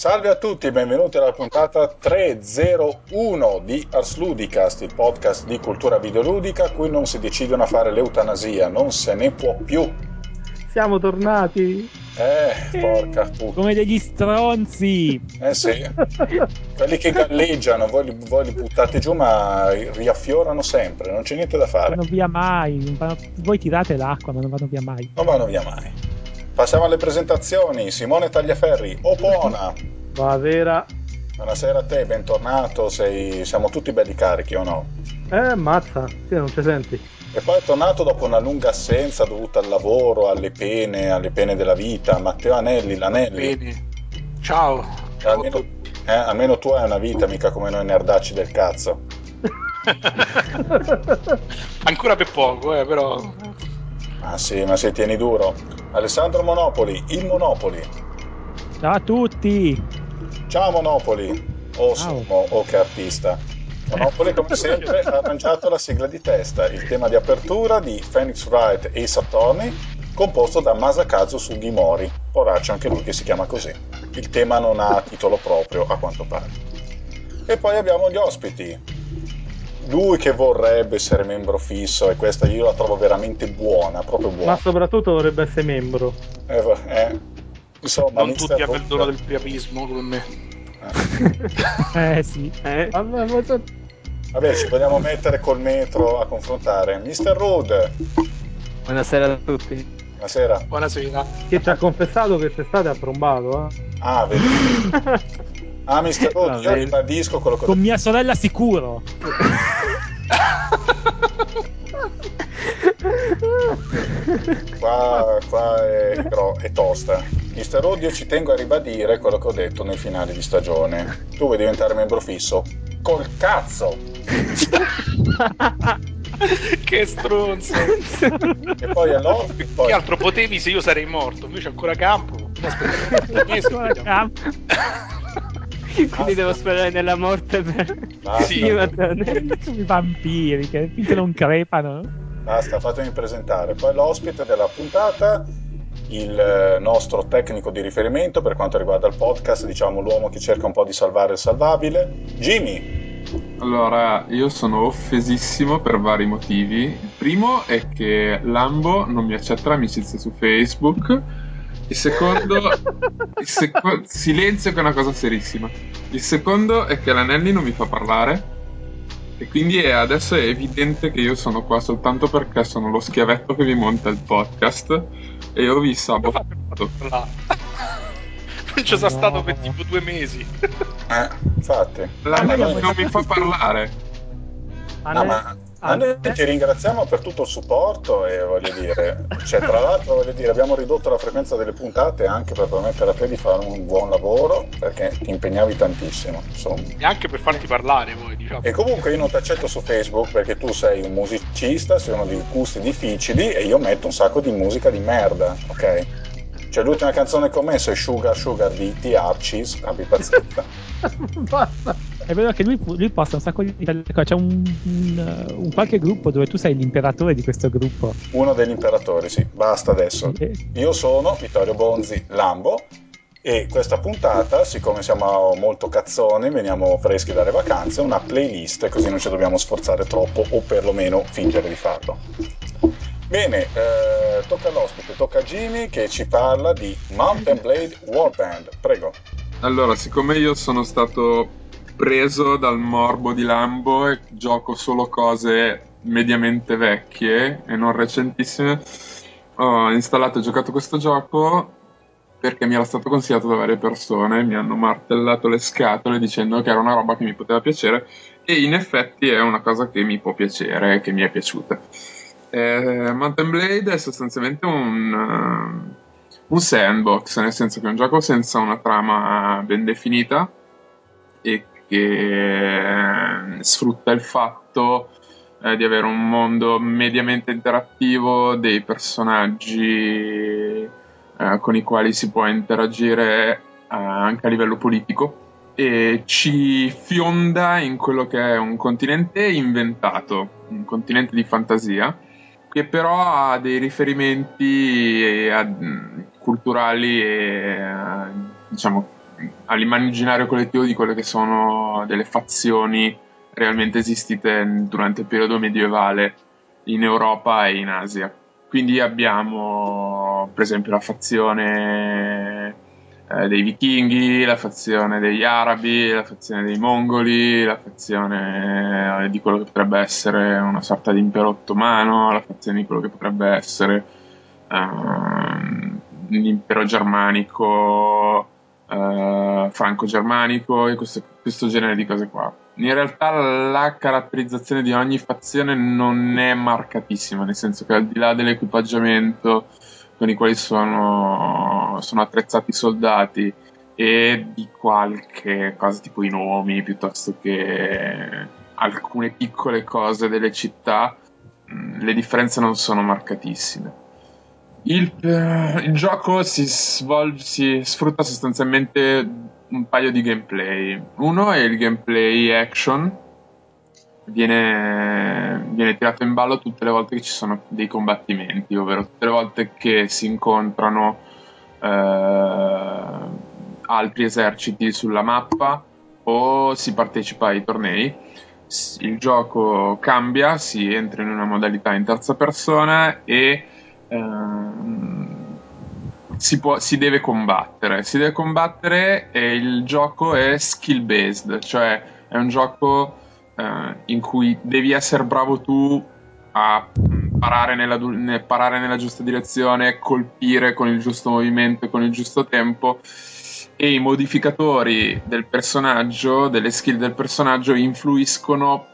Salve a tutti e benvenuti alla puntata 301 di Ars Ludicast, il podcast di cultura videoludica a cui non si decidono a fare l'eutanasia, non se ne può più. Siamo tornati. Eh, porca puttana. Come degli stronzi. Eh sì. Quelli che galleggiano, voi li, voi li buttate giù ma riaffiorano sempre, non c'è niente da fare. Non vanno via mai. Voi tirate l'acqua ma non vanno via mai. Non vanno via mai. Passiamo alle presentazioni. Simone Tagliaferri, Opona. Buonasera. Buonasera a te, bentornato. Sei... Siamo tutti belli carichi o no? Eh, mazza, sì, non ci senti. E poi è tornato dopo una lunga assenza dovuta al lavoro, alle pene, alle pene della vita. Matteo Anelli, l'Anelli. Bene. Ciao. Ciao almeno, eh, almeno tu hai una vita, mica come noi nerdacci del cazzo. Ancora per poco, eh, però. Ah sì, ma se tieni duro. Alessandro Monopoli, il Monopoli. Ciao a tutti. Ciao Monopoli. Oh, Ciao. Sumo, oh che artista. Monopoli come sempre ha arrangiato la sigla di testa, il tema di apertura di Phoenix Wright e Attorney, composto da Masakazu Sugimori, poraccio anche lui che si chiama così. Il tema non ha titolo proprio, a quanto pare. E poi abbiamo gli ospiti, lui che vorrebbe essere membro fisso e questa io la trovo veramente buona, proprio buona. Ma soprattutto vorrebbe essere membro. Eh, eh. Insomma, non tutti hanno il dono del priapismo come me. Eh sì. Eh? Vabbè, ma Vabbè, ci vogliamo mettere col metro a confrontare. Mr. Rude, Buonasera a tutti. buonasera. Buonasera. che ci ha confessato che quest'estate ha trombato, eh? Ah, vedi. Ah. Rude, Va io bene. ribadisco quello che ho Con mia sorella sicuro. detto. Qua, qua è, però è tosta. Mr. Rude, io ci tengo a ribadire quello che ho detto nel finale di stagione. Tu vuoi diventare membro fisso? Col cazzo! che stronzo. E poi allora... Poi, Che altro potevi se io sarei morto? Invece ancora campo. Mi mesi, Ancora campo. Quindi devo sperare nella morte per... Basta. Sì. I vampiri che finché non crepano. Basta, fatemi presentare. Poi l'ospite della puntata, il eh, nostro tecnico di riferimento per quanto riguarda il podcast, diciamo l'uomo che cerca un po' di salvare il salvabile, Jimmy. Allora, io sono offesissimo per vari motivi. Il primo è che Lambo non mi accetta l'amicizia su Facebook. Il secondo, il seco- silenzio che è una cosa serissima. Il secondo è che l'Anelli non mi fa parlare. E quindi è- adesso è evidente che io sono qua soltanto perché sono lo schiavetto che vi monta il podcast. E io vi saboto. Là. Non ci sono stato per tipo due mesi. Eh, infatti. L'Anelli non mi fa parlare. No, ma a noi ti ringraziamo per tutto il supporto e voglio dire, cioè, tra l'altro voglio dire, abbiamo ridotto la frequenza delle puntate anche per permettere a te di fare un buon lavoro perché ti impegnavi tantissimo, insomma. E anche per farti parlare voi, diciamo. E comunque io non ti accetto su Facebook perché tu sei un musicista, sei uno di gusti difficili e io metto un sacco di musica di merda, ok? Cioè l'ultima canzone che ho messo è Sugar Sugar di The Archies, abbi pazienza. Basta. È vero che lui, lui posta un sacco di cose. C'è un, un, un qualche gruppo dove tu sei l'imperatore di questo gruppo. Uno degli imperatori, sì, basta adesso. Io sono Vittorio Bonzi Lambo e questa puntata, siccome siamo molto cazzoni, veniamo freschi dalle vacanze, una playlist così non ci dobbiamo sforzare troppo o perlomeno fingere di farlo. Bene, eh, tocca all'ospite, tocca a Jimmy che ci parla di Mountain Blade Warband. Prego. Allora, siccome io sono stato preso dal morbo di Lambo e gioco solo cose mediamente vecchie e non recentissime, ho installato e giocato questo gioco perché mi era stato consigliato da varie persone, mi hanno martellato le scatole dicendo che era una roba che mi poteva piacere e in effetti è una cosa che mi può piacere che mi è piaciuta. Eh, Mountain Blade è sostanzialmente un, eh, un sandbox, nel senso che è un gioco senza una trama ben definita e che eh, sfrutta il fatto eh, di avere un mondo mediamente interattivo, dei personaggi eh, con i quali si può interagire eh, anche a livello politico e ci fionda in quello che è un continente inventato, un continente di fantasia, che però ha dei riferimenti eh, a- culturali e eh, diciamo all'immaginario collettivo di quelle che sono delle fazioni realmente esistite durante il periodo medievale in Europa e in Asia. Quindi abbiamo per esempio la fazione eh, dei vichinghi, la fazione degli arabi, la fazione dei mongoli, la fazione eh, di quello che potrebbe essere una sorta di impero ottomano, la fazione di quello che potrebbe essere ehm, l'impero germanico, eh, franco-germanico e questo, questo genere di cose qua in realtà la caratterizzazione di ogni fazione non è marcatissima, nel senso che al di là dell'equipaggiamento con i quali sono, sono attrezzati i soldati e di qualche cosa tipo i nomi piuttosto che alcune piccole cose delle città, mm, le differenze non sono marcatissime. Il, il gioco si, svolge, si sfrutta sostanzialmente un paio di gameplay. Uno è il gameplay action, viene, viene, tirato in ballo tutte le volte che ci sono dei combattimenti, ovvero tutte le volte che si incontrano eh, altri eserciti sulla mappa o si partecipa ai tornei. Il gioco cambia, si entra in una modalità in terza persona e ehm, si, può, si, deve combattere. Si deve combattere e il gioco è skill based, cioè è un gioco eh, in cui devi essere bravo tu a parare nella, ne, parare nella giusta direzione, colpire con il giusto movimento con il giusto tempo e i modificatori del personaggio, delle skill del personaggio influiscono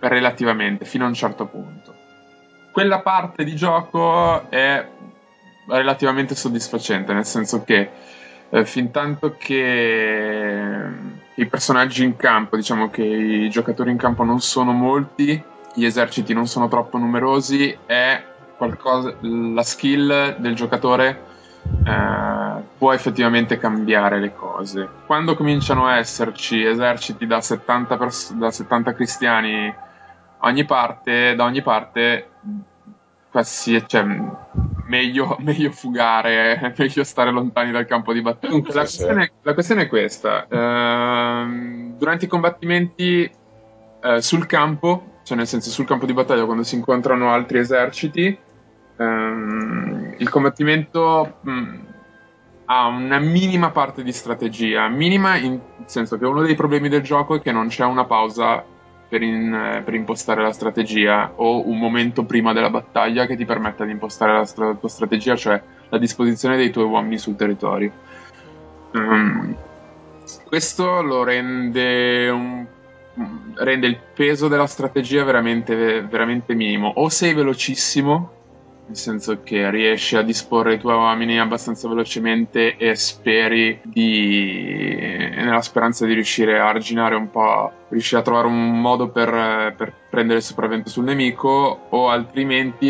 relativamente fino a un certo punto. Quella parte di gioco è relativamente soddisfacente, nel senso che eh, fin tanto che i personaggi in campo, diciamo che i giocatori in campo non sono molti, gli eserciti non sono troppo numerosi, è qualcosa, la skill del giocatore eh, può effettivamente cambiare le cose. Quando cominciano a esserci eserciti da 70, pers- da 70 cristiani ogni parte, da ogni parte, quasi, cioè, meglio, meglio, fugare, meglio stare lontani dal campo di battaglia. Dunque, la, questione, la, questione, è questa: uh, durante i combattimenti uh, sul campo, cioè nel senso sul campo di battaglia, quando si incontrano altri eserciti, um, il combattimento um, ha una minima parte di strategia, minima in senso che uno dei problemi del gioco è che non c'è una pausa per, in, per, impostare la strategia o un momento prima della battaglia che ti permetta di impostare la, stra- tua strategia, cioè la disposizione dei tuoi uomini sul territorio. Um, questo lo rende, un, rende il peso della strategia veramente, veramente minimo. O sei velocissimo nel senso che riesci a disporre i tuoi uomini abbastanza velocemente e speri di nella speranza di riuscire a arginare un po' riuscire a trovare un modo per, per prendere il sopravvento sul nemico o altrimenti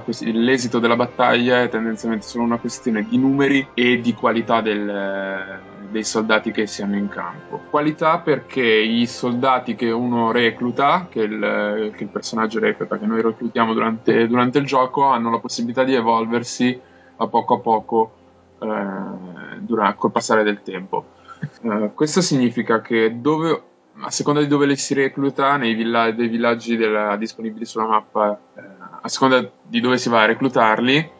questione l'esito della battaglia è tendenzialmente solo una questione di numeri e di qualità del, dei soldati che si hanno in campo. Qualità perché i soldati che uno recluta che il, che il personaggio recluta che noi reclutiamo durante, durante il gioco hanno la possibilità di evolversi a poco a poco eh, durante, col passare del tempo Uh, questo significa che dove, a seconda di dove le si recluta, nei villa- dei villaggi della, disponibili sulla mappa, uh, a seconda di dove si va a reclutarli,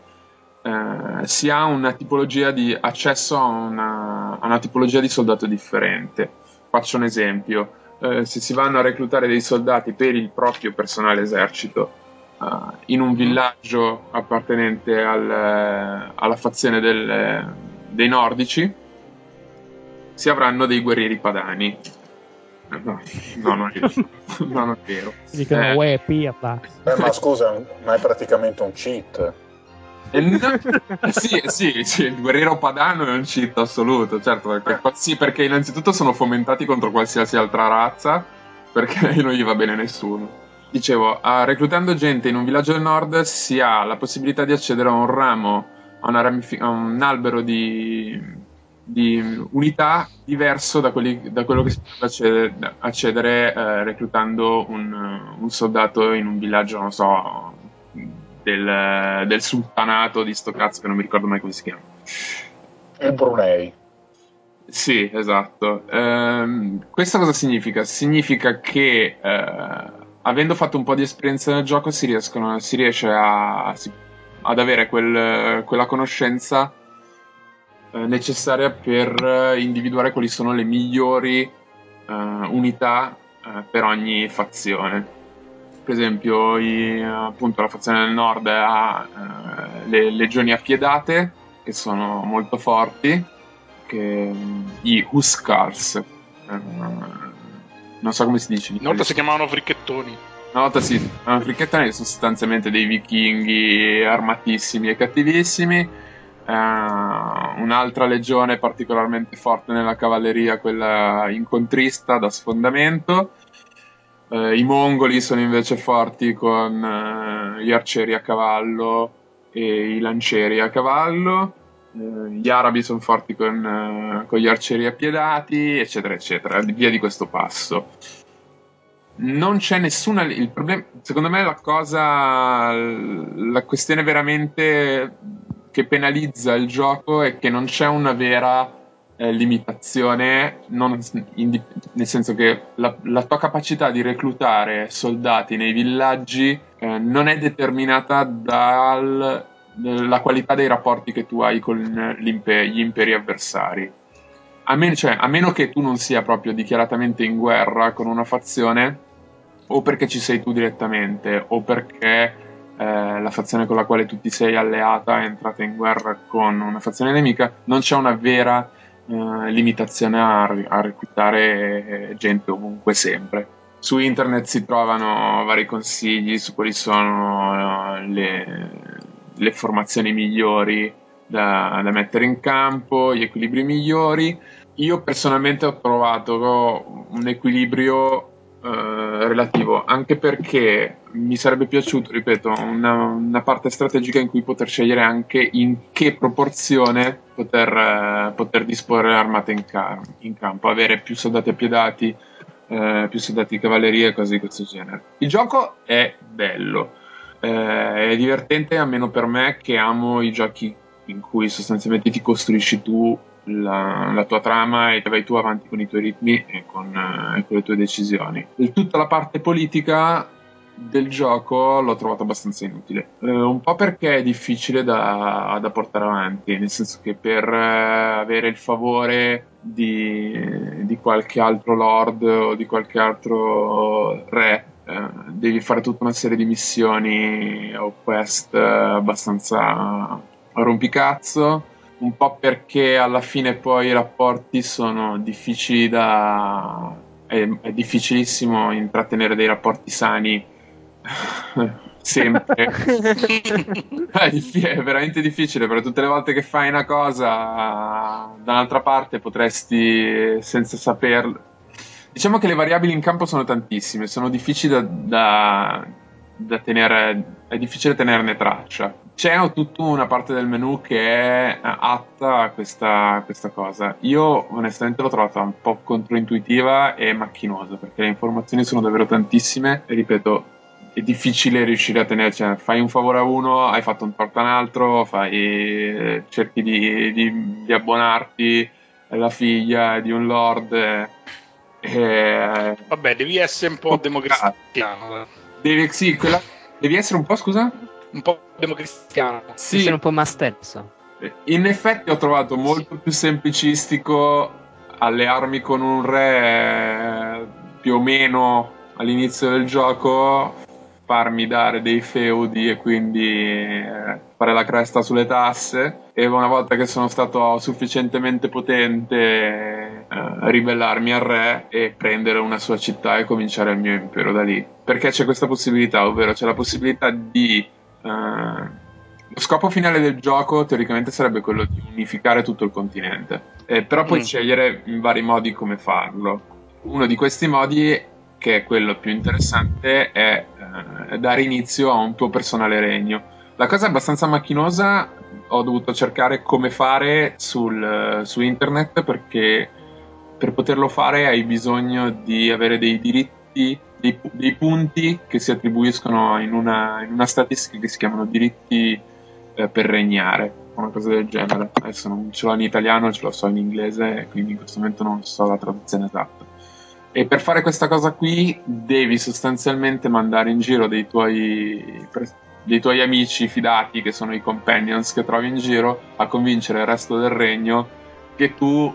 uh, si ha una tipologia di accesso a una, a una, tipologia di soldato differente. Faccio un esempio. se si vanno a reclutare dei soldati per il proprio personale esercito in un villaggio appartenente al, alla fazione del, dei nordici, si avranno dei guerrieri padani. No, no, non è, no, non è vero. Dicono, eh. uè, pirla. Eh, ma scusa, ma è praticamente un cheat. Eh, no, sì, sì, sì, il guerriero padano è un cheat assoluto, certo, perché, sì, perché innanzitutto sono fomentati contro qualsiasi altra razza, perché non gli va bene nessuno. Dicevo, uh, reclutando gente in un villaggio del nord si ha la possibilità di accedere a un ramo, a, ramifi- a un albero di, di unità diverso da, quelli, da quello che si può accedere, accedere eh, reclutando un, un, soldato in un villaggio, non so, del, del sultanato di sto cazzo che non mi ricordo mai come si chiama. Il Brunei. Sì, esatto. Ehm, questo cosa significa? Significa che eh, avendo fatto un po' di esperienza nel gioco si, riescono, si riesce a, ad avere quel, quella conoscenza eh, necessaria per individuare quali sono le migliori eh, unità eh, per ogni fazione. Per esempio, i, appunto, la fazione del nord ha eh, le legioni appiedate, che sono molto forti, che, i Huskars. Eh, non so come si dice. Una volta si chiamavano fricchettoni. Una volta sì, erano fricchettoni che sono sostanzialmente dei vichinghi armatissimi e cattivissimi. Uh, un'altra legione particolarmente forte nella cavalleria, quella incontrista da sfondamento. Uh, I mongoli sono invece forti con uh, gli arcieri a cavallo e i lancieri a cavallo. gli arabi sono forti con, con, gli arcieri appiedati, eccetera, eccetera, via di questo passo. Non c'è nessuna. Il problema, secondo me, la cosa, la questione veramente che penalizza il gioco è che non c'è una vera eh, limitazione, non, in, nel senso che la, la, tua capacità di reclutare soldati nei villaggi eh, non è determinata dalla qualità dei rapporti che tu hai con gli imperi avversari. A meno, cioè, a meno che tu non sia proprio dichiaratamente in guerra con una fazione, o perché ci sei tu direttamente, o perché eh, la fazione con la quale tu ti sei alleata è entrata in guerra con una fazione nemica, non c'è una vera eh, limitazione a, a reclutare gente ovunque sempre. Su internet si trovano vari consigli su quali sono uh, le, le, formazioni migliori da, da, mettere in campo, gli equilibri migliori. Io personalmente ho trovato un equilibrio eh, relativo, anche perché mi sarebbe piaciuto, ripeto, una, una, parte strategica in cui poter scegliere anche in che proporzione poter, uh, poter disporre armate in, car- in, campo, avere più soldati appiedati, uh, più soldati di cavalleria e cose di questo genere. Il gioco è bello, è divertente, almeno per me che amo i giochi in cui sostanzialmente ti costruisci tu la, la, tua trama e vai tu avanti con i tuoi ritmi e con, eh, con le tue decisioni. E tutta la parte politica del gioco l'ho trovato abbastanza inutile. Eh, un po' perché è difficile da, da, portare avanti, nel senso che per eh, avere il favore di, di, qualche altro lord o di qualche altro re. Eh, devi fare tutta una serie di missioni o quest eh, abbastanza rompicazzo un po' perché alla fine poi i rapporti sono difficili da... è, è difficilissimo intrattenere dei rapporti sani sempre. è, diff- è, veramente difficile perché tutte le volte che fai una cosa da un'altra parte potresti senza saperlo. Diciamo che le variabili in campo sono tantissime, sono difficili da, da, da tenere, è difficile tenerne traccia c'è tutta una parte del menu che è atta a questa, questa, cosa. Io onestamente l'ho trovata un po' controintuitiva e macchinosa perché le informazioni sono davvero tantissime e ripeto, è difficile riuscire a tenere, cioè fai un favore a uno, hai fatto un torto a un altro, fai, cerchi di, di, di abbonarti alla figlia di un lord. E, Vabbè, devi essere un po' democristiano. Devi, sì, quella, devi essere un po', scusa? Un po' democristiano. Sì. Sono un po' masterzo. In effetti ho trovato molto più semplicistico allearmi con un re più o meno all'inizio del gioco, farmi dare dei feudi e quindi eh, fare la cresta sulle tasse e una volta che sono stato sufficientemente potente eh, ribellarmi al re e prendere una sua città e cominciare il mio impero da lì. Perché c'è questa possibilità, ovvero c'è la possibilità di Uh, lo scopo finale del gioco teoricamente sarebbe quello di unificare tutto il continente, eh, però puoi mm. scegliere in vari modi come farlo. Uno di questi modi, che è quello più interessante, è eh, dare inizio a un tuo personale regno. La cosa è abbastanza macchinosa, ho dovuto cercare come fare sul, su internet perché per poterlo fare hai bisogno di avere dei diritti dei, dei punti che si attribuiscono in una, in una, statistica che si chiamano diritti eh, per regnare. una cosa del genere. Adesso non ce l'ho in italiano, ce lo so in inglese, quindi in questo momento non so la traduzione esatta. E per fare questa cosa qui devi sostanzialmente mandare in giro dei tuoi, dei tuoi amici fidati, che sono i companions che trovi in giro, a convincere il resto del regno che tu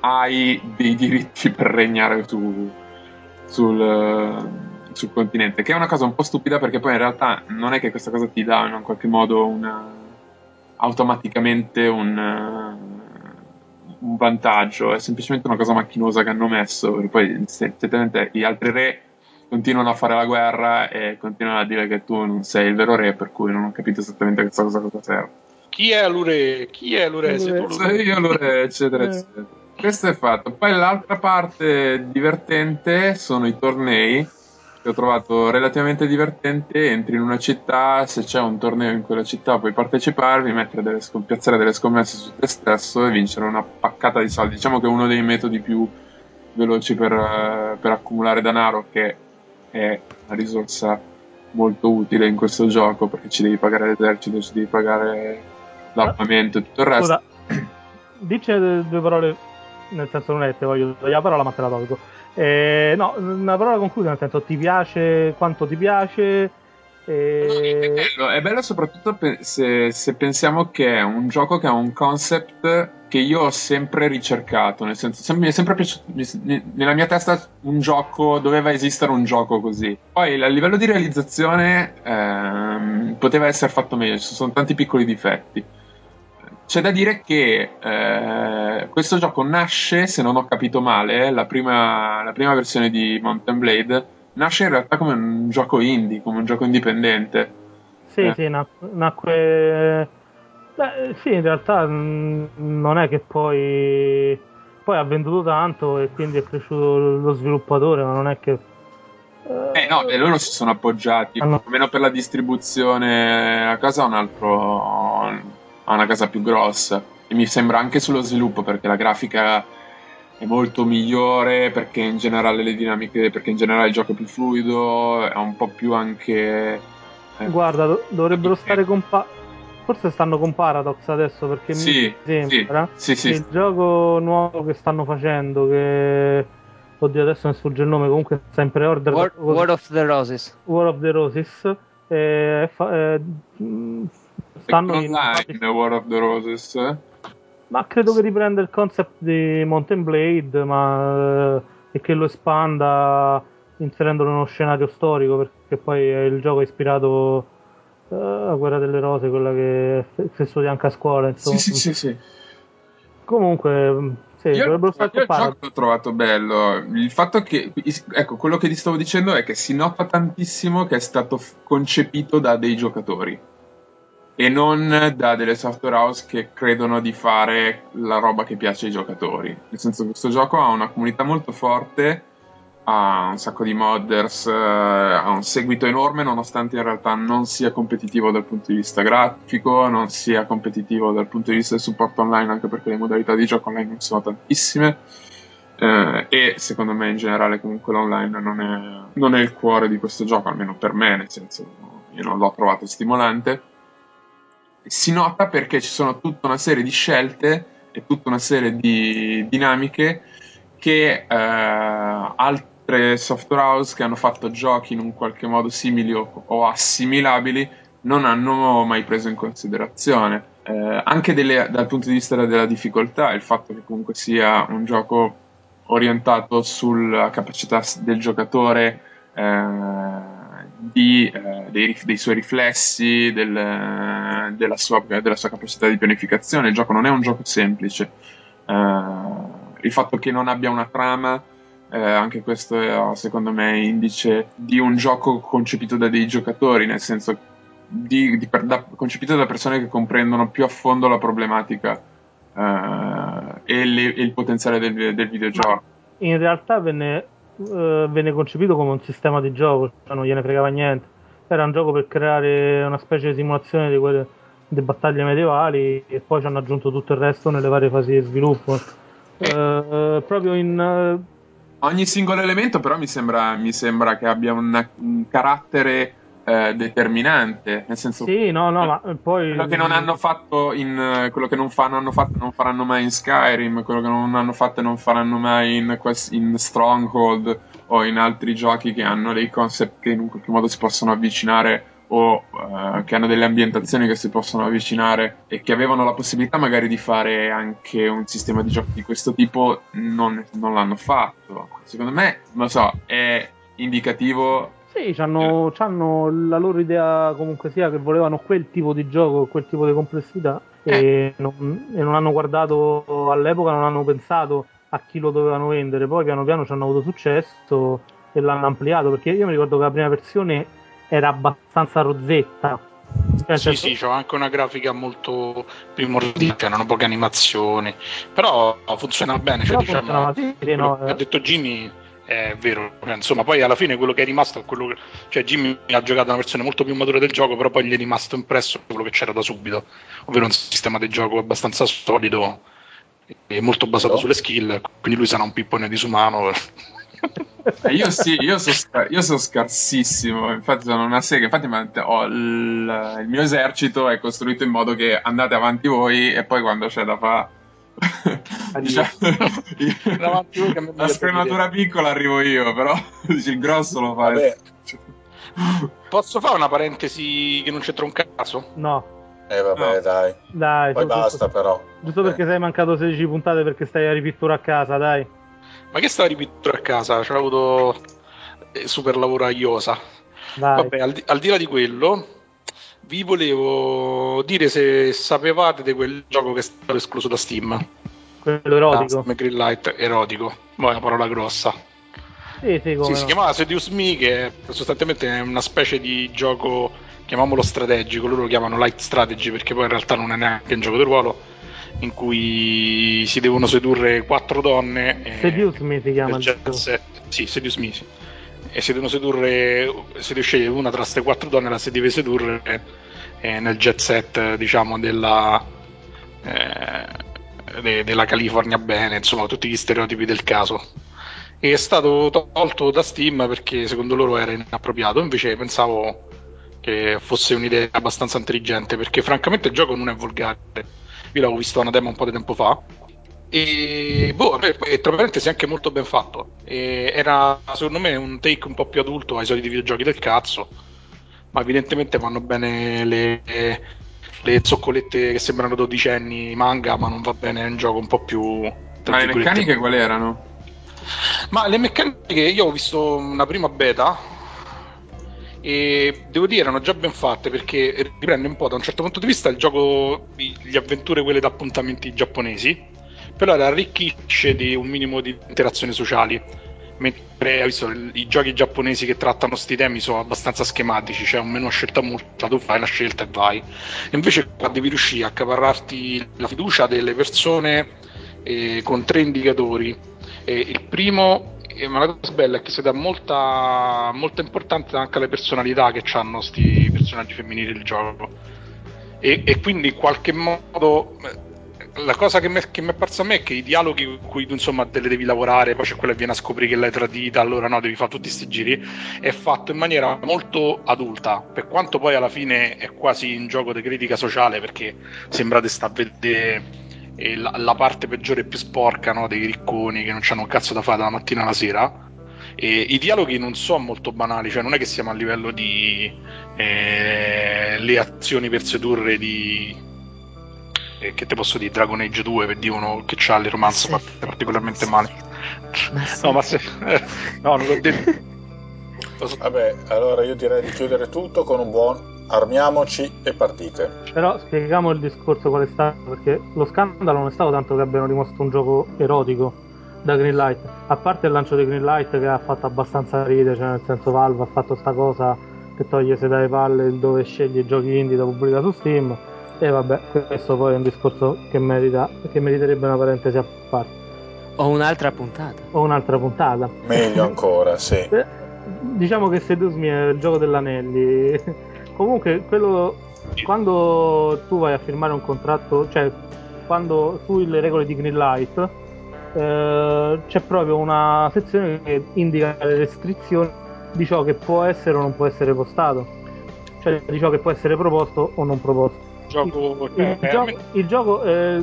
hai dei diritti per regnare su, sul, sul continente, che è una cosa un po' stupida perché poi in realtà non è che questa cosa ti dà in qualche modo una, automaticamente un, un vantaggio, è semplicemente una cosa macchinosa che hanno messo, perché poi effettivamente gli altri re continuano a fare la guerra e continuano a dire che tu non sei il vero re, per cui non ho capito esattamente questa cosa cosa serve. Chi è Lure? Chi è Lure? Lure. Sei io Lure, eccetera, Eh. eccetera. Questo è fatto. Poi l'altra parte divertente sono i tornei, che ho trovato relativamente divertente. Entri in una città, se c'è un torneo in quella città puoi parteciparvi, mettere delle piazzare delle scommesse su te stesso e vincere una paccata di soldi. Diciamo che è uno dei metodi più veloci per, per accumulare denaro, che è una risorsa molto utile in questo gioco perché ci devi pagare l'esercito, ci devi pagare l'armamento e tutto il resto. Scusa, dice due parole, nel senso non è te voglio togliere la parola, ma te la tolgo. Eh, no, una parola conclusa, nel senso ti piace, quanto ti piace. Eh, È bello, è bello soprattutto se, se pensiamo che è un gioco che ha un concept che io ho sempre ricercato, nel senso sem- mi è sempre piaciuto, nella mia testa un gioco, doveva esistere un gioco così. Poi a livello di realizzazione ehm, poteva essere fatto meglio, ci sono tanti piccoli difetti. C'è da dire che eh, questo gioco nasce, se non ho capito male, la prima, la prima versione di Mountain Blade nasce in realtà come un gioco indie, come un gioco indipendente. Sì, Eh. sì, nac- nacque. Beh, sì, in realtà mh, non è che poi. Poi ha venduto tanto e quindi è cresciuto lo sviluppatore, ma non è che. Eh no, e loro si sono appoggiati, no. almeno per la distribuzione a casa ha un altro ha una casa più grossa e mi sembra anche sullo sviluppo perché la grafica è molto migliore perché in generale le dinamiche perché in generale il gioco è più fluido, è un po' più anche eh, Guarda, do- dovrebbero stare con. Pa- Forse stanno con Paradox adesso perché Sì, mi sembra sì, sì, che sì. il gioco nuovo che stanno facendo, che. Oddio, adesso mi sfugge il nome, comunque sta in pre-order. War, War of the Roses. War of the Roses. eh, fa- eh, mh, stanno in. online War of the Roses. eh? Ma credo che riprenda il concept di Mountain Blade, ma eh, e che lo espanda inserendolo in uno scenario storico, perché poi il gioco è ispirato eh, a Guerra delle Rose, quella che, che studi anche a scuola, insomma. Sì, sì, sì, sì. Comunque, mh, sì, Io, dovrebbero stare io il gioco l'ho trovato bello. Il fatto che, ecco, quello che ti stavo dicendo è che si nota tantissimo che è stato concepito da dei giocatori e non da delle software house che credono di fare la roba che piace ai giocatori. Nel senso che questo gioco ha una comunità molto forte, ha un sacco di modders, eh, ha un seguito enorme nonostante in realtà non sia competitivo dal punto di vista grafico, non sia competitivo dal punto di vista del supporto online, anche perché le modalità di gioco online non sono tantissime. Eh, e secondo me in generale comunque l'online non è, non è il cuore di questo gioco, almeno per me, nel senso io non l'ho trovato stimolante. Si nota perché ci sono tutta una serie di scelte e tutta una serie di dinamiche che eh, altre software house che hanno fatto giochi in un qualche modo simili o, o assimilabili non hanno mai preso in considerazione. Eh, anche delle- dal punto di vista della difficoltà, il fatto che comunque sia un gioco orientato sulla capacità del giocatore eh, di, eh, dei, dei suoi riflessi, del- della, sua, della sua capacità di pianificazione. Il gioco non è un gioco semplice. Eh, il fatto che non abbia una trama, eh, anche questo è secondo me indice di un gioco concepito da dei giocatori, nel senso di, di da- concepito da persone che comprendono più a fondo la problematica eh, e, le- e il potenziale del, del videogioco. in realtà venne, eh, venne concepito come un sistema di gioco, cioè non gliene fregava niente. Era un gioco per creare una specie di simulazione di quelle di battaglie medievali e poi ci hanno aggiunto tutto il resto nelle varie fasi di sviluppo. Eh, proprio in eh, Ogni singolo elemento però mi sembra, mi sembra che abbia una- un carattere eh, determinante, nel senso Sì, no, no, ma poi... quello che non hanno fatto in quello che non fanno hanno fatto non faranno mai in Skyrim, quello che non hanno fatto e non faranno mai in, in Stronghold o in altri giochi che hanno dei concept che in un qualche modo si possono avvicinare o eh, che hanno delle ambientazioni che si possono avvicinare e che avevano la possibilità magari di fare anche un sistema di giochi di questo tipo, non, non l'hanno fatto. Secondo me, non so, è indicativo Sì, c'hanno, c'hanno la loro idea comunque sia che volevano quel tipo di gioco, quel tipo di complessità e, non, e non hanno guardato all'epoca, non hanno pensato a chi lo dovevano vendere, poi piano piano ci hanno avuto successo e l'hanno ampliato perché io mi ricordo che la prima versione era abbastanza rozzetta. Cioè, Sì, nel sì, c'ho anche una grafica molto primordiale, erano poche animazioni, però funziona bene. Cioè, Però diciamo, funzionava, sì, no, che eh. ha detto Jimmy è vero. Insomma, poi alla fine quello che è rimasto è quello che. Cioè, Jimmy ha giocato una versione molto più matura del gioco, però poi gli è rimasto impresso quello che c'era da subito, ovvero un sistema di gioco abbastanza solido e molto basato No. sulle skill. Quindi lui sarà un pippone disumano. Eh, io sì, io sono io so scarsissimo, infatti sono una sega, infatti ho il, il mio esercito è costruito in modo che andate avanti voi e poi quando c'è da fare... diciamo, a mi la scrematura piccola arrivo io, però il grosso lo fa. Vabbè, Posso fare una parentesi che non c'entra un cazzo? No, eh, vabbè, No. dai. dai, Poi basta, però. Giusto perché sei mancato 16 puntate perché stai a ripittura a casa, dai. Ma che stava ripetendo a casa? C'ho avuto eh, super lavoro a Iosa. Vabbè, al di, al di là di quello, vi volevo dire se sapevate di quel gioco che è stato escluso da Steam. Quello erotico. Ah, Steam Greenlight erotico. Ma è una parola grossa. Sì, sì, Sì, si chiamava Seduce Me, che è sostanzialmente è una specie di gioco, chiamiamolo strategico, loro lo chiamano light strategy perché poi in realtà non è neanche un gioco di ruolo, in cui si devono sedurre quattro donne. Seduce Me si chiama jet set. Sì, Seduce Me, sì. E si devono sedurre, si deve scegliere una tra queste quattro donne, la si deve sedurre eh, nel jet set, diciamo, della, eh, de- della California bene, insomma, tutti gli stereotipi del caso. E è stato tolto da Steam perché secondo loro era inappropriato, invece pensavo che fosse un'idea abbastanza intelligente, perché francamente il gioco non è volgare. Io l'avevo visto una demo un po' di tempo fa. E boh, e tra parentesi anche molto ben fatto. E era secondo me un take un po' più adulto ai soliti videogiochi del cazzo. Ma evidentemente vanno bene le, le zoccolette che sembrano dodicenni manga, ma non va bene un gioco un po' più. Ma le meccaniche quali erano? ma le meccaniche, io ho visto una prima beta e devo dire erano già ben fatte perché riprende un po' da un certo punto di vista il gioco, le avventure quelle da appuntamenti giapponesi, però le arricchisce di un minimo di interazioni sociali. Mentre visto i giochi giapponesi che trattano sti temi sono abbastanza schematici, c'è un menu a scelta multipla, tu fai la scelta e vai. Invece qua devi riuscire a accaparrarti la fiducia delle persone eh, con tre indicatori. E il primo, eh, ma la cosa bella è che si dà molta, molta importanza anche alle personalità che hanno questi personaggi femminili del gioco. E, e quindi in qualche modo eh, la cosa che mi è apparsa a me è che i dialoghi con cui tu insomma te le devi lavorare, poi c'è quella che viene a scoprire che l'hai tradita, allora no, devi fare tutti questi giri, è fatto in maniera molto adulta, per quanto poi alla fine è quasi un gioco di critica sociale perché sembra di sta a vedere eh, la, la parte peggiore e più sporca no, dei ricconi che non hanno un cazzo da fare dalla mattina alla sera. E I dialoghi non sono molto banali, cioè non è che siamo a livello di eh, le azioni per sedurre di eh, che te posso dire Dragon Age 2 per dire uno che ha le romanze Sì. fatte particolarmente male. Ma sì. No, ma se no, non l'ho detto. Lo so- Vabbè, allora io direi di chiudere tutto con un buon armiamoci e partite. Però spieghiamo il discorso qual è stato, perché lo scandalo non è stato tanto che abbiano rimosso un gioco erotico da Greenlight, a parte il lancio di Greenlight che ha fatto abbastanza ridere, cioè nel senso Valve ha fatto sta cosa che toglie se dalle palle il dove sceglie i giochi indie da pubblicare su Steam e vabbè, questo poi è un discorso che merita che meriterebbe una parentesi a parte Ho un'altra puntata. o un'altra puntata. Meglio ancora, sì. Eh, diciamo che Seduce Me è il gioco dell'anelli. Comunque, quello quando tu vai a firmare un contratto, cioè quando sulle regole di Greenlight eh, c'è proprio una sezione che indica le restrizioni di ciò che può essere o non può essere postato. cioè di ciò che può essere proposto o non proposto. Gioco, il, il, eh, gioco, il gioco eh,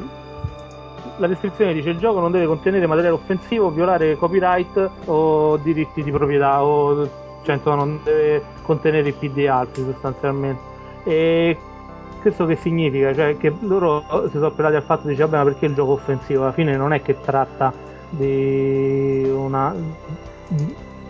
la descrizione dice il gioco non deve contenere materiale offensivo, violare copyright o diritti di proprietà o cioè insomma non deve contenere IP di altri sostanzialmente. E questo che significa? Cioè che loro si sono appellati al fatto di dire vabbè ma perché il gioco offensivo? Alla fine non è che tratta di una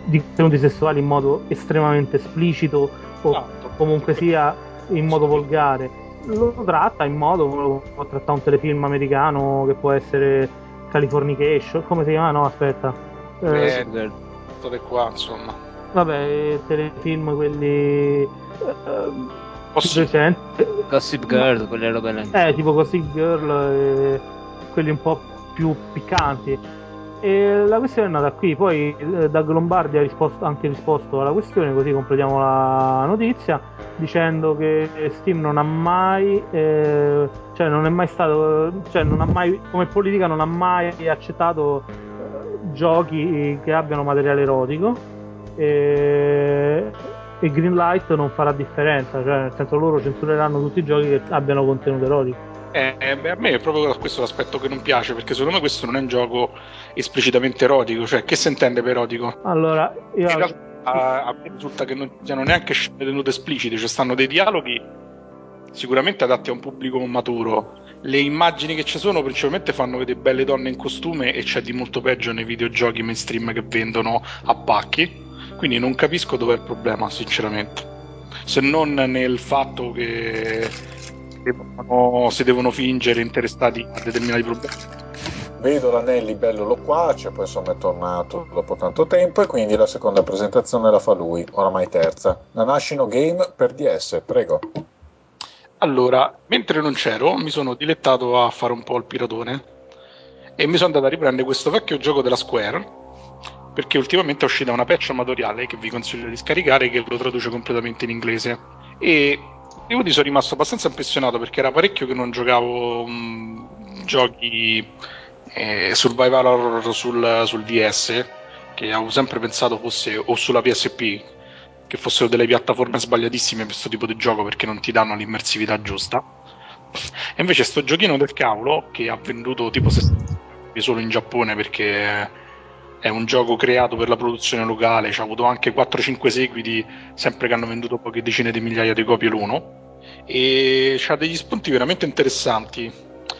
di contenuti sessuali in modo estremamente esplicito o Esatto. comunque sia in modo volgare lo tratta in modo come lo può trattare un telefilm americano che può essere Californication come si chiama? no aspetta Eh. Tutte qua, insomma. vabbè telefilm quelli eh, recenti Gossip Girl, quelle robe là. eh tipo Gossip Girl e quelli un po' più piccanti e la questione è nata qui poi eh, Doug Lombardi ha risposto, anche risposto alla questione così completiamo la notizia dicendo che Steam non ha mai eh, cioè non è mai stato cioè non ha mai come politica non ha mai accettato eh, giochi che abbiano materiale erotico e, e Greenlight non farà differenza cioè nel senso loro censureranno tutti i giochi che abbiano contenuto erotico Eh, eh, beh, a me è proprio questo l'aspetto che non piace, perché secondo me questo non è un gioco esplicitamente erotico. Cioè, che si intende per erotico? allora io In realtà a, a me risulta che non siano neanche scene tenute esplicite, cioè stanno dei dialoghi sicuramente adatti a un pubblico maturo. Le immagini che ci sono principalmente fanno vedere belle donne in costume e c'è di molto peggio nei videogiochi mainstream che vendono a pacchi. Quindi non capisco dov'è il problema, sinceramente. Se non nel fatto che devono- si devono fingere interessati a determinati problemi. Vedo l'Anelli bello loquace, poi insomma è tornato dopo tanto tempo e quindi la seconda presentazione la fa lui, oramai terza. La National Game per DS, prego. Allora, mentre non c'ero, mi sono dilettato a fare un po' il piratone e mi sono andato a riprendere questo vecchio gioco della Square perché ultimamente è uscita una patch amatoriale che vi consiglio di scaricare che lo traduce completamente in inglese e devo dire sono rimasto abbastanza impressionato perché era parecchio che non giocavo mm, giochi eh, survival horror sul, sul DS che avevo sempre pensato fosse o sulla PSP che fossero delle piattaforme sbagliatissime per questo tipo di gioco perché non ti danno l'immersività giusta. E invece sto giochino del cavolo che ha venduto tipo 60 copie solo in Giappone perché è un gioco creato per la produzione locale, ci ha avuto anche 4-5 seguiti, sempre che hanno venduto poche decine di migliaia di copie l'uno. E ha degli spunti veramente interessanti,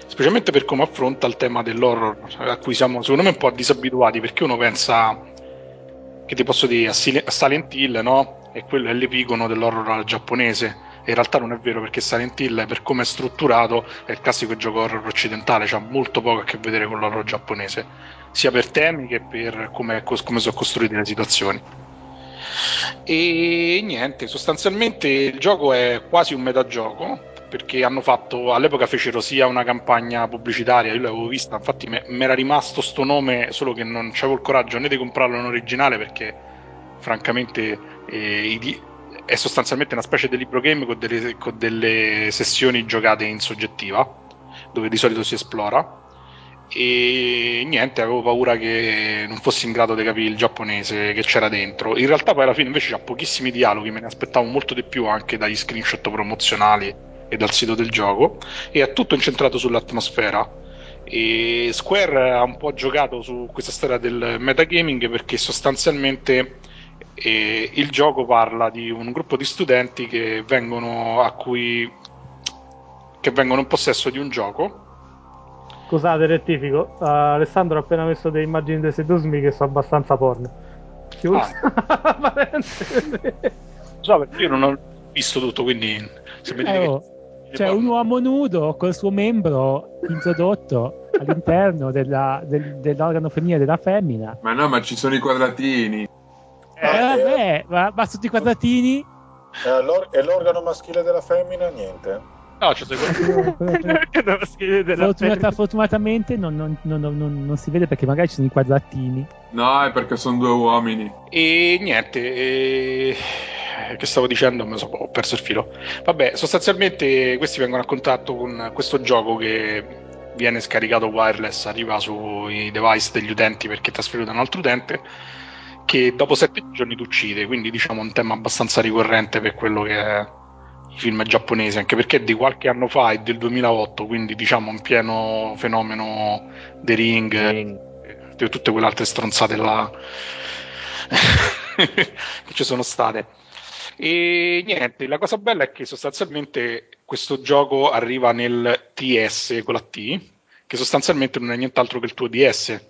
specialmente per come affronta il tema dell'horror, a cui siamo secondo me un po' disabituati perché uno pensa che ti posso dire a Sil- a Silent Hill, no? E quello è l'epigono dell'horror giapponese. E in realtà non è vero perché Silent Hill, per come è strutturato, è il classico gioco horror occidentale, c'ha molto poco a che vedere con l'horror giapponese, sia per temi che per come, come sono costruite le situazioni. E niente, sostanzialmente il gioco è quasi un metagioco perché hanno fatto all'epoca fecero sia una campagna pubblicitaria, io l'avevo vista, infatti mi era rimasto sto nome, solo che non avevo il coraggio né di comprarlo in originale perché francamente eh, è sostanzialmente una specie di libro game con delle, con delle sessioni giocate in soggettiva, dove di solito si esplora. E niente, avevo paura che non fossi in grado di capire il giapponese che c'era dentro. In realtà, poi alla fine invece c'ha pochissimi dialoghi, me ne aspettavo molto di più anche dagli screenshot promozionali e dal sito del gioco. E è tutto incentrato sull'atmosfera. E Square ha un po' giocato su questa storia del metagaming perché sostanzialmente e il gioco parla di un gruppo di studenti che vengono a cui che vengono in possesso di un gioco Scusate, rettifico. Uh, Alessandro ha appena messo delle immagini dei sedusmi che sono abbastanza porno. Chiuso. Parentesi. so perché io non ho visto tutto quindi se mi dite Eh, che- C'è un uomo nudo col suo membro introdotto all'interno della- del- dell'organo femminile della femmina. Ma no, ma ci sono i quadratini. Eh, Eh, vabbè, ma, ma sotto i quadratini E, allora- e l'organo maschile della femmina? Niente. no c'è Che devo scrivere della Fortunata- fortunatamente non, non- non- non- non si vede perché magari ci sono i quadratini. No, è perché sono due uomini. E niente, e- che stavo dicendo? So, ho perso il filo. Vabbè, sostanzialmente questi vengono a contatto con questo gioco che viene scaricato wireless, arriva sui device degli utenti perché è trasferito da un altro utente, che dopo sette giorni ti uccide, quindi diciamo un tema abbastanza ricorrente per quello che è film giapponesi, anche perché è di qualche anno fa, è del 2008, quindi diciamo in pieno fenomeno The Ring, Ring. e tutte quelle altre stronzate là che ci sono state. E niente, la cosa bella è che sostanzialmente questo gioco arriva nel TS con la T, che sostanzialmente non è nient'altro che il tuo DS.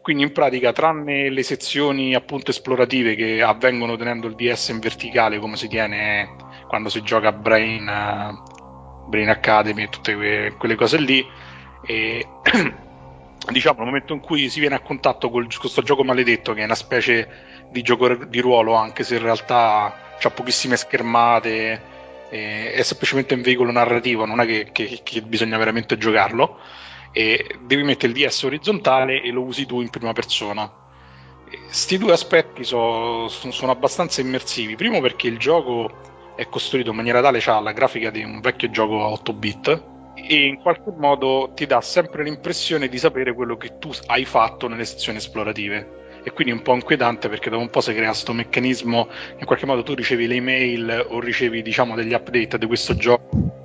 Quindi in pratica, tranne le sezioni appunto esplorative che avvengono tenendo il DS in verticale, come si tiene quando si gioca a Brain, uh, Brain Academy e tutte que- quelle cose lì, e diciamo nel momento in cui si viene a contatto con questo gioco maledetto, che è una specie di gioco di ruolo, anche se in realtà ha pochissime schermate, è semplicemente un veicolo narrativo, non è che, che, che bisogna veramente giocarlo. E devi mettere il DS orizzontale e lo usi tu in prima persona. Questi due aspetti so, sono abbastanza immersivi. Primo perché il gioco è costruito in maniera tale, ha la grafica di un vecchio gioco a 8 bit e in qualche modo ti dà sempre l'impressione di sapere quello che tu hai fatto nelle sezioni esplorative e quindi un po' inquietante perché dopo un po' si crea questo meccanismo in qualche modo tu ricevi le email o ricevi diciamo degli update di questo gioco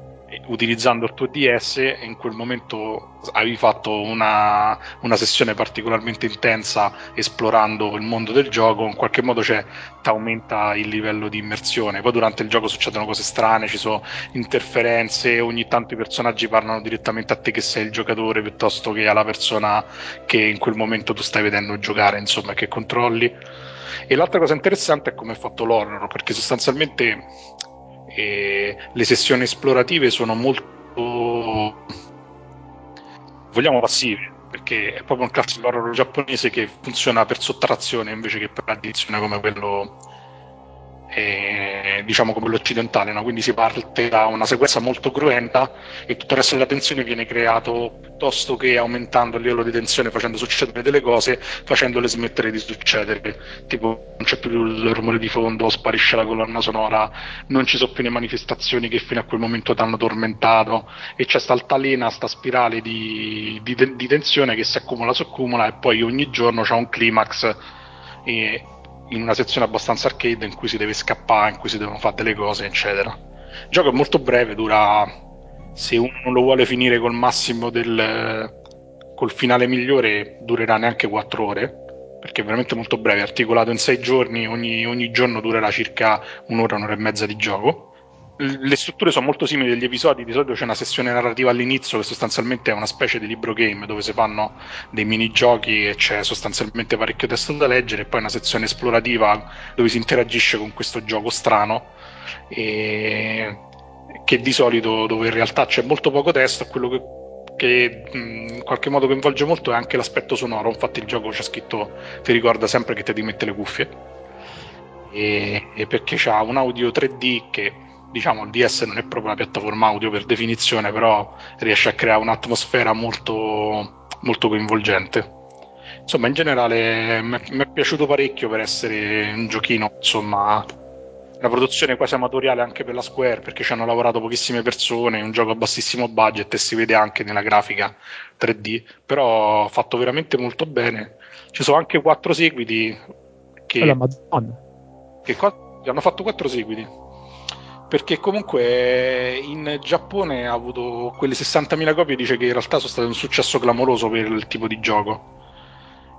utilizzando il tuo DS e in quel momento avevi fatto una, una sessione particolarmente intensa esplorando il mondo del gioco, in qualche modo cioè, ti aumenta il livello di immersione. Poi durante il gioco succedono cose strane, ci sono interferenze, ogni tanto i personaggi parlano direttamente a te che sei il giocatore piuttosto che alla persona che in quel momento tu stai vedendo giocare, insomma, che controlli. E l'altra cosa interessante è come è fatto l'horror, perché sostanzialmente e le sessioni esplorative sono molto vogliamo passive perché è proprio un classico horror giapponese che funziona per sottrazione invece che per addizione come quello eh, diciamo come l'occidentale, no? quindi si parte da una sequenza molto cruenta e tutto il resto della tensione viene creato piuttosto che aumentando il livello di tensione, facendo succedere delle cose, facendole smettere di succedere. Tipo non c'è più il rumore di fondo, sparisce la colonna sonora, non ci sono più le manifestazioni che fino a quel momento ti hanno tormentato e c'è sta altalena, sta spirale di, di, di tensione che si accumula, si accumula e poi ogni giorno c'è un climax. E, in una sezione abbastanza arcade in cui si deve scappare, in cui si devono fare delle cose, eccetera. Il gioco è molto breve, dura se uno non lo vuole finire col massimo del col finale migliore durerà neanche 4 ore perché è veramente molto breve, articolato in 6 giorni, ogni, ogni giorno durerà circa un'ora, un'ora e mezza di gioco le strutture sono molto simili agli episodi, di solito c'è una sessione narrativa all'inizio che sostanzialmente è una specie di libro game dove si fanno dei minigiochi e c'è sostanzialmente parecchio testo da leggere e poi una sezione esplorativa dove si interagisce con questo gioco strano e... che di solito dove in realtà c'è molto poco testo quello che, che in qualche modo coinvolge molto è anche l'aspetto sonoro, infatti il gioco c'è scritto ti ricorda sempre che ti devi le cuffie. E, e perché c'ha un audio 3D che diciamo il DS non è proprio una piattaforma audio per definizione, però riesce a creare un'atmosfera molto, molto coinvolgente. Insomma, in generale mi è piaciuto parecchio per essere un giochino, insomma, una produzione quasi amatoriale anche per la Square, perché ci hanno lavorato pochissime persone, un gioco a bassissimo budget e si vede anche nella grafica 3D, però fatto veramente molto bene. Ci sono anche quattro seguiti che... Madonna. Che co- hanno fatto quattro seguiti perché comunque in Giappone ha avuto quelle 60.000 copie dice che in realtà sono state un successo clamoroso per il tipo di gioco.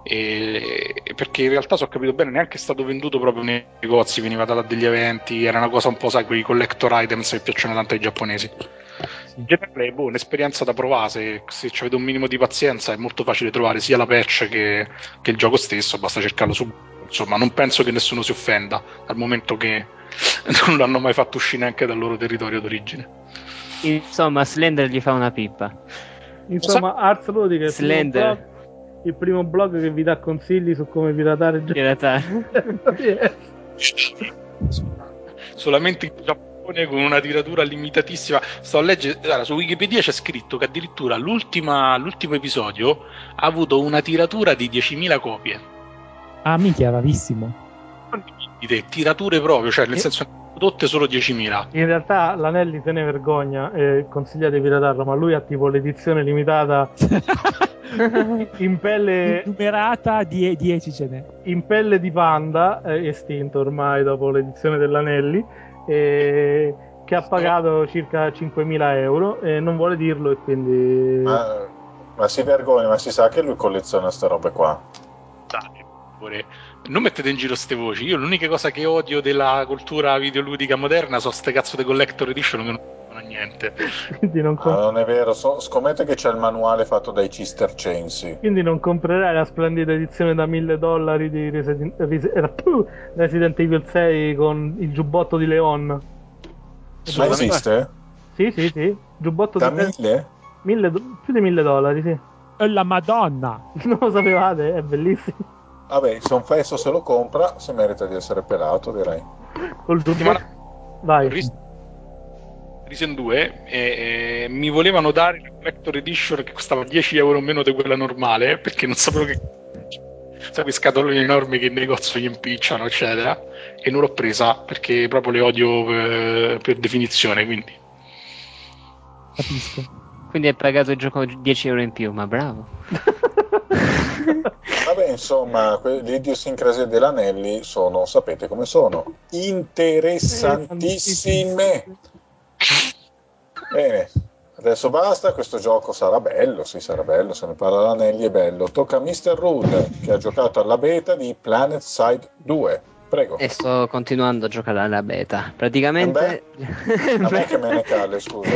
E perché in realtà se ho capito bene neanche è stato venduto proprio nei negozi veniva da degli eventi era una cosa un po' sai quei collector items che piacciono tanto ai giapponesi. In generale boh, un'esperienza da provare se, se avete un minimo di pazienza è molto facile trovare sia la patch che, che il gioco stesso basta cercarlo su insomma non penso che nessuno si offenda dal momento che non l'hanno mai fatto uscire neanche dal loro territorio d'origine. Insomma, Slender gli fa una pippa. Insomma, Ars Lodi che è Slender. Il, primo blog, il primo blog che vi dà consigli su come piratare. Piratare. Solamente in Giappone con una tiratura limitatissima. Sto a leggere, allora, su Wikipedia c'è scritto che addirittura l'ultimo episodio ha avuto una tiratura di 10.000 copie. Ah, minchia, bravissimo vendite, tirature proprio, cioè nel e... senso prodotte solo 10.000. In realtà l'Anelli se ne vergogna e consiglia di piratarlo, ma lui ha tipo l'edizione limitata in pelle numerata 10 ce n'è. In pelle di panda, eh, estinto ormai dopo l'edizione dell'Anelli e che ha pagato circa 5.000 euro e non vuole dirlo e quindi... Ma, ma si vergogna, ma si sa che lui colleziona queste robe qua. Dai, pure. Non mettete in giro ste voci. Io l'unica cosa che odio della cultura videoludica moderna sono ste cazzo di collector edition che non fanno niente. quindi, non Ah, com- non è vero, so- scommetto che c'è il manuale fatto dai cistercensi. quindi non comprerai la splendida edizione da 1000 dollari di Resident, Resident Evil 6 con il giubbotto di Leon. Ma esiste? Sì, sì, sì. Giubbotto Da di mille? 1000 do- più di 1000 dollari, sì. E la Madonna! Non lo sapevate? È bellissimo. Vabbè, se un fesso se lo compra, si merita di essere pelato, direi. Col Settimana-. Vai. Ris- Risen 2 e, e mi volevano dare la Collector Edition che costava 10 euro meno di quella normale perché non sapevo che sai quei scatoloni enormi che in negozio gli impicciano eccetera e non l'ho presa perché proprio le odio per, per definizione quindi Capisco. Quindi hai pagato il gioco 10 euro in più, ma bravo. Vabbè, insomma, que- le idiosincrasie dell'Anelli sono, sapete come sono, interessantissime. Bene, adesso basta, questo gioco sarà bello, sì, sarà bello, se ne parla l'Anelli è bello. Tocca a Mr. Rude, che ha giocato alla beta di Planet Side 2. Prego. E sto continuando a giocare alla beta. Praticamente. A me che me ne cale, scusa.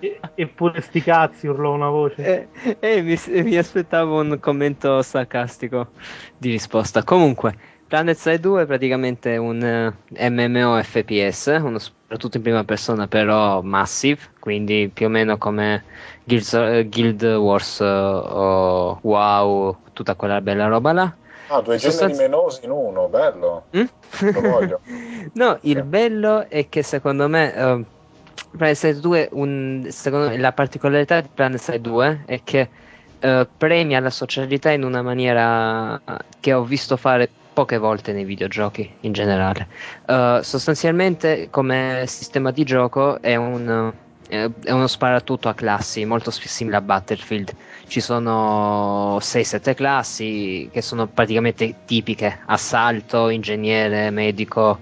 E- Eppure sti cazzi urlò una voce. Eh, eh, mi, mi aspettavo un commento sarcastico di risposta. Comunque, Planet Side 2 è praticamente un eh, MMO FPS, uno soprattutto in prima persona, però massive, quindi più o meno come Guild, eh, Guild Wars eh, o WoW, tutta quella bella roba là. Ah, due generi Sostanzi- menosi in uno, bello. Mm? Lo voglio. no, il Sì. bello è che secondo me eh, Planet Side 2, un- secondo me, la particolarità di Planet Side 2 è che eh, premia la socialità in una maniera che ho visto fare poche volte nei videogiochi in generale. Eh, sostanzialmente come sistema di gioco è un eh, è uno sparatutto a classi, molto simile a Battlefield. Ci sono 6-7 classi che sono praticamente tipiche: assalto, ingegnere, medico,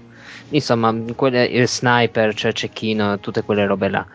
insomma, quelle, il sniper, cioè cecchino, tutte quelle robe là.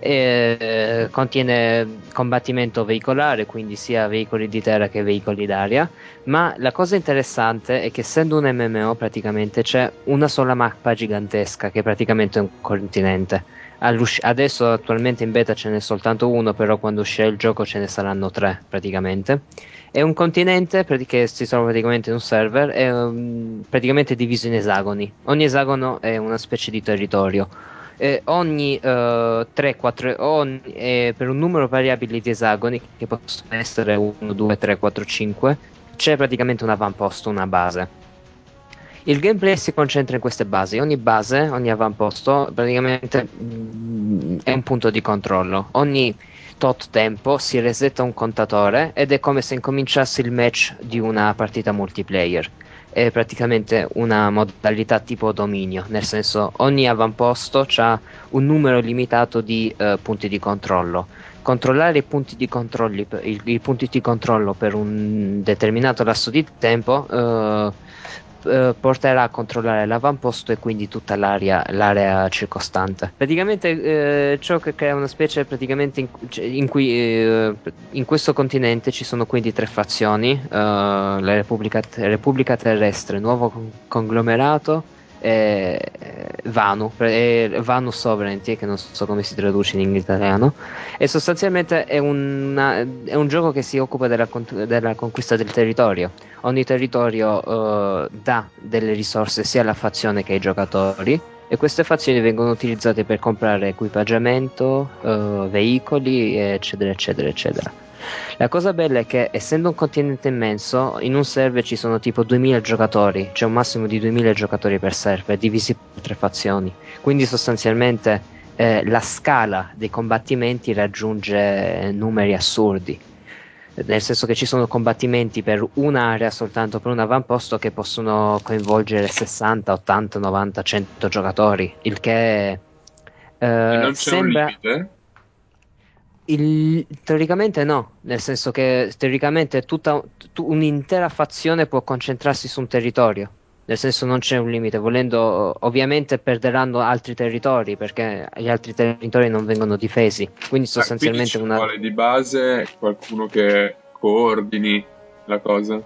E, contiene combattimento veicolare, quindi sia veicoli di terra che veicoli d'aria. Ma la cosa interessante è che, essendo un MMO, praticamente c'è una sola mappa gigantesca che è praticamente un continente. Adesso attualmente in beta ce n'è soltanto uno, però quando uscirà il gioco ce ne saranno tre praticamente. È un continente che si trova praticamente in un server, è um, praticamente diviso in esagoni. Ogni esagono è una specie di territorio. E ogni 3-4 ogni, eh, per un numero variabile di esagoni che possono essere 1, 2, 3, 4, 5 c'è praticamente un avamposto, una base. Il gameplay si concentra in queste basi. Ogni base, ogni avamposto, praticamente mm, è un punto di controllo. Ogni tot tempo si resetta un contatore ed è come se incominciasse il match di una partita multiplayer. È praticamente una modalità tipo dominio, nel senso ogni avamposto ha un numero limitato di eh, punti di controllo. Controllare i punti di, i, i punti di controllo per un determinato lasso di tempo eh, eh, porterà a controllare l'avamposto e quindi tutta l'area, l'area circostante. Praticamente eh, ciò che crea una specie praticamente in, in cui eh, in questo continente ci sono quindi tre fazioni, eh, la Repubblica, Repubblica Terrestre, Nuovo con- Conglomerato e Vanu, e Vanu Sovereignty, che non so come si traduce in italiano, e sostanzialmente è, una- è un gioco che si occupa della, della conquista del territorio. Ogni territorio eh, dà delle risorse sia alla fazione che ai giocatori e queste fazioni vengono utilizzate per comprare equipaggiamento, eh, veicoli, eccetera, eccetera, eccetera. La cosa bella è che essendo un continente immenso, in un server ci sono tipo 2000 giocatori, c'è un massimo di 2000 giocatori per server, divisi per tre fazioni. Quindi sostanzialmente eh, la scala dei combattimenti raggiunge numeri assurdi. Nel senso che ci sono combattimenti per un'area soltanto per un avamposto che possono coinvolgere 60, 80, 90, 100 giocatori, il che eh, non c'è sembra... un limite? Il- teoricamente no, nel senso che teoricamente tutta tu- un'intera fazione può concentrarsi su un territorio. nel senso non c'è un limite, volendo ovviamente perderanno altri territori perché gli altri territori non vengono difesi, quindi sostanzialmente ah, quindi una... vuole di base qualcuno che coordini la cosa.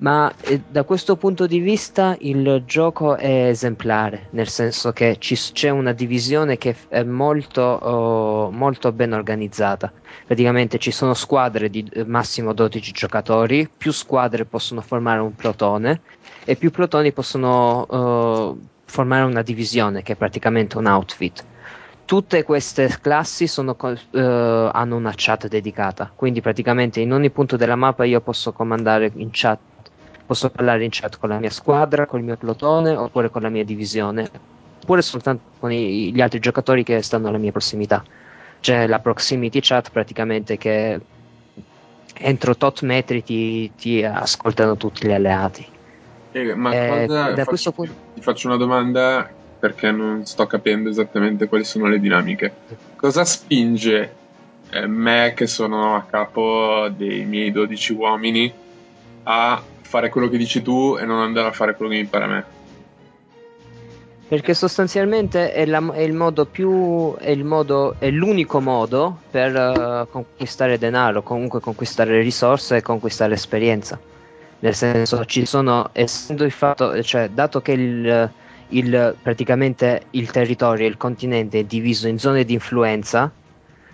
Ma eh, da questo punto di vista il gioco è esemplare, nel senso che ci, c'è una divisione che è molto, oh, molto ben organizzata. Praticamente ci sono squadre di eh, massimo 12 giocatori, più squadre possono formare un plotone e più plotoni possono oh, formare una divisione che è praticamente un outfit tutte queste classi sono, uh, hanno una chat dedicata, quindi praticamente in ogni punto della mappa io posso comandare in chat Posso parlare in chat con la mia squadra, con il mio plotone oppure con la mia divisione, oppure soltanto con i, gli altri giocatori che stanno alla mia prossimità. C'è la proximity chat praticamente che entro tot metri ti, ti ascoltano tutti gli alleati. Eh, ma eh, da faccio, punto... ti faccio una domanda perché non sto capendo esattamente quali sono le dinamiche. Cosa spinge eh, me, che sono a capo dei miei 12 uomini, a fare quello che dici tu e non andare a fare quello che mi pare a me. Perché sostanzialmente è, la, è il modo più. È, il modo, è l'unico modo per uh, conquistare denaro, comunque conquistare risorse e conquistare esperienza. Nel senso, ci sono, essendo il fatto, cioè, dato che il, il, praticamente il territorio, il continente è diviso in zone di influenza,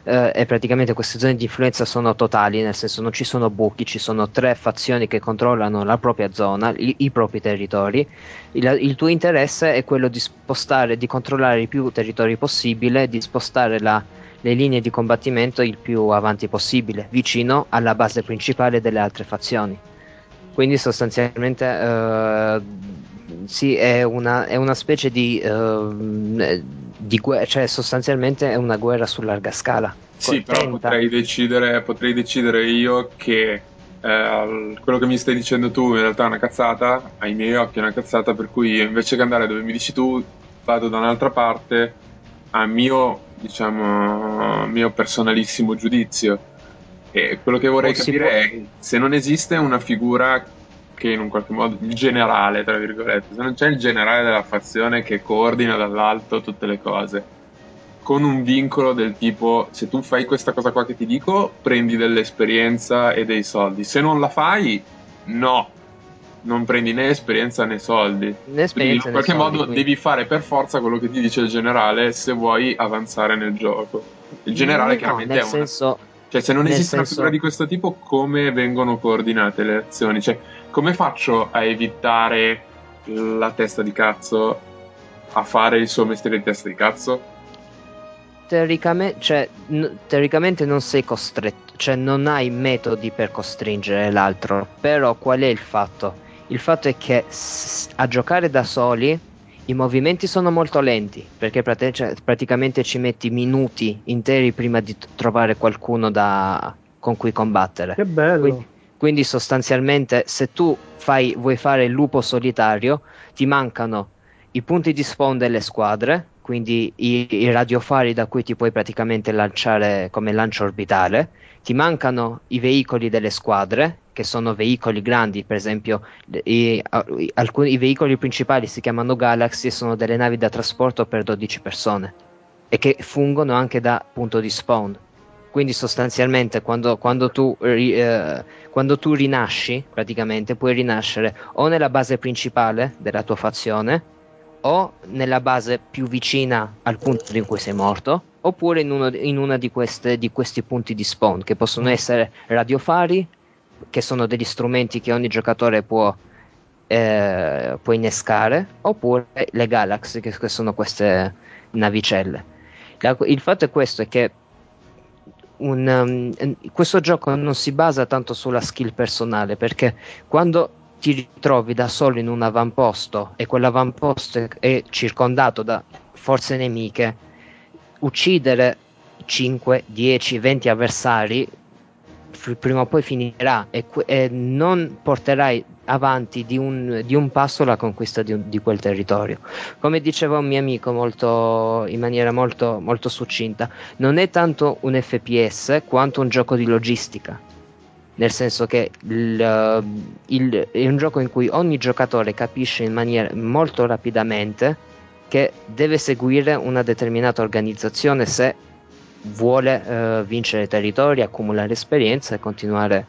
eh, e praticamente queste zone di influenza sono totali, nel senso non ci sono buchi, ci sono tre fazioni che controllano la propria zona, i, i propri territori. Il, il, tuo interesse è quello di spostare, di controllare il più territori possibile, di spostare la, le linee di combattimento il più avanti possibile, vicino alla base principale delle altre fazioni. Quindi sostanzialmente eh, sì, è una, è una specie di, uh, di guerra, cioè sostanzialmente è una guerra su larga scala. Sì, però potrei decidere, potrei decidere io che eh, quello che mi stai dicendo tu in realtà è una cazzata, ai miei occhi è una cazzata, per cui invece che andare dove mi dici tu, vado da un'altra parte a mio, diciamo, mio personalissimo giudizio. E quello che vorrei capire può... è se non esiste una figura che in un qualche modo il generale, tra virgolette, se non c'è il generale della fazione che coordina dall'alto tutte le cose, con un vincolo del tipo se tu fai questa cosa qua che ti dico, prendi dell'esperienza e dei soldi, se non la fai, no. Non prendi né esperienza né soldi. Né esperienza, quindi in qualche soldi, modo quindi. devi fare per forza quello che ti dice il generale se vuoi avanzare nel gioco. Il generale no, chiaramente nel è una... senso, cioè, se non esiste senso... una figura di questo tipo, come vengono coordinate le azioni? Cioè, come faccio a evitare la testa di cazzo a fare il suo mestiere di testa di cazzo? Teoricamente, cioè, n- teoricamente non sei costretto, cioè non hai metodi per costringere l'altro, però qual è il fatto? Il fatto è che s- a giocare da soli i movimenti sono molto lenti perché prati- cioè, praticamente ci metti minuti interi prima di t- trovare qualcuno da- con cui combattere. Che bello! Quindi, quindi sostanzialmente se tu fai, vuoi fare il lupo solitario, ti mancano i punti di spawn delle squadre, quindi i, i, radiofari da cui ti puoi praticamente lanciare come lancio orbitale, ti mancano i veicoli delle squadre, che sono veicoli grandi, per esempio i, alcuni, i veicoli principali si chiamano Galaxy e sono delle navi da trasporto per 12 persone e che fungono anche da punto di spawn. Quindi sostanzialmente quando, quando, tu, eh, quando tu rinasci, praticamente puoi rinascere o nella base principale della tua fazione o nella base più vicina al punto in cui sei morto, oppure in uno in una di, queste, di questi punti di spawn, che possono essere radiofari, che sono degli strumenti che ogni giocatore può, eh, può innescare, oppure le Galaxy, che, sono queste navicelle. La, il fatto è questo, è che un, um, questo gioco non si basa tanto sulla skill personale perché quando ti ritrovi da solo in un avamposto e quell'avamposto è circondato da forze nemiche, uccidere 5, 10, 20 avversari prima o poi finirà e, e non porterai avanti di un, di un, passo la conquista di, un, di, quel territorio. Come diceva un mio amico molto, in maniera molto, molto succinta, non è tanto un FPS quanto un gioco di logistica. nel senso che il, il, è un gioco in cui ogni giocatore capisce in maniera molto rapidamente che deve seguire una determinata organizzazione se vuole uh, vincere territori, accumulare esperienza e continuare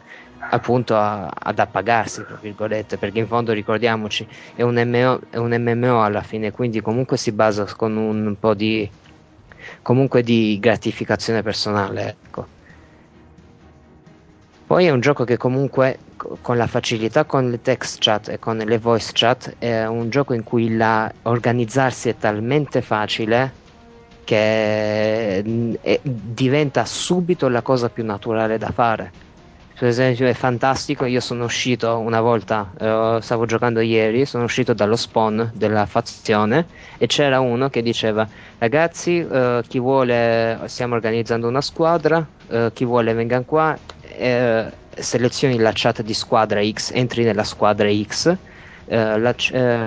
appunto a, ad appagarsi, tra virgolette, perché in fondo ricordiamoci è un, MMO, è un MMO alla fine, quindi comunque si basa con un po' di, comunque di gratificazione personale. Ecco. Poi è un gioco che comunque con la facilità con le text chat e con le voice chat è un gioco in cui la organizzarsi è talmente facile che mm, è, diventa subito la cosa più naturale da fare per esempio è fantastico. Io sono uscito una volta uh, stavo giocando ieri sono uscito dallo spawn della fazione e c'era uno che diceva ragazzi uh, chi vuole stiamo organizzando una squadra uh, chi vuole venga qua selezioni la chat di squadra X entri nella squadra X la,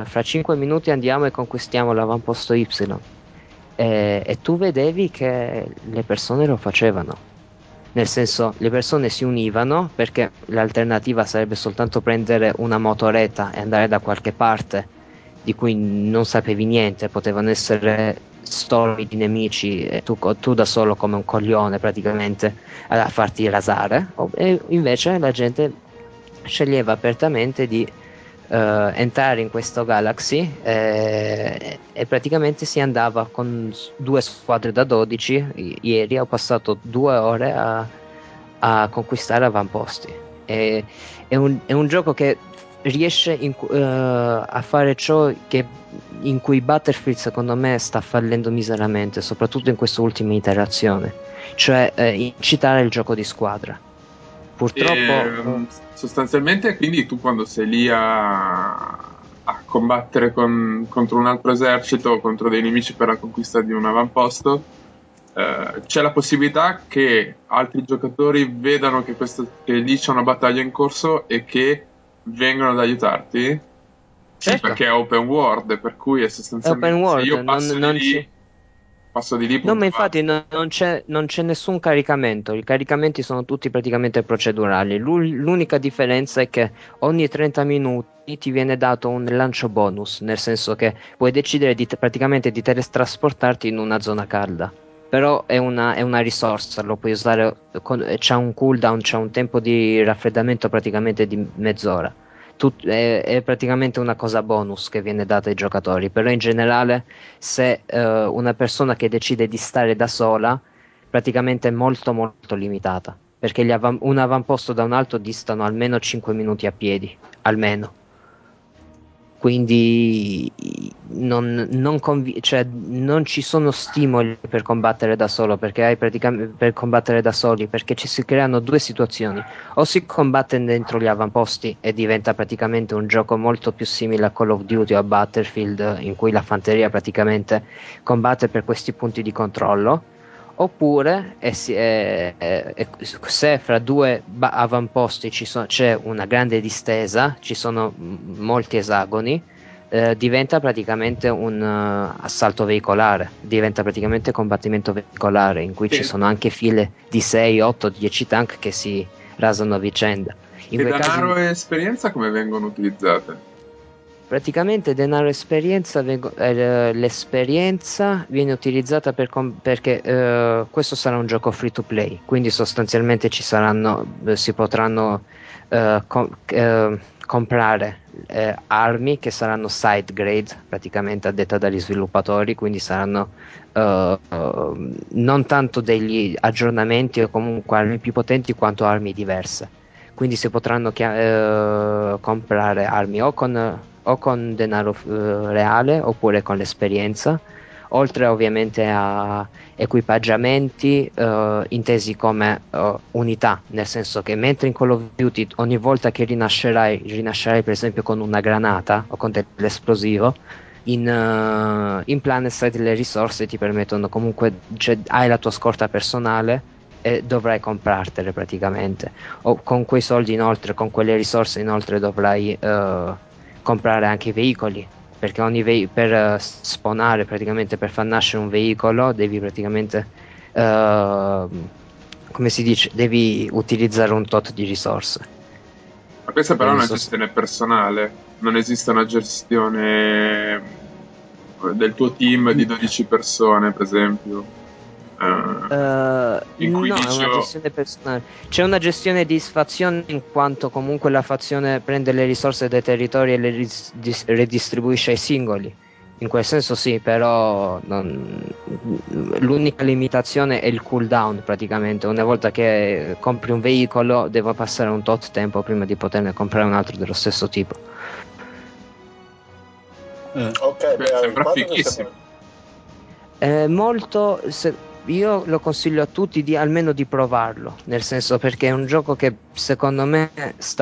fra 5 minuti andiamo e conquistiamo l'avamposto Y e, e tu vedevi che le persone lo facevano nel senso le persone si univano perché l'alternativa sarebbe soltanto prendere una motoretta e andare da qualche parte di cui non sapevi niente, potevano essere stormi di nemici e tu, tu, da solo come un coglione praticamente a farti rasare. E invece la gente sceglieva apertamente di uh, entrare in questo Galaxy eh, e praticamente si andava con due squadre da 12. I- ieri ho passato due ore a, a conquistare avamposti. E, è, un, è un gioco che riesce in, uh, a fare ciò che, in cui Battlefield secondo me sta fallendo miseramente, soprattutto in questa ultima iterazione, cioè uh, incitare il gioco di squadra. Purtroppo... E, ehm, sostanzialmente quindi tu quando sei lì a, a combattere con, contro un altro esercito o contro dei nemici per la conquista di un avamposto, eh, c'è la possibilità che altri giocatori vedano che, questo, che lì c'è una battaglia in corso e che vengano ad aiutarti? Certo. Sì, perché è open world, per cui è sostanzialmente è open world, io passo non, non lì, ci passo di lì. No, ma infatti no, non, c'è, non, c'è, nessun caricamento, i caricamenti sono tutti praticamente procedurali. L'unica differenza è che ogni 30 minuti ti viene dato un lancio bonus, nel senso che puoi decidere di, praticamente di teletrasportarti in una zona calda. Però è una, è una risorsa, lo puoi usare, con, c'è un cooldown, c'è un tempo di raffreddamento praticamente di mezz'ora tut- è, è, praticamente una cosa bonus che viene data ai giocatori, però in generale se uh, una persona che decide di stare da sola praticamente è molto molto limitata, perché av- un avamposto da un altro distano almeno 5 minuti a piedi, almeno. Quindi non, non, conv- cioè, non, ci sono stimoli per combattere da solo perché hai praticamente per combattere da soli perché ci si creano due situazioni. O si combatte dentro gli avamposti e diventa praticamente un gioco molto più simile a Call of Duty o a Battlefield in cui la fanteria praticamente combatte per questi punti di controllo oppure eh, eh, eh, se fra due avamposti so, c'è una grande distesa, ci sono m- molti esagoni, eh, diventa praticamente un uh, assalto veicolare, diventa praticamente combattimento veicolare in cui sì. ci sono anche file di 6, 8, 10 tank che si rasano a vicenda. In e denaro casi... e esperienza come vengono utilizzate? praticamente denaro esperienza eh, l'esperienza viene utilizzata per com- perché eh, questo sarà un gioco free to play quindi sostanzialmente ci saranno eh, si potranno eh, com- comprare eh, armi che saranno side grade praticamente a detta dagli sviluppatori quindi saranno non tanto degli aggiornamenti o comunque armi più potenti quanto armi diverse. Quindi si potranno chia- comprare armi o con o con denaro uh, reale oppure con l'esperienza, oltre ovviamente a equipaggiamenti uh, intesi come uh, unità, nel senso che mentre in Call of Duty ogni volta che rinascerai, rinascerai per esempio con una granata o con dell'esplosivo, in, uh, in Planetside le risorse ti permettono comunque, cioè, hai la tua scorta personale e dovrai comprartele praticamente. O con quei soldi inoltre con quelle risorse inoltre dovrai comprare anche i veicoli perché ogni ve- per uh, spawnare praticamente per far nascere un veicolo devi praticamente uh, come si dice, devi utilizzare un tot di risorse. Ma questa però è una gestione personale, non esiste una gestione del tuo team di 12 persone, per esempio. Eh, Eh, In cui no, è dice- una gestione personale. C'è una gestione di fazione in quanto comunque la fazione prende le risorse dai territori e le ris- dis- redistribuisce ai singoli. In quel senso sì, però non- l'unica limitazione è il cooldown praticamente. Una volta che compri un veicolo devo passare un tot tempo prima di poterne comprare un altro dello stesso tipo. Ok, beh, sembra fighissimo. sembra- Eh, molto. se- io lo consiglio a tutti di almeno di provarlo. Nel senso perché è un gioco che secondo me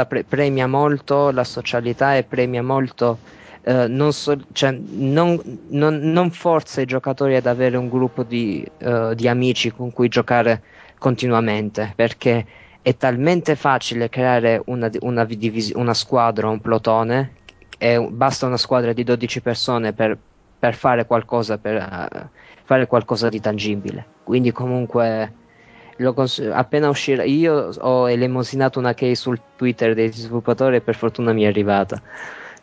pre- premia molto la socialità e premia molto. eh, non, so- cioè, non, non- non forza i giocatori ad avere un gruppo di, eh, di amici con cui giocare continuamente perché è talmente facile creare una, una, divisi- una squadra, un plotone basta una squadra di 12 persone per, per fare qualcosa per eh, fare qualcosa di tangibile quindi comunque lo cons- appena uscirà io ho elemosinato una case sul twitter dei sviluppatori e per fortuna mi è arrivata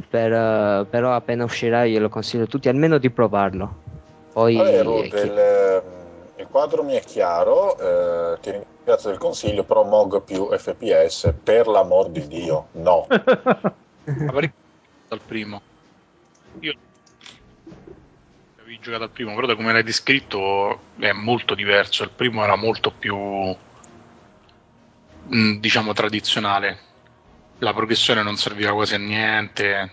Per, eh, però appena uscirà io lo consiglio a tutti almeno di provarlo poi Vabbè, Ruth, chi- il, ehm, il quadro mi è chiaro, eh, ti ringrazio del consiglio, però MOG più FPS, per l'amor di Dio, no. Avrei dal primo. Io giocato al primo, però da come l'hai descritto è molto diverso. Il primo era molto più mh, diciamo tradizionale. La progressione non serviva quasi a niente.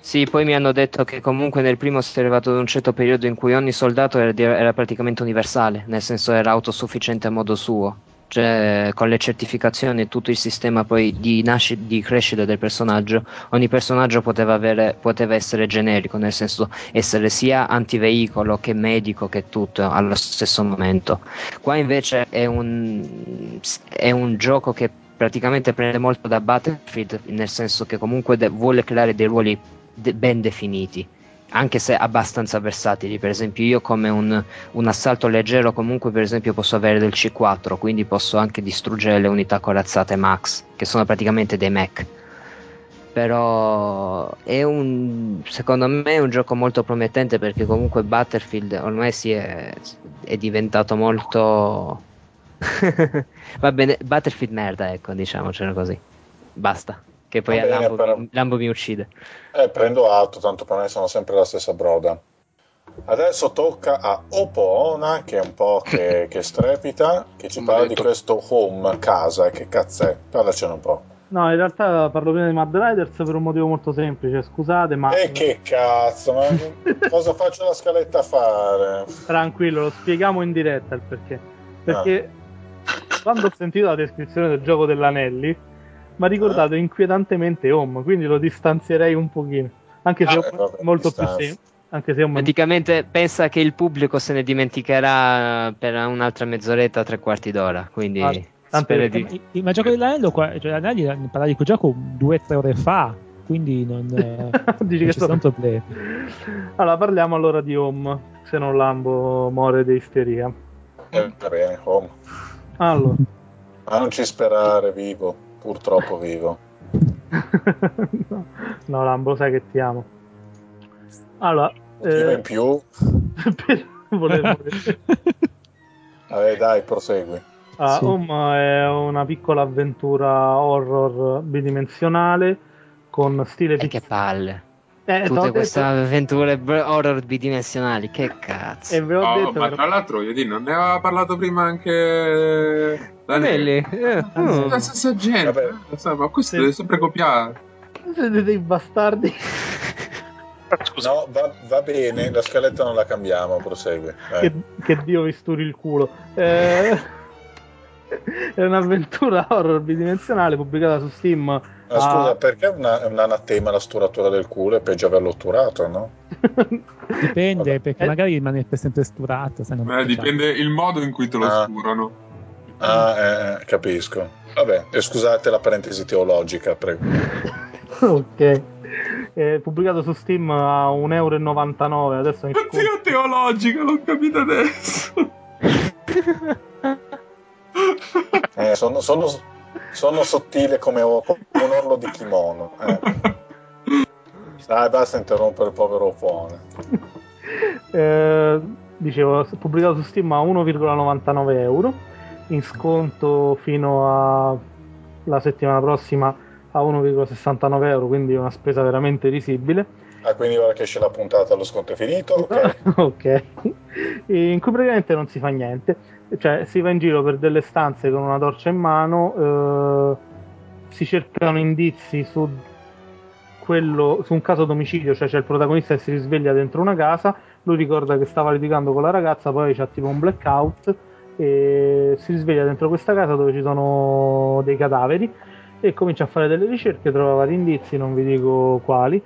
Sì, poi mi hanno detto che comunque nel primo si è arrivato ad un certo periodo in cui ogni soldato era, era praticamente universale, nel senso era autosufficiente a modo suo. Cioè, con le certificazioni e tutto il sistema poi di, nasci- di crescita del personaggio, ogni personaggio poteva, avere, poteva essere generico, nel senso essere sia antiveicolo che medico che tutto allo stesso momento. Qua invece è un, è un gioco che praticamente prende molto da Battlefield, nel senso che comunque de- vuole creare dei ruoli de- ben definiti, anche se abbastanza versatili. Per esempio, io come un, un assalto leggero, comunque, per esempio, posso avere del C4, quindi posso anche distruggere le unità corazzate Max, che sono praticamente dei mech. Però è un secondo me è un gioco molto promettente perché comunque Battlefield ormai si è, è diventato molto va bene Battlefield merda ecco diciamocelo così basta che poi bene, Lambo, però- mi, Lambo mi uccide Eh, prendo atto, tanto per me sono sempre la stessa broda. Adesso tocca a Opoona, che è un po' che, che strepita, che ci parla di questo home, casa, che cazz'è. Parlacene un po'. No, in realtà parlo prima di Mad Riders per un motivo molto semplice, scusate, ma E che cazzo, ma cosa faccio la scaletta a fare? tranquillo, lo spieghiamo in diretta il perché. Perché Ah. quando ho sentito la descrizione del gioco dell'Anelli, mi ha ricordato inquietantemente Home, quindi lo distanzierei un pochino. Anche se Ah, Home eh, vabbè, è molto più distanza. semplice. Anche se Home è praticamente pensa che il pubblico se ne dimenticherà per un'altra mezz'oretta tre quarti d'ora quindi Ah, Eh, di... ma, il- ma il gioco dell'anello, qua- cioè, l'anelli ne parlavi di quel gioco due o tre ore fa, quindi non, Dici non che sono sono- problemi. Allora, parliamo allora di Home, se non Lambo muore di isteria. Eh, va bene, home. Allora, Ma non ci sperare, vivo. Purtroppo vivo. no, Lambo, sai che ti amo. Allora, eh, in più. per- volevo Vabbè, dai, prosegui. Ah, Sì. Home è una piccola avventura horror bidimensionale con stile E che palle Eh, tutte detto- queste avventure br- horror bidimensionali che cazzo E ve l'ho Oh, detto ma tra l'altro, io non ne aveva parlato prima anche Anelli, eh, mm. La stessa gente, Vabbè. eh, ma questo Sì. deve sempre copiare. siete dei bastardi. Scusa, No, va, va bene, la scaletta non la cambiamo, prosegui. Dai. che, che Dio vi sturi il culo. Eh, è un'avventura horror bidimensionale pubblicata su Steam. Ma scusa, Ah. perché è, una, è un anatema la sturatura del culo? È peggio averlo otturato, no? Dipende, Vabbè. perché Eh. magari rimane sempre sturato. Eh, facciamo. dipende il modo in cui te lo Ah. sturano. Ah, eh, capisco. Vabbè, e scusate la parentesi teologica, prego. ok. È pubblicato su Steam a 1,99 euro. Adesso è in. Oddio, teologica, l'ho capito adesso. sono, sono, sono sottile come, come, un orlo di kimono. Eh. Dai, basta interrompere il povero Opone. eh, dicevo, pubblicato su Steam a 1,99 euro, in sconto fino alla settimana prossima a 1,69 euro, quindi una spesa veramente risibile. Ah, quindi ora che esce la puntata lo sconto è finito? Ok. ok. In cui praticamente non si fa niente, cioè si va in giro per delle stanze con una torcia in mano, eh, si cercano indizi su, quello, su un caso d'omicidio, cioè c'è il protagonista che si risveglia dentro una casa, lui ricorda che stava litigando con la ragazza, poi c'è tipo un blackout e si risveglia dentro questa casa dove ci sono dei cadaveri e comincia a fare delle ricerche, trova vari indizi, non vi dico quali.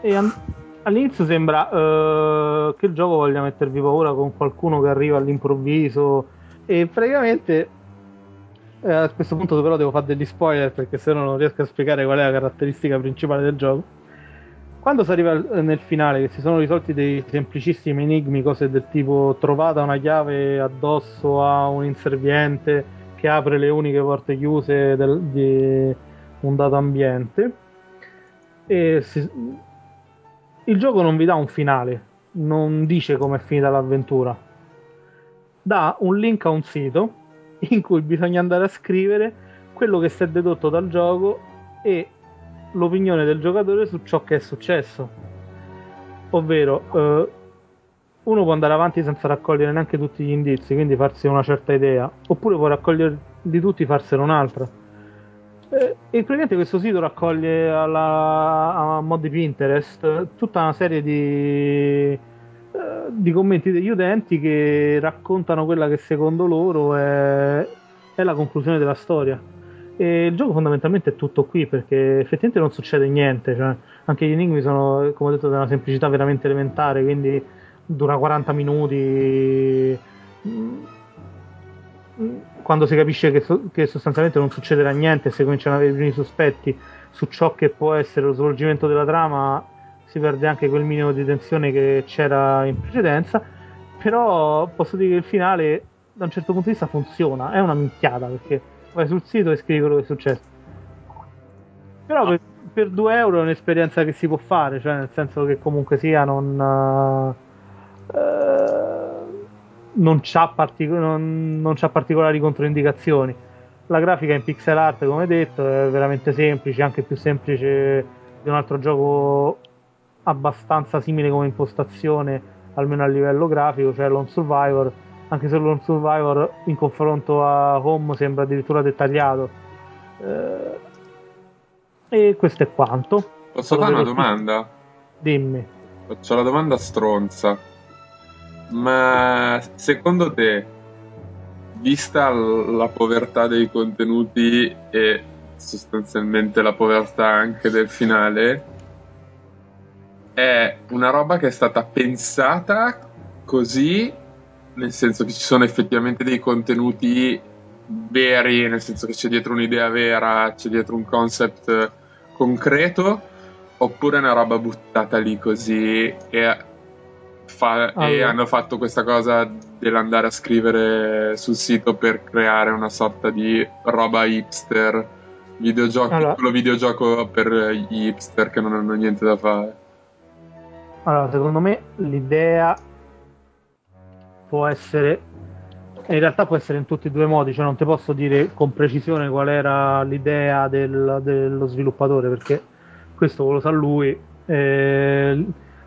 E an- all'inizio sembra uh, che il gioco voglia mettervi paura con qualcuno che arriva all'improvviso e praticamente eh, a questo punto però devo fare degli spoiler perché se no non riesco a spiegare qual è la caratteristica principale del gioco. Quando si arriva nel finale che si sono risolti dei semplicissimi enigmi, cose del tipo trovata una chiave addosso a un inserviente che apre le uniche porte chiuse del, di un dato ambiente, e si, il gioco non vi dà un finale, non dice come è finita l'avventura, dà un link a un sito in cui bisogna andare a scrivere quello che si è dedotto dal gioco e l'opinione del giocatore su ciò che è successo. Ovvero, eh, uno può andare avanti senza raccogliere neanche tutti gli indizi, quindi farsi una certa idea, oppure può raccoglierli tutti e farsene un'altra. E praticamente questo sito raccoglie alla, a mod di Pinterest tutta una serie di, eh, di commenti degli utenti che raccontano quella che secondo loro è, è la conclusione della storia. E il gioco fondamentalmente è tutto qui perché effettivamente non succede niente, cioè, anche gli enigmi sono, come ho detto, di una semplicità veramente elementare, quindi dura 40 minuti quando si capisce che, che, sostanzialmente non succederà niente se cominciano ad avere i primi sospetti su ciò che può essere lo svolgimento della trama si perde anche quel minimo di tensione che c'era in precedenza. Però posso dire che il finale da un certo punto di vista funziona. È una minchiata perché vai sul sito e scrivi quello che è successo. Però per, per 2 euro è un'esperienza che si può fare cioè nel senso che comunque sia non uh, non c'ha, partic- non, non c'ha particolari controindicazioni. La grafica in pixel art, come detto, è veramente semplice, anche più semplice di un altro gioco abbastanza simile come impostazione, almeno a livello grafico, cioè Lone Survivor. Anche se Lone Survivor in confronto a Home sembra addirittura dettagliato. Eh, e questo è quanto. Posso fare una domanda? Dimmi. Faccio la domanda stronza ma secondo te, vista la povertà dei contenuti e sostanzialmente la povertà anche del finale, è una roba che è stata pensata così, nel senso che ci sono effettivamente dei contenuti veri, nel senso che c'è dietro un'idea vera, c'è dietro un concept concreto, oppure è una roba buttata lì così e fa- allora. e hanno fatto questa cosa dell'andare a scrivere sul sito per creare una sorta di roba hipster, videogioco, allora. piccolo videogioco per gli hipster che non hanno niente da fare. Allora, secondo me l'idea può essere in realtà può essere in tutti e due i modi, cioè non ti posso dire con precisione qual era l'idea del, dello sviluppatore perché questo lo sa lui. Eh,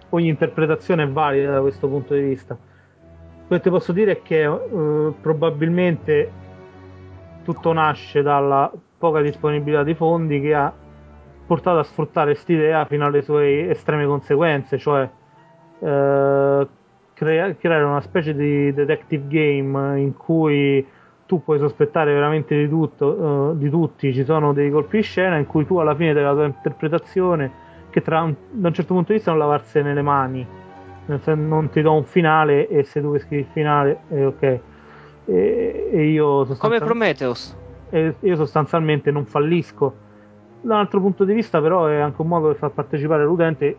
ogni interpretazione è valida da questo punto di vista. Quello che ti posso dire è che uh, probabilmente tutto nasce dalla poca disponibilità di fondi che ha portato a sfruttare quest'idea fino alle sue estreme conseguenze, cioè uh, crea- creare una specie di detective game in cui tu puoi sospettare veramente di tutto, uh, di tutti, ci sono dei colpi di scena in cui tu alla fine della tua interpretazione che tra un, da un certo punto di vista non lavarsene le mani. Non ti do un finale e se tu scrivi il finale è ok. E, e io come Prometheus. e io sostanzialmente non fallisco. Da un altro punto di vista però è anche un modo per far partecipare l'utente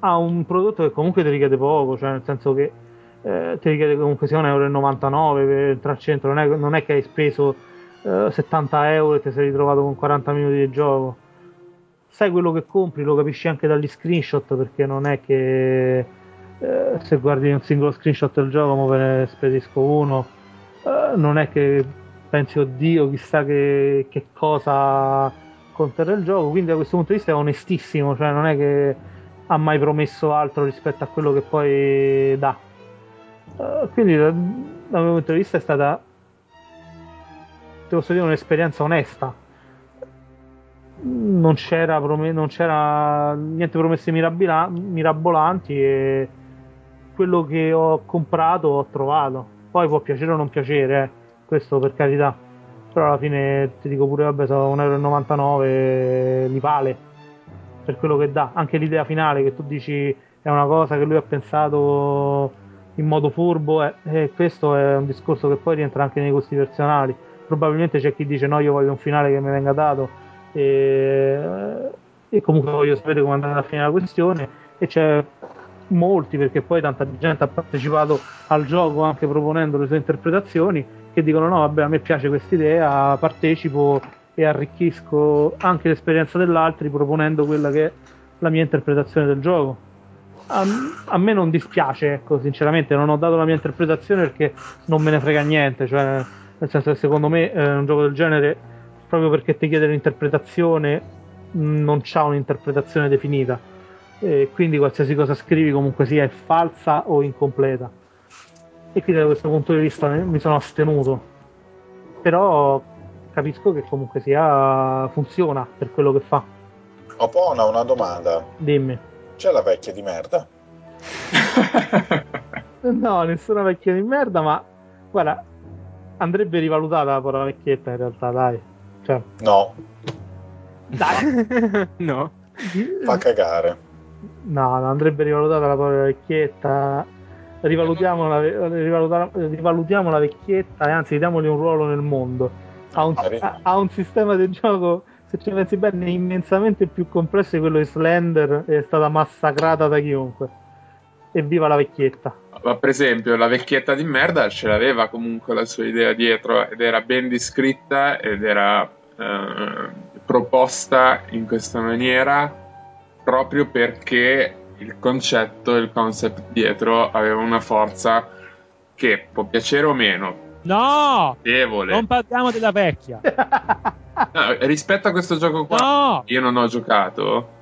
a un prodotto che comunque ti richiede poco cioè nel senso che eh, ti richiede comunque sia 1,99 euro per entrare al centro non è, non è che hai speso eh, 70 euro e ti sei ritrovato con 40 minuti di gioco. Sai quello che compri, lo capisci anche dagli screenshot perché non è che eh, se guardi un singolo screenshot del gioco, ve ne spedisco uno, eh, non è che pensi oddio chissà che, che cosa conterrà il gioco, quindi da questo punto di vista è onestissimo, cioè non è che ha mai promesso altro rispetto a quello che poi dà. Uh, quindi dal, mio punto di vista è stata posso dire un'esperienza onesta non c'era, non c'era niente promesse mirabolanti e quello che ho comprato ho trovato. Poi può piacere o non piacere eh, questo per carità. Però alla fine ti dico pure vabbè sono 1,99 euro li vale per quello che dà. Anche l'idea finale che tu dici è una cosa che lui ha pensato in modo furbo eh, e questo è un discorso che poi rientra anche nei gusti personali. Probabilmente c'è chi dice no io voglio un finale che mi venga dato e, e comunque voglio sapere come andrà a finire la questione. E c'è molti perché poi tanta gente ha partecipato al gioco anche proponendo le sue interpretazioni che dicono no vabbè a me piace questa idea partecipo e arricchisco anche l'esperienza dell'altro proponendo quella che è la mia interpretazione del gioco. A, a, me non dispiace ecco sinceramente non ho dato la mia interpretazione perché non me ne frega niente cioè nel senso che secondo me eh, un gioco del genere proprio perché ti chiede l'interpretazione non c'ha un'interpretazione definita. E quindi qualsiasi cosa scrivi comunque sia è falsa o incompleta. E quindi da questo punto di vista mi sono astenuto. Però capisco che comunque sia funziona per quello che fa. Opona una domanda. Dimmi. C'è la vecchia di merda? no nessuna vecchia di merda ma guarda andrebbe rivalutata la parola vecchietta in realtà, dai. Cioè. No. Dai. no. Fa cagare. No, no, andrebbe rivalutata la parola vecchietta. Rivalutiamo la, rivalutiamo la vecchietta e anzi diamogli un ruolo nel mondo. Ha un, ha, ha un sistema di gioco se ci pensi bene, immensamente più complesso di quello di Slender è stata massacrata da chiunque. Evviva la vecchietta! Ma per esempio, la vecchietta di merda ce l'aveva comunque la sua idea dietro ed era ben descritta ed era eh, proposta in questa maniera proprio perché il concetto, il concept dietro aveva una forza che può piacere o meno. No! Debole. Non parliamo della vecchia. no, rispetto a questo gioco qua, no! io non ho giocato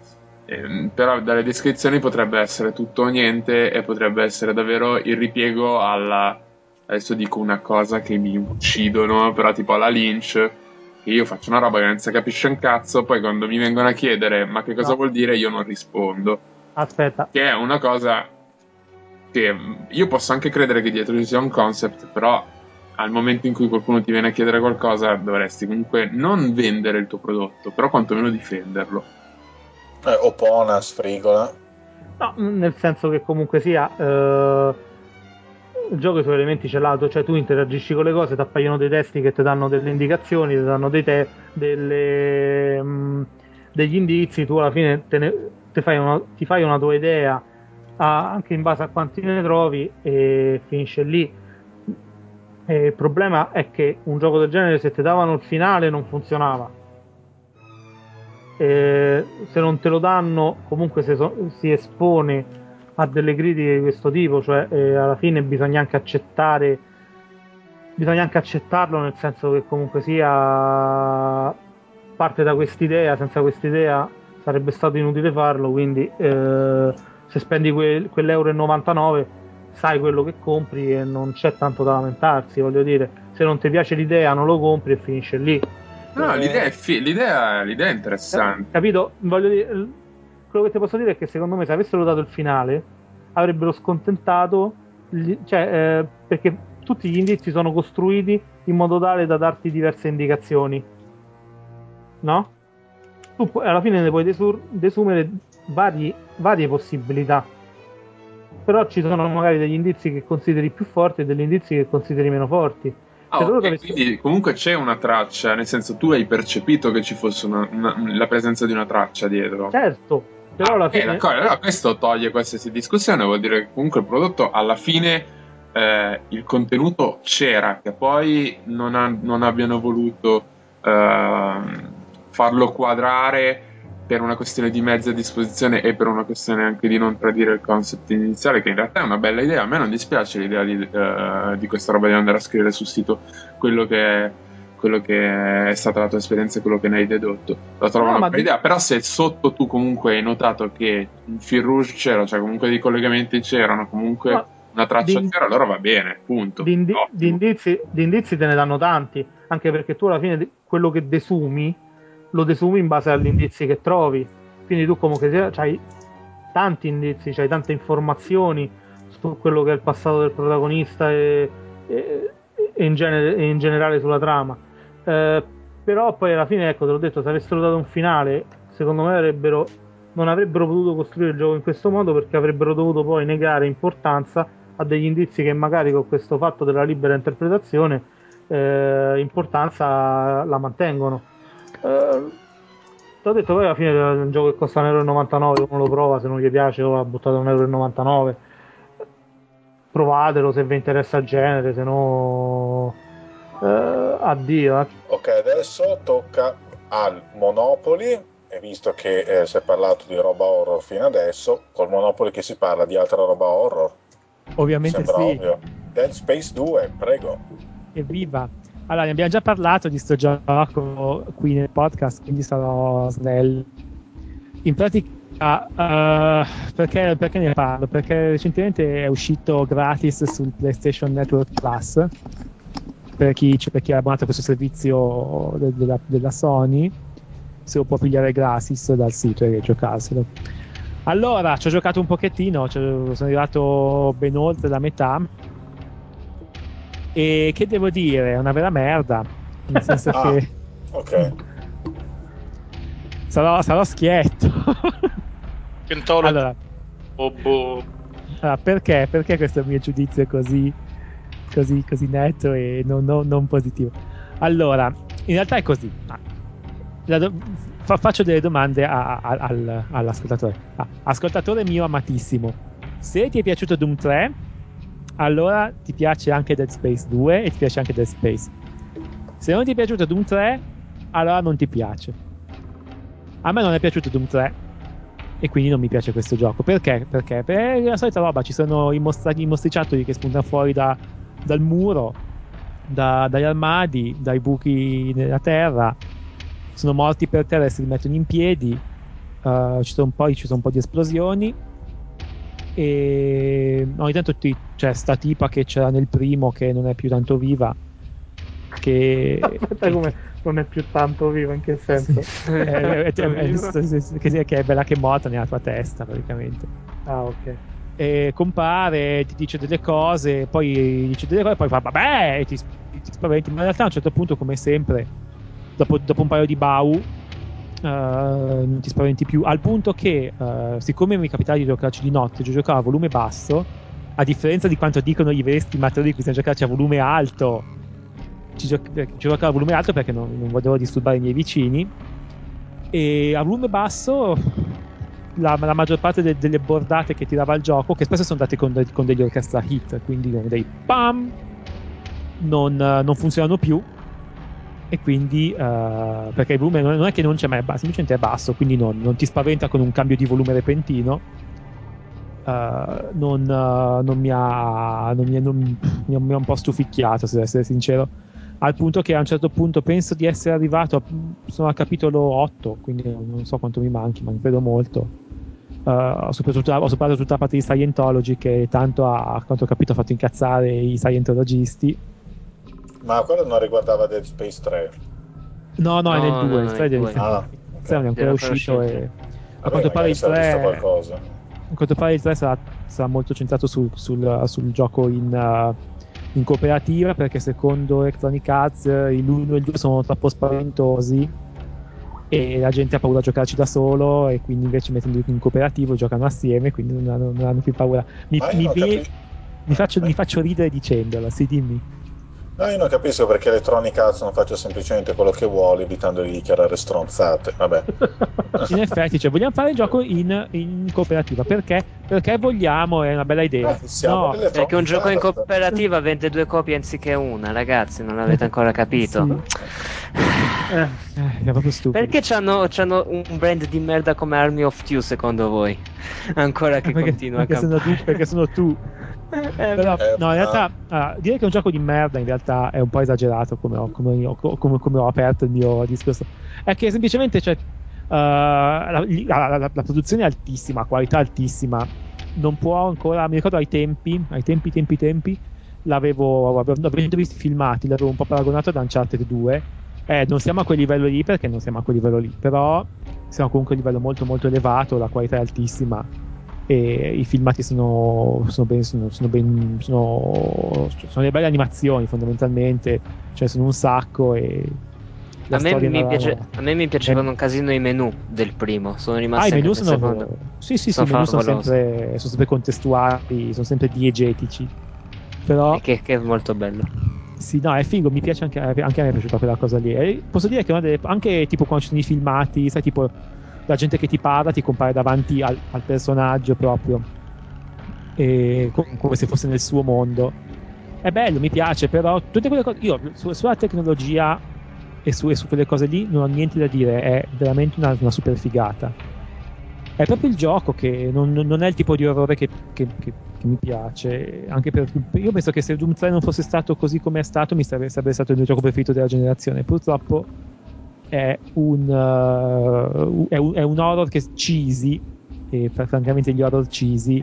eh, però dalle descrizioni potrebbe essere tutto o niente e potrebbe essere davvero il ripiego alla adesso dico una cosa che mi uccidono però tipo alla Lynch io faccio una roba che non si capisce un cazzo poi quando mi vengono a chiedere ma che cosa no. vuol dire io non rispondo aspetta che è una cosa che io posso anche credere che dietro ci sia un concept però al momento in cui qualcuno ti viene a chiedere qualcosa dovresti comunque non vendere il tuo prodotto però quantomeno difenderlo eh, Opona, sfrigola. No, nel senso che comunque sia. Eh, il gioco i suoi elementi celato, cioè tu interagisci con le cose, ti appaiono dei testi che ti danno delle indicazioni, ti danno te, delle, mh, mm, degli indizi, tu alla fine ne, fai una, ti fai una tua idea a, anche in base a quanti ne trovi e finisce lì. E il problema è che un gioco del genere se ti davano il finale non funzionava eh, se non te lo danno comunque so, si espone a delle critiche di questo tipo, cioè eh, alla fine bisogna anche accettare bisogna anche accettarlo nel senso che comunque sia parte da quest'idea, senza quest'idea sarebbe stato inutile farlo, quindi eh, se spendi que- quell'euro e 99 sai quello che compri e non c'è tanto da lamentarsi, voglio dire, se non ti piace l'idea non lo compri e finisce lì. No, eh, l'idea, è fi- l'idea, l'idea, è interessante. Capito? Voglio dire, quello che ti posso dire è che secondo me se avessero dato il finale avrebbero scontentato, gli, cioè, eh, perché tutti gli indizi sono costruiti in modo tale da darti diverse indicazioni. No? Tu alla fine ne puoi desur- desumere vari, varie possibilità. Però ci sono magari degli indizi che consideri più forti e degli indizi che consideri meno forti Oh, okay, quindi comunque c'è una traccia, nel senso tu hai percepito che ci fosse una, una, la presenza di una traccia dietro. Certo, però ah, alla fine... Eh, allora questo toglie qualsiasi discussione, vuol dire che comunque il prodotto alla fine eh, il contenuto c'era, che poi non, ha, non abbiano voluto eh, farlo quadrare per una questione di mezzi a disposizione e per una questione anche di non tradire il concept iniziale, che in realtà è una bella idea. A me non dispiace l'idea di, uh, di questa roba di andare a scrivere sul sito quello che è, quello che è stata la tua esperienza e quello che ne hai dedotto. La trovo no, una bella di... idea, però se sotto tu comunque hai notato che in fil rouge c'era, cioè comunque dei collegamenti c'erano, comunque... No una traccia di, c'era, allora va bene, punto. Di, indi- di, indizi, di, indizi, te ne danno tanti, anche perché tu alla fine quello che desumi lo desumi in base agli indizi che trovi. Quindi tu comunque hai tanti indizi, hai tante informazioni su quello che è il passato del protagonista e, e, e, in, genere, e in, generale sulla trama. Eh, però poi alla fine, ecco, te l'ho detto, se avessero dato un finale, secondo me avrebbero, non avrebbero potuto costruire il gioco in questo modo perché avrebbero dovuto poi negare importanza a degli indizi che magari con questo fatto della libera interpretazione eh, importanza la mantengono. Eh, ho detto poi alla fine è un gioco che costa 1,99 euro, uno lo prova, se non gli piace o ha buttato 1,99 euro. Provatelo se vi interessa il genere, se no eh, addio. Eh. Ok, adesso tocca al Monopoli e visto che eh, si è parlato di roba horror fino adesso, col Monopoli che si parla di altra roba horror. Ovviamente Sembra sì. Ovvio. Dead Space 2, prego. Evviva! Allora, ne abbiamo già parlato di sto gioco qui nel podcast, quindi sarò snello. In pratica, uh, perché, perché, ne parlo? Perché recentemente è uscito gratis sul PlayStation Network Plus per chi, cioè per chi è abbonato a questo servizio de, della, della, Sony, se lo può pigliare gratis dal sito e giocarselo. Allora, ci ho giocato un pochettino, sono arrivato ben oltre la metà e che devo dire? È una vera merda. Nel senso ah, che. Ok. Sarò, sarò schietto. Allora, oh, boh. allora, perché? Perché questo mio giudizio è così, così, così netto e non, non, non, positivo? Allora, in realtà è così. Do- fa- faccio delle domande a- a- al- all'ascoltatore. Ah, ascoltatore mio amatissimo, se ti è piaciuto Doom 3 allora ti piace anche Dead Space 2 e ti piace anche Dead Space. Se non ti è piaciuto Doom 3, allora non ti piace. A me non è piaciuto Doom 3 e quindi non mi piace questo gioco. Perché? Perché? Per la solita roba, ci sono i, mostra- i mostriciattoli che spuntano fuori da, dal muro, da, dagli armadi, dai buchi nella terra, sono morti per terra e si rimettono in piedi, uh, ci, sono poi, ci sono un po' di esplosioni e ogni tanto ti, c'è sta tipa che c'era nel primo che non è più tanto viva che, Aspetta, come non è più tanto viva in che senso? è, è, è, che è bella che è morta nella tua testa praticamente ah ok e compare, ti dice delle cose, poi dice delle cose, poi fa vabbè, e ti, ti spaventi. Ma in realtà a un certo punto, come sempre, dopo, dopo un paio di bau, Uh, non ti spaventi più. Al punto che, uh, siccome mi capitava di giocarci di notte, io giocavo a volume basso, a differenza di quanto dicono i veri stimatori cui stiamo giocarci a volume alto, ci, gioc- ci giocavo a volume alto perché non, non volevo disturbare i miei vicini. E a volume basso, la, la maggior parte de- delle bordate che tirava il gioco, che spesso sono date con, de- con degli orchestra hit, quindi con dei pam, non, non funzionano più. E quindi uh, perché il volume non è che non c'è ma è basso, semplicemente è basso quindi non, non ti spaventa con un cambio di volume repentino. Uh, non, uh, non, mi ha, non, mi, non, mi ha un po' stuficchiato se devo essere sincero. Al punto che a un certo punto penso di essere arrivato a, sono al capitolo 8 quindi non so quanto mi manchi ma non credo molto Uh, ho, ho superato tutta la parte di Scientology che tanto a, a quanto ho capito ha fatto incazzare i Scientologisti ma quello non riguardava Dead Space 3? No, no, no è nel 2. No, il 3 del ah, okay. non è ancora uscito. E... A quanto pare il 3. A quanto pare il 3 sarà, sarà molto centrato sul, sul, sul gioco in, uh, in, cooperativa perché secondo Electronic Arts l'1 e il 2 sono troppo spaventosi e la gente ha paura a giocarci da solo e quindi invece mettendo in cooperativo giocano assieme quindi non hanno, non hanno più paura. Mi, mi, mi, faccio, mi faccio ridere dicendolo, sì dimmi. No, io non capisco perché Electronic Arts non faccia semplicemente quello che vuole evitando di dichiarare stronzate. Vabbè. in effetti, cioè, vogliamo fare il gioco in, in cooperativa perché? Perché vogliamo, è una bella idea. Siamo No, Perché un gioco in cooperativa vende due copie anziché una, ragazzi, non l'avete ancora capito. Eh, eh, è proprio stupido. Perché c'hanno, c'hanno un brand di merda come Army of Two secondo voi? Ancora che Eh, perché, continua a perché sono campare. tu, perché sono tu. Eh, Però, Eh, no, in realtà, ah, dire che è un gioco di merda in realtà è un po' esagerato come ho, come ho- come- come ho aperto il mio discorso. È che semplicemente cioè, uh, la, la- la- la produzione è altissima, qualità altissima. Non può ancora, mi ricordo ai tempi, ai tempi, tempi, tempi, l'avevo, avevo- avendo visto i filmati, l'avevo un po' paragonato ad Uncharted 2. Eh, non siamo a quel livello lì perché non siamo a quel livello lì, però siamo comunque a un livello molto molto elevato, la qualità è altissima e i filmati sono, sono ben sono, sono ben sono, delle belle animazioni fondamentalmente cioè sono un sacco e A me, narrata- piace- a me mi piacevano Eh. un casino i menu del primo, sono ah rimasti i menu sono secondo. sì sì sì Sono menu sono sempre, sono sempre contestuali sono sempre diegetici però Che, che è molto bello. sì, no, è figo, mi piace anche, anche a me è piaciuta quella cosa lì. E posso dire che una delle- anche tipo quando ci sono i filmati, sai, tipo la gente che ti parla ti compare davanti al, al personaggio proprio, e co- come se fosse nel suo mondo. È bello, mi piace, però tutte quelle cose, io su- sulla tecnologia e su, e su quelle cose lì non ho niente da dire, è veramente una, una super figata. È proprio il gioco che non- non è il tipo di orrore che, che- che- che mi piace. Anche per, io penso che se Doom 3 non fosse stato così come è stato, mi sarebbe, sarebbe stato il mio gioco preferito della generazione. Purtroppo è un, uh, è un, è un horror che cheesy, e fr- francamente gli horror cheesy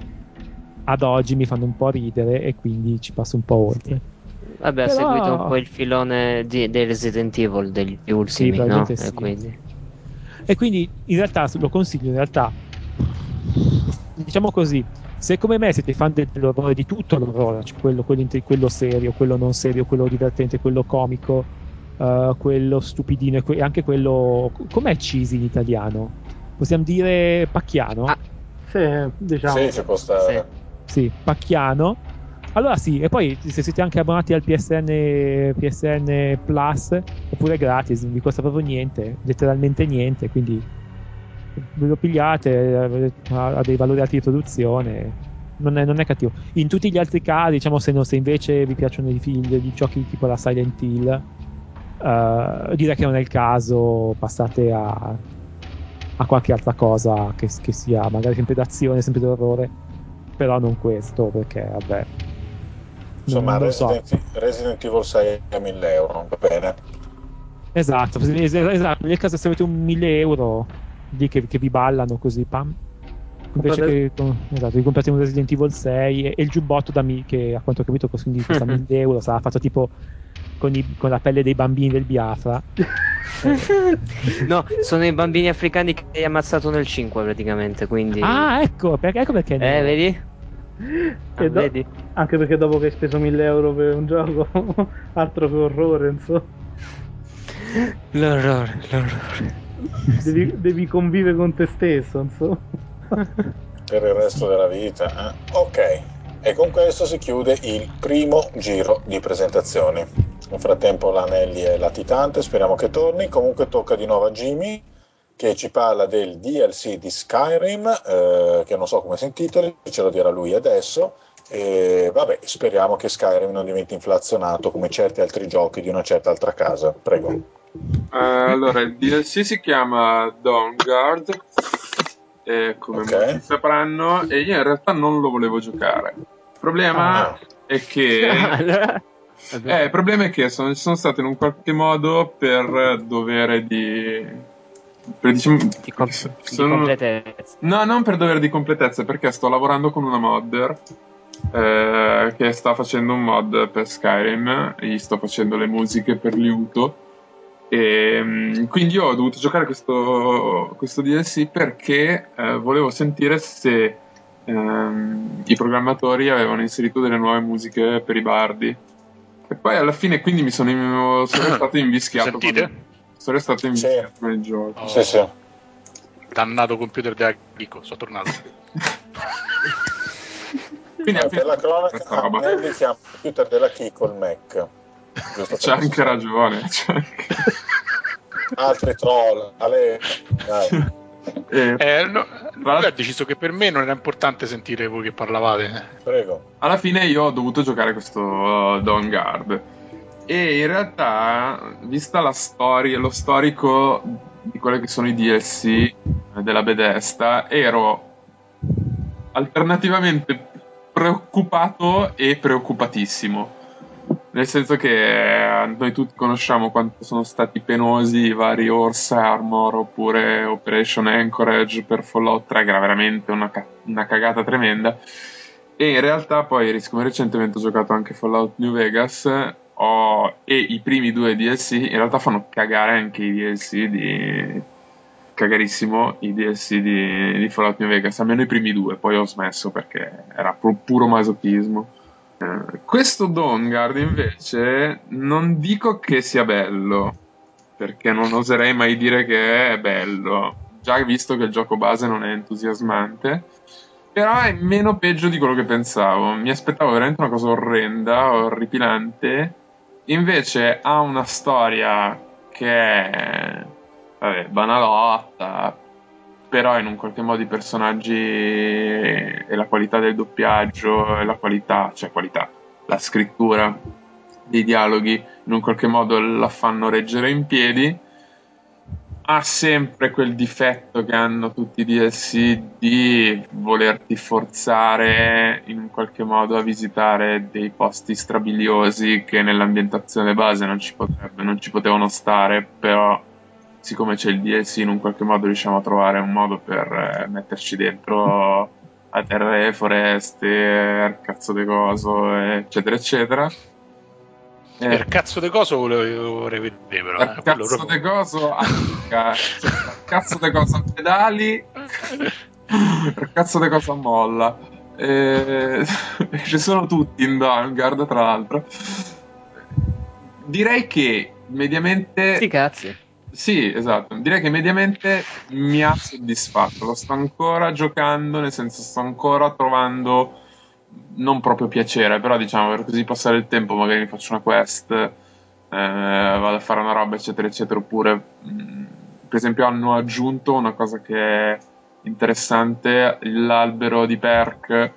ad oggi mi fanno un po' ridere e quindi ci passo un po' oltre. Vabbè, ha Però- seguito un po' il filone di- dei Resident Evil degli ultimi, no? probabilmente E sì. quindi... E quindi in realtà lo consiglio, in realtà diciamo così, se come me siete fan del- dell'orrore di tutto l'orrore, cioè quello, quello quello serio, quello non serio, quello divertente, quello comico, eh, quello stupidino e que- anche quello... Com'è cheesy in italiano? Possiamo dire pacchiano? Ah. sì, diciamo. Sì, ci può stare. Sì, pacchiano. Allora sì, e poi se siete anche abbonati al PSN, PSN Plus, oppure gratis, non vi costa proprio niente, letteralmente niente, quindi ve lo pigliate, ha, ha dei valori alti di produzione, non è, non è cattivo. In tutti gli altri casi, diciamo se, no- se invece vi piacciono i, film, i giochi tipo la Silent Hill, eh, direi che non è il caso, passate a, a qualche altra cosa che, che sia magari sempre d'azione, sempre d'orrore, però non questo perché vabbè. Insomma, non, non so. Resident, Resident Evil 6 a 1000 euro, va bene. Esatto, es- esatto, nel caso se avete un 1000 euro lì che, che vi ballano così, pam. Invece Comprate- che esatto, vi comprate un Resident Evil 6 e, e il giubbotto da mi, che a quanto ho capito quindi costa 1000 euro, sarà fatto tipo con, i- con la pelle dei bambini del Biafra. no, sono i bambini africani che hai ammazzato nel 5 praticamente, quindi... Ah, ecco, perché, ecco perché. eh, vedi? Ah, E do- vedi? Anche perché dopo che hai speso 1000 euro per un gioco, altro che orrore, insomma. L'orrore, l'orrore. Devi, devi convivere con te stesso, insomma. per il resto della vita. eh. Ok, e con questo si chiude il primo giro di presentazioni. Nel frattempo l'Anelli è latitante, speriamo che torni. Comunque tocca di nuovo a Jimmy che ci parla del DLC di Skyrim, eh, che non so come si intitoli, ce lo dirà lui adesso. E vabbè, speriamo che Skyrim non diventi inflazionato come certi altri giochi di una certa altra casa. Prego. Eh, allora, il DLC si chiama Dawnguard, eh, come Ok. molti sapranno, e io in realtà non lo volevo giocare. Il problema Ah. è che... Eh, il problema è che sono, sono stato in un qualche modo per dovere di... Per, diciamo, Di, com- di sono- completezza. No, non per dovere di completezza, perché sto lavorando con una modder eh, che sta facendo un mod per Skyrim, gli sto facendo le musiche per liuto. E mm, quindi ho dovuto giocare questo, questo DLC perché eh, volevo sentire se ehm, i programmatori avevano inserito delle nuove musiche per i bardi. E poi alla fine quindi mi sono, sono restato invischiato. Sentite? Con, sono restato invischiato con il gioco. Oh, Sì, sì. Dannato computer della Kiko, sono tornato. Quindi alla Eh, per la cronaca, roba. Anelli chiama computer della Kiko il Mac. C'è per- anche ragione. c'è anche- Altri troll. Ale, dai. Eh, eh, no, lui ha deciso che per me non era importante sentire voi che parlavate. Prego. Alla fine io ho dovuto giocare questo uh, Dawn Guard. E in realtà, vista la storia, lo storico di quelli che sono i DLC della Bethesda, ero alternativamente preoccupato e preoccupatissimo. Nel senso che eh, noi tutti conosciamo quanto sono stati penosi i vari Horse Armor oppure Operation Anchorage per Fallout 3, che era veramente una, una cagata tremenda. E in realtà poi, siccome recentemente ho giocato anche Fallout New Vegas ho... e i primi due DLC, in realtà fanno cagare anche i DLC di... Cagarissimo i DLC di, di Fallout New Vegas, almeno i primi due, poi ho smesso perché era pu- puro masochismo. Questo Dawnguard invece non dico che sia bello, perché non oserei mai dire che è bello, già visto che il gioco base non è entusiasmante, però è meno peggio di quello che pensavo. Mi aspettavo veramente una cosa orrenda, orripilante, invece ha una storia che è vabbè, banalotta, però in un qualche modo i personaggi e la qualità del doppiaggio e la qualità, cioè qualità, la scrittura dei dialoghi in un qualche modo la fanno reggere in piedi. Ha sempre quel difetto che hanno tutti i DLC di volerti forzare in un qualche modo a visitare dei posti strabiliosi che nell'ambientazione base non ci, potrebbe, non ci potevano stare, però siccome c'è il DLC in un qualche modo riusciamo a trovare un modo per eh, metterci dentro a terre, foreste, cazzo de coso, eccetera, eccetera. Eh, per cazzo de coso vorrei vedere però. Per eh, cazzo proprio... de coso per cazzo de coso a pedali, per cazzo de coso a molla. Eh, ci sono tutti in Downguard, tra l'altro. Direi che mediamente... Sì, cazzi sì, esatto. Direi che mediamente mi ha soddisfatto. Lo sto ancora giocando, nel senso sto ancora trovando non proprio piacere, però diciamo per così passare il tempo, magari mi faccio una quest, eh, vado a fare una roba, eccetera, eccetera. Oppure, mh, mm, per esempio, hanno aggiunto una cosa che è interessante: l'albero di perk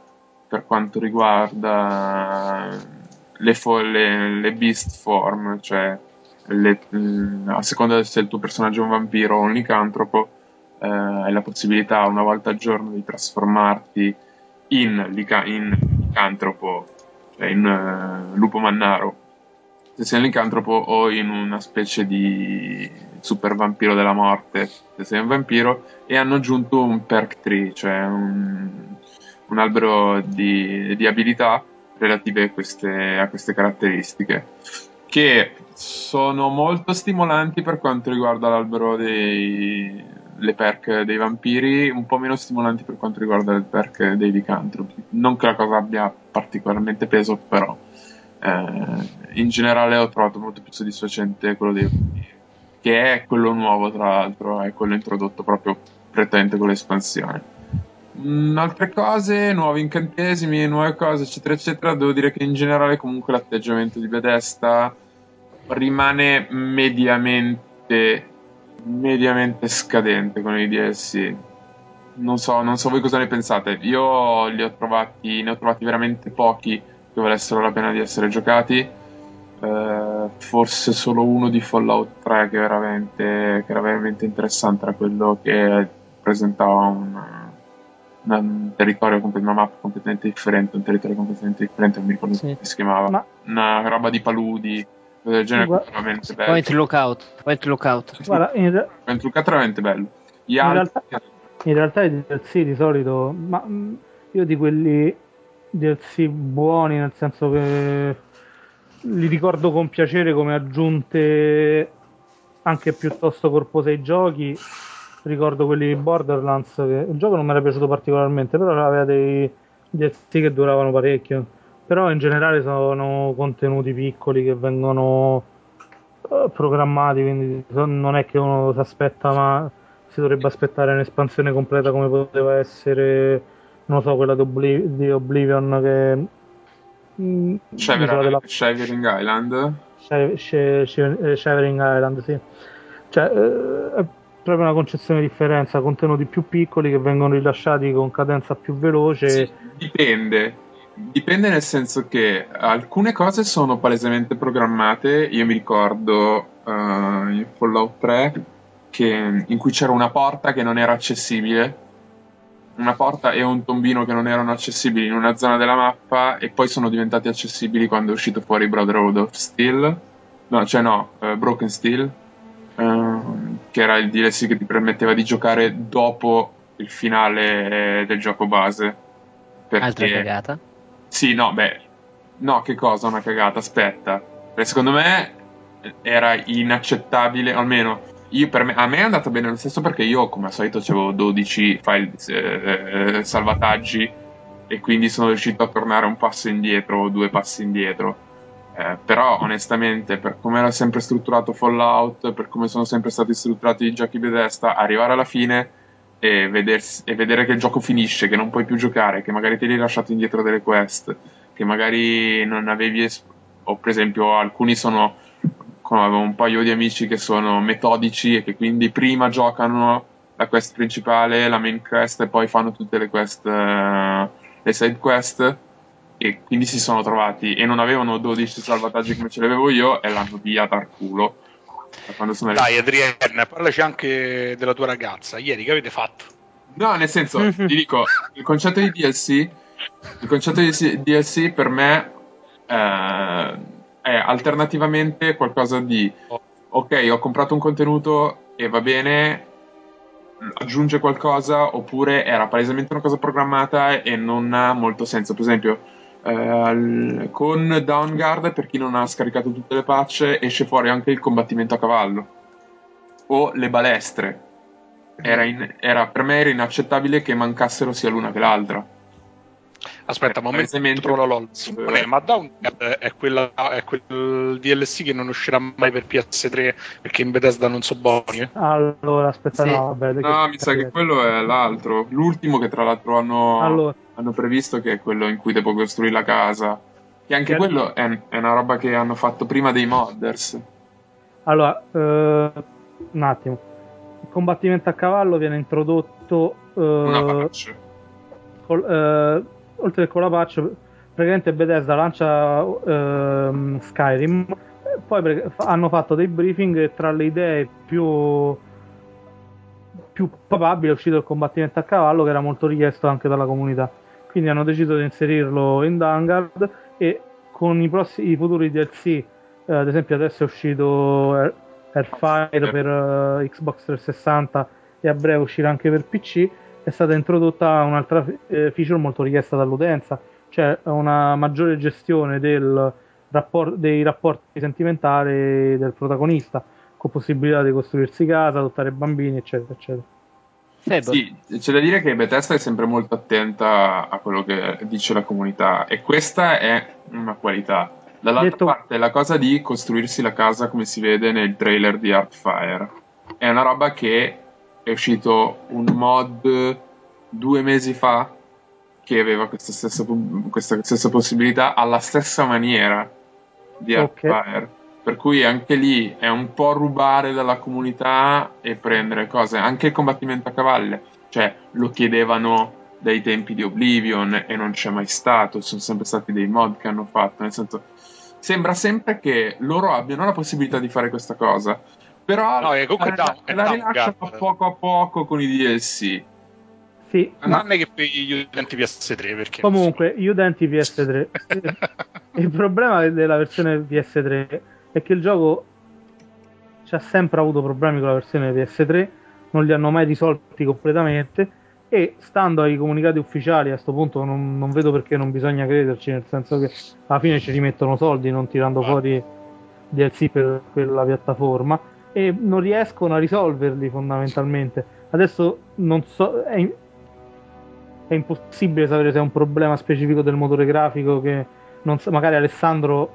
per quanto riguarda le, fo- le, le beast form, cioè le, mm, a seconda se il tuo personaggio è un vampiro o un licantropo, eh, hai la possibilità una volta al giorno di trasformarti in, lica- in licantropo, cioè in uh, lupo mannaro, se sei un licantropo o in una specie di super vampiro della morte, se sei un vampiro, e hanno aggiunto un perk tree, cioè un, un albero di, di abilità relative a queste, a queste caratteristiche che sono molto stimolanti per quanto riguarda l'albero dei le perk dei vampiri, un po' meno stimolanti per quanto riguarda le perk dei licantropi. Non che la cosa abbia particolarmente peso, però eh, in generale ho trovato molto più soddisfacente quello dei vampiri, che è quello nuovo tra l'altro, è quello introdotto proprio prettamente con l'espansione. Mm, altre cose, nuovi incantesimi, nuove cose, eccetera, eccetera. Devo dire che in generale, comunque, l'atteggiamento di Bethesda rimane mediamente, mediamente scadente con i DLC. Non so, non so voi cosa ne pensate. Io li ho trovati, ne ho trovati veramente pochi che valessero la pena di essere giocati. Uh, forse solo uno di Fallout 3 che, che era veramente interessante era quello che presentava un, un territorio, una mappa completamente differente, un territorio completamente differente, non mi ricordo sì. come si chiamava, Ma... una roba di paludi, del genere Guarda, veramente bello. Point Lookout, Point Lookout. Guarda, in re... Point Lookout è veramente bello. Gli in, altri... realtà, in realtà i DLC di solito, ma mm, io di quelli DLC buoni, nel senso che li ricordo con piacere come aggiunte anche piuttosto corpose ai giochi ricordo quelli di Borderlands che il gioco non mi era piaciuto particolarmente però aveva dei DLC che duravano parecchio però in generale sono contenuti piccoli che vengono uh, programmati quindi non è che uno si aspetta ma si dovrebbe aspettare un'espansione completa come poteva essere non so quella di, Obliv- di Oblivion che mm, Shivering, della... Shivering Island Shivering Island sì cioè, eh, proprio una concezione di differenza, contenuti più piccoli che vengono rilasciati con cadenza più veloce. Sì, dipende. Dipende nel senso che alcune cose sono palesemente programmate. Io mi ricordo uh, in Fallout 3 che, in cui c'era una porta che non era accessibile, una porta e un tombino che non erano accessibili in una zona della mappa e poi sono diventati accessibili quando è uscito fuori Brotherhood of Steel. No, cioè no, uh, Broken Steel Ehm, che era il DLC che ti permetteva di giocare dopo il finale del gioco base. Perché... Altra cagata? Sì, no, beh, no, che cosa una cagata? Aspetta, perché secondo me era inaccettabile, almeno io, me, a me è andata bene lo stesso perché io, come al solito, avevo 12 file eh, salvataggi e quindi sono riuscito a tornare un passo indietro o due passi indietro eh, però onestamente per come era sempre strutturato Fallout, per come sono sempre stati strutturati i giochi Bethesda, arrivare alla fine e, vedersi, e, vedere che il gioco finisce, che non puoi più giocare, che magari ti hai lasciato indietro delle quest, che magari non avevi... Es- o per esempio alcuni sono... come avevo un paio di amici che sono metodici e che quindi prima giocano la quest principale, la main quest e poi fanno tutte le quest, uh, le side quest e quindi si sono trovati e non avevano 12 salvataggi come ce li avevo io e l'hanno via dal culo. Dai Adrienne, parlaci anche della tua ragazza. Ieri che avete fatto? No, nel senso, ti dico, il concetto di DLC, il concetto di DLC per me eh, è alternativamente qualcosa di ok, ho comprato un contenuto e va bene, aggiunge qualcosa, oppure era palesemente una cosa programmata e non ha molto senso. Per esempio, eh, con Downguard, per chi non ha scaricato tutte le patch, esce fuori anche il combattimento a cavallo o le balestre. Era, in, era per me era inaccettabile che mancassero sia l'una che l'altra. Aspetta, ma momento LOL. Simone, ma Downguard è, quella, è quel DLC che non uscirà mai per PS3 perché in Bethesda non so buoni. Eh? Allora, aspetta, sì. no, vabbè, no mi sa che quello è l'altro. L'ultimo che tra l'altro hanno, allora. hanno, previsto che è quello in cui devo costruire la casa. E anche che quello è, è, una roba che hanno fatto prima dei modders. Allora, eh, un attimo. Il combattimento a cavallo viene introdotto... Eh, una patch. Col, eh, oltre che con la patch, praticamente Bethesda lancia uh, Skyrim, poi hanno fatto dei briefing e tra le idee più più probabile è uscito il combattimento a cavallo che era molto richiesto anche dalla comunità. Quindi hanno deciso di inserirlo in Vanguard e con i, prossimi, i futuri DLC eh, ad esempio adesso è uscito Air, Airfire per uh, Xbox 360 e a breve uscirà anche per PC è stata introdotta un'altra eh, feature molto richiesta dall'utenza, cioè una maggiore gestione del rapport- dei rapporti sentimentali del protagonista, con possibilità di costruirsi casa, adottare bambini, eccetera, eccetera. Sì, c'è da dire che Bethesda è sempre molto attenta a quello che dice la comunità e questa è una qualità. Dall'altra Detto... parte, la cosa di costruirsi la casa come si vede nel trailer di Artfire è una roba che è uscito un mod due mesi fa che aveva questa stessa, questa stessa possibilità alla stessa maniera di okay. Artfire. Per cui anche lì è un po' rubare dalla comunità e prendere cose. Anche il combattimento a cavalle, cioè lo chiedevano dai tempi di Oblivion e non c'è mai stato. Sono sempre stati dei mod che hanno fatto. Nel senso, sembra sempre che loro abbiano la possibilità di fare questa cosa però no, è comunque la, down, la rilasciano poco a poco con i DLC. Sì, non è che per gli utenti PS3 perché comunque gli utenti PS3 il problema della versione PS3 è che il gioco ci ha sempre avuto problemi con la versione PS3 non li hanno mai risolti completamente e stando ai comunicati ufficiali a questo punto non, non, vedo perché non bisogna crederci nel senso che alla fine ci rimettono soldi non tirando ah. fuori DLC per quella piattaforma e non riescono a risolverli fondamentalmente. Adesso non so, è, è impossibile sapere se è un problema specifico del motore grafico che so, magari Alessandro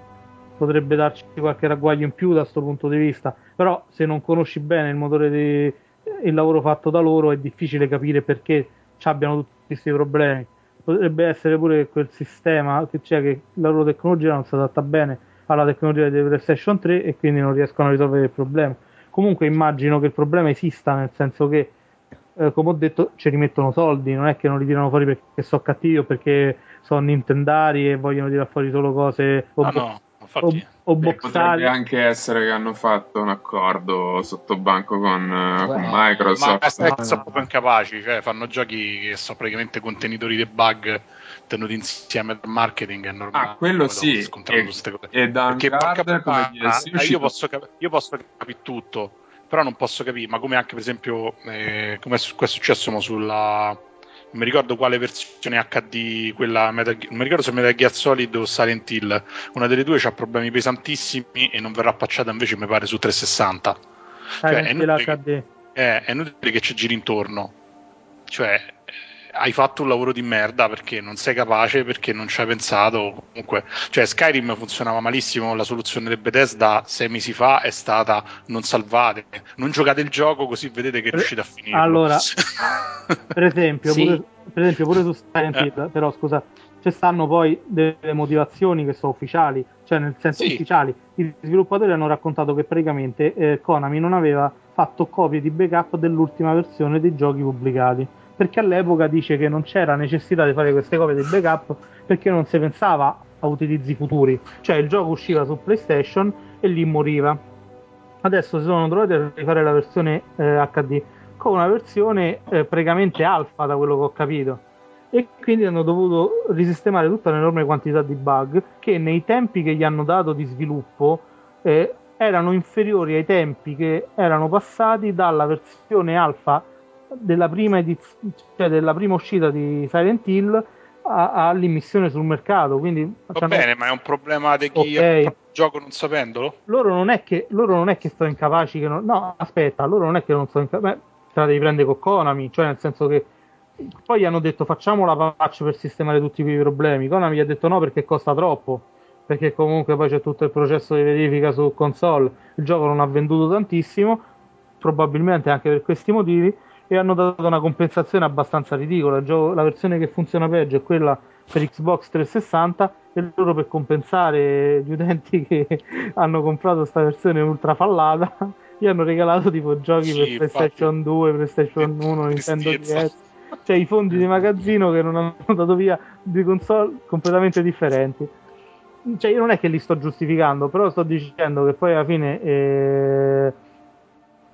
potrebbe darci qualche ragguaglio in più da questo punto di vista, però se non conosci bene il motore di il lavoro fatto da loro è difficile capire perché abbiano tutti questi problemi. Potrebbe essere pure che quel sistema, cioè che la loro tecnologia non si adatta bene alla tecnologia di PlayStation 3 e quindi non riescono a risolvere il problema Comunque immagino che il problema esista, nel senso che, eh, come ho detto, ci rimettono soldi, non è che non li tirano fuori perché sono cattivi o perché sono nintendari e vogliono tirare fuori solo cose o, ah, no, infatti, o, o Potrebbe anche essere che hanno fatto un accordo sotto banco con, Beh, con Microsoft. Ma no, sono proprio incapaci, cioè fanno giochi che sono praticamente contenitori di bug tenuti insieme al marketing è normale. Ah, quello sì. E, e da Perché Guard, come DLC io, posso cap- io posso capire tutto, però non posso capire, ma come anche per esempio, eh, come è successo sulla non mi ricordo quale versione HD, quella Metal, non mi ricordo se Metal Gear Solid o Silent Hill, una delle due ha problemi pesantissimi e non verrà patchata invece mi pare su 360. Cioè, è, inutile che, è, è inutile che ci giri intorno. Cioè, hai fatto un lavoro di merda perché non sei capace, perché non ci hai pensato. Comunque, cioè, Skyrim funzionava malissimo. La soluzione del Bethesda sei mesi fa è stata non salvate, non giocate il gioco così vedete che riuscite a finire. Allora, per esempio, sì. pure, per esempio, pure su Silent Hill, eh. però scusa, ci stanno poi delle motivazioni che sono ufficiali, cioè nel senso sì. ufficiali. I sviluppatori hanno raccontato che praticamente eh, Konami non aveva fatto copie di backup dell'ultima versione dei giochi pubblicati perché all'epoca dice che non c'era necessità di fare queste copie di backup perché non si pensava a utilizzi futuri, cioè il gioco usciva su PlayStation e lì moriva. Adesso si sono trovati a rifare la versione eh, HD con una versione eh, praticamente alfa da quello che ho capito e quindi hanno dovuto risistemare tutta un'enorme quantità di bug che nei tempi che gli hanno dato di sviluppo eh, erano inferiori ai tempi che erano passati dalla versione alfa della prima, ediz- cioè della prima uscita di Silent Hill all'immissione sul mercato. Quindi, Va bene, ma è un problema di chi okay. gioco non sapendolo? Loro non è che, loro non è che sono incapaci. Che non, no, aspetta, loro non è che non sono incapaci. Te la devi prendere con Konami, cioè nel senso che poi gli hanno detto facciamo la patch per sistemare tutti quei problemi. Konami gli ha detto no perché costa troppo. Perché comunque poi c'è tutto il processo di verifica su console. Il gioco non ha venduto tantissimo, probabilmente anche per questi motivi e hanno dato una compensazione abbastanza ridicola. La versione che funziona peggio è quella per Xbox 360 e loro per compensare gli utenti che hanno comprato questa versione ultra fallata gli hanno regalato tipo giochi sì, per PlayStation infatti. 2, PlayStation 1, Nintendo DS cioè i fondi di magazzino che non hanno dato via di console completamente differenti cioè io non è che li sto giustificando però sto dicendo che poi alla fine eh,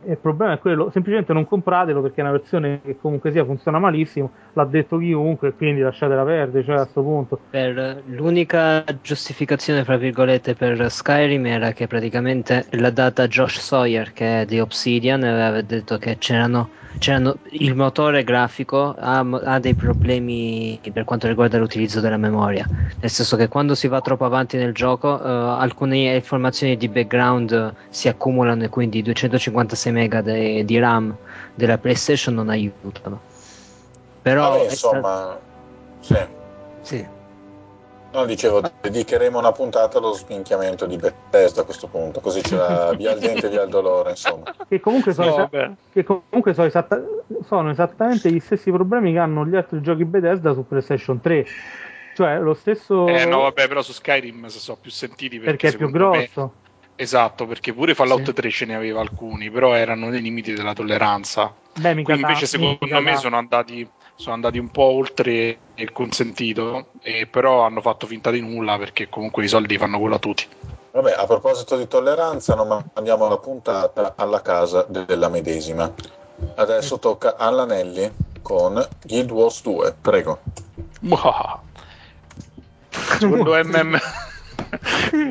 il problema è quello, semplicemente non compratelo perché è una versione che comunque sia funziona malissimo, l'ha detto chiunque, quindi lasciatela perdere, cioè a questo punto. Per, l'unica giustificazione, fra virgolette, per Skyrim era che praticamente l'ha data Josh Sawyer, che è di Obsidian, aveva detto che c'erano, c'erano il motore grafico ha, ha, dei problemi per quanto riguarda l'utilizzo della memoria, nel senso che quando si va troppo avanti nel gioco, uh, alcune informazioni di background si accumulano e quindi 256 mega de, di RAM della PlayStation non aiutano. Però Vabbè, insomma, stato... sì. sì. No, dicevo, dedicheremo una puntata allo sminchiamento di Bethesda a questo punto, così ce la via il dente e via il dolore, insomma. Che comunque, sono, no, che comunque sono, esatta- sono, esattamente gli stessi problemi che hanno gli altri giochi Bethesda su PlayStation 3. Cioè, lo stesso... Eh no, vabbè, però su Skyrim si sono più sentiti perché, perché è più grosso. Me Esatto, perché pure Fallout sì. 3 ce ne aveva alcuni, però erano nei limiti della tolleranza. Beh, mica Qui invece secondo mica me sono andati, sono andati, un po' oltre il consentito, e però hanno fatto finta di nulla perché comunque i soldi fanno quello a tutti. Vabbè, a proposito di tolleranza, non mandiamo la puntata alla casa della medesima. Adesso tocca all'Anelli con Guild Wars 2, prego. Secondo MM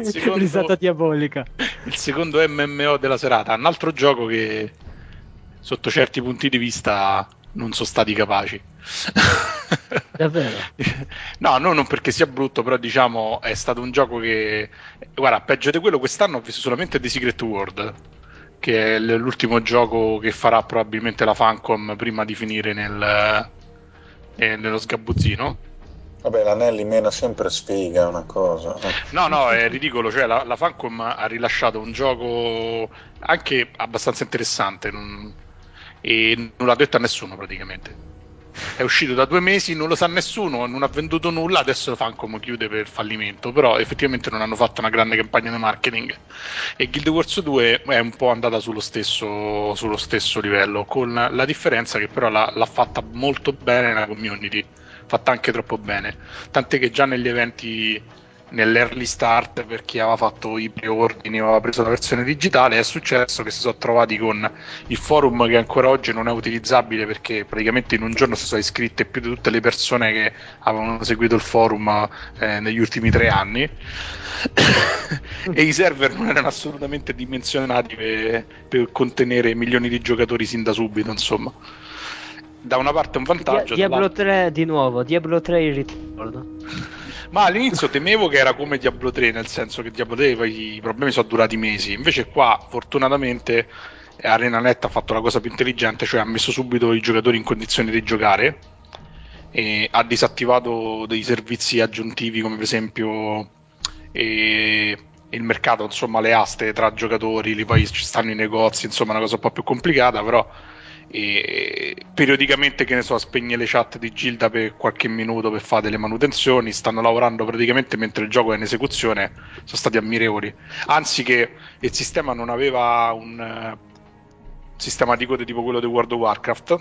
secondo, risata diabolica. Il secondo MMO della serata, un altro gioco che sotto certi punti di vista non sono stati capaci. Davvero? no, no, non perché sia brutto, però diciamo è stato un gioco che... Guarda, peggio di quello quest'anno ho visto solamente The Secret World, che è l'ultimo gioco che farà probabilmente la Fancom prima di finire nel, eh, nello sgabuzzino Vabbè, l'Anelli mena sempre sfiga una cosa. No, no, è ridicolo. Cioè, la, la Fancom ha rilasciato un gioco anche abbastanza interessante non, e non l'ha detto a nessuno praticamente. è uscito da due mesi, non lo sa nessuno, non ha venduto nulla, adesso lo fa come chiude per fallimento, però effettivamente non hanno fatto una grande campagna di marketing e Guild Wars 2 è un po' andata sullo stesso, sullo stesso livello, con la differenza che però l'ha, l'ha fatta molto bene la community, fatta anche troppo bene, tant'è che già negli eventi nell'early start per chi aveva fatto i preordini o aveva preso la versione digitale è successo che si sono trovati con il forum che ancora oggi non è utilizzabile perché praticamente in un giorno si sono iscritte più di tutte le persone che avevano seguito il forum eh, negli ultimi tre anni. E i server non erano assolutamente dimensionati per, per, contenere milioni di giocatori sin da subito insomma da una parte un vantaggio Diablo 3 di nuovo Diablo 3 il ritorno ma all'inizio temevo che era come Diablo 3, nel senso che Diablo 3 poi i problemi sono durati mesi. Invece qua, fortunatamente, ArenaNet ha fatto la cosa più intelligente, cioè ha messo subito i giocatori in condizione di giocare e ha disattivato dei servizi aggiuntivi come per esempio e il mercato, insomma, le aste tra giocatori, lì poi ci stanno i negozi, insomma, una cosa un po' più complicata, però e periodicamente che ne so spegne le chat di Gilda per qualche minuto per fare delle manutenzioni stanno lavorando praticamente mentre il gioco è in esecuzione sono stati ammirevoli. Anzi che il sistema non aveva un uh, sistema di code tipo quello di World of Warcraft.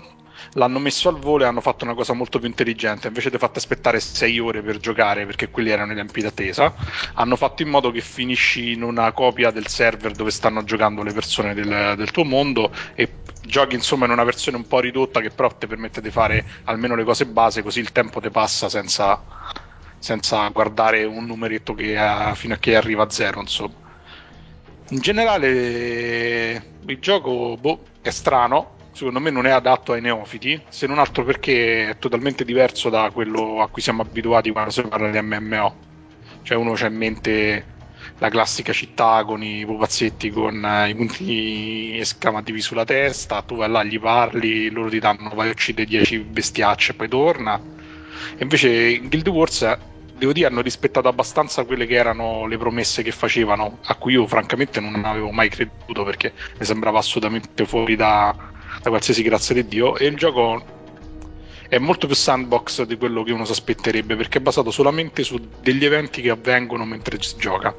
L'hanno messo al volo e hanno fatto una cosa molto più intelligente. Invece di fatto aspettare 6 ore per giocare perché quelli erano i tempi d'attesa. Hanno fatto in modo che finisci in una copia del server dove stanno giocando le persone del, del tuo mondo e giochi insomma in una versione un po' ridotta che però ti permette di fare almeno le cose base così il tempo ti passa senza, senza guardare un numeretto che ha, fino a che arriva a zero insomma. In generale il gioco boh, è strano. Secondo me non è adatto ai neofiti se non altro perché è totalmente diverso da quello a cui siamo abituati quando si parla di MMO cioè uno c'ha in mente la classica città con i pupazzetti con eh, i punti esclamativi sulla testa, tu vai là, gli parli, loro ti danno vai uccide 10 bestiacce e poi torna. E invece in Guild Wars devo dire hanno rispettato abbastanza quelle che erano le promesse che facevano, a cui io francamente non avevo mai creduto perché mi sembrava assolutamente fuori da, da qualsiasi grazia di Dio e il gioco è molto più sandbox di quello che uno si aspetterebbe perché è basato solamente su degli eventi che avvengono mentre si gioca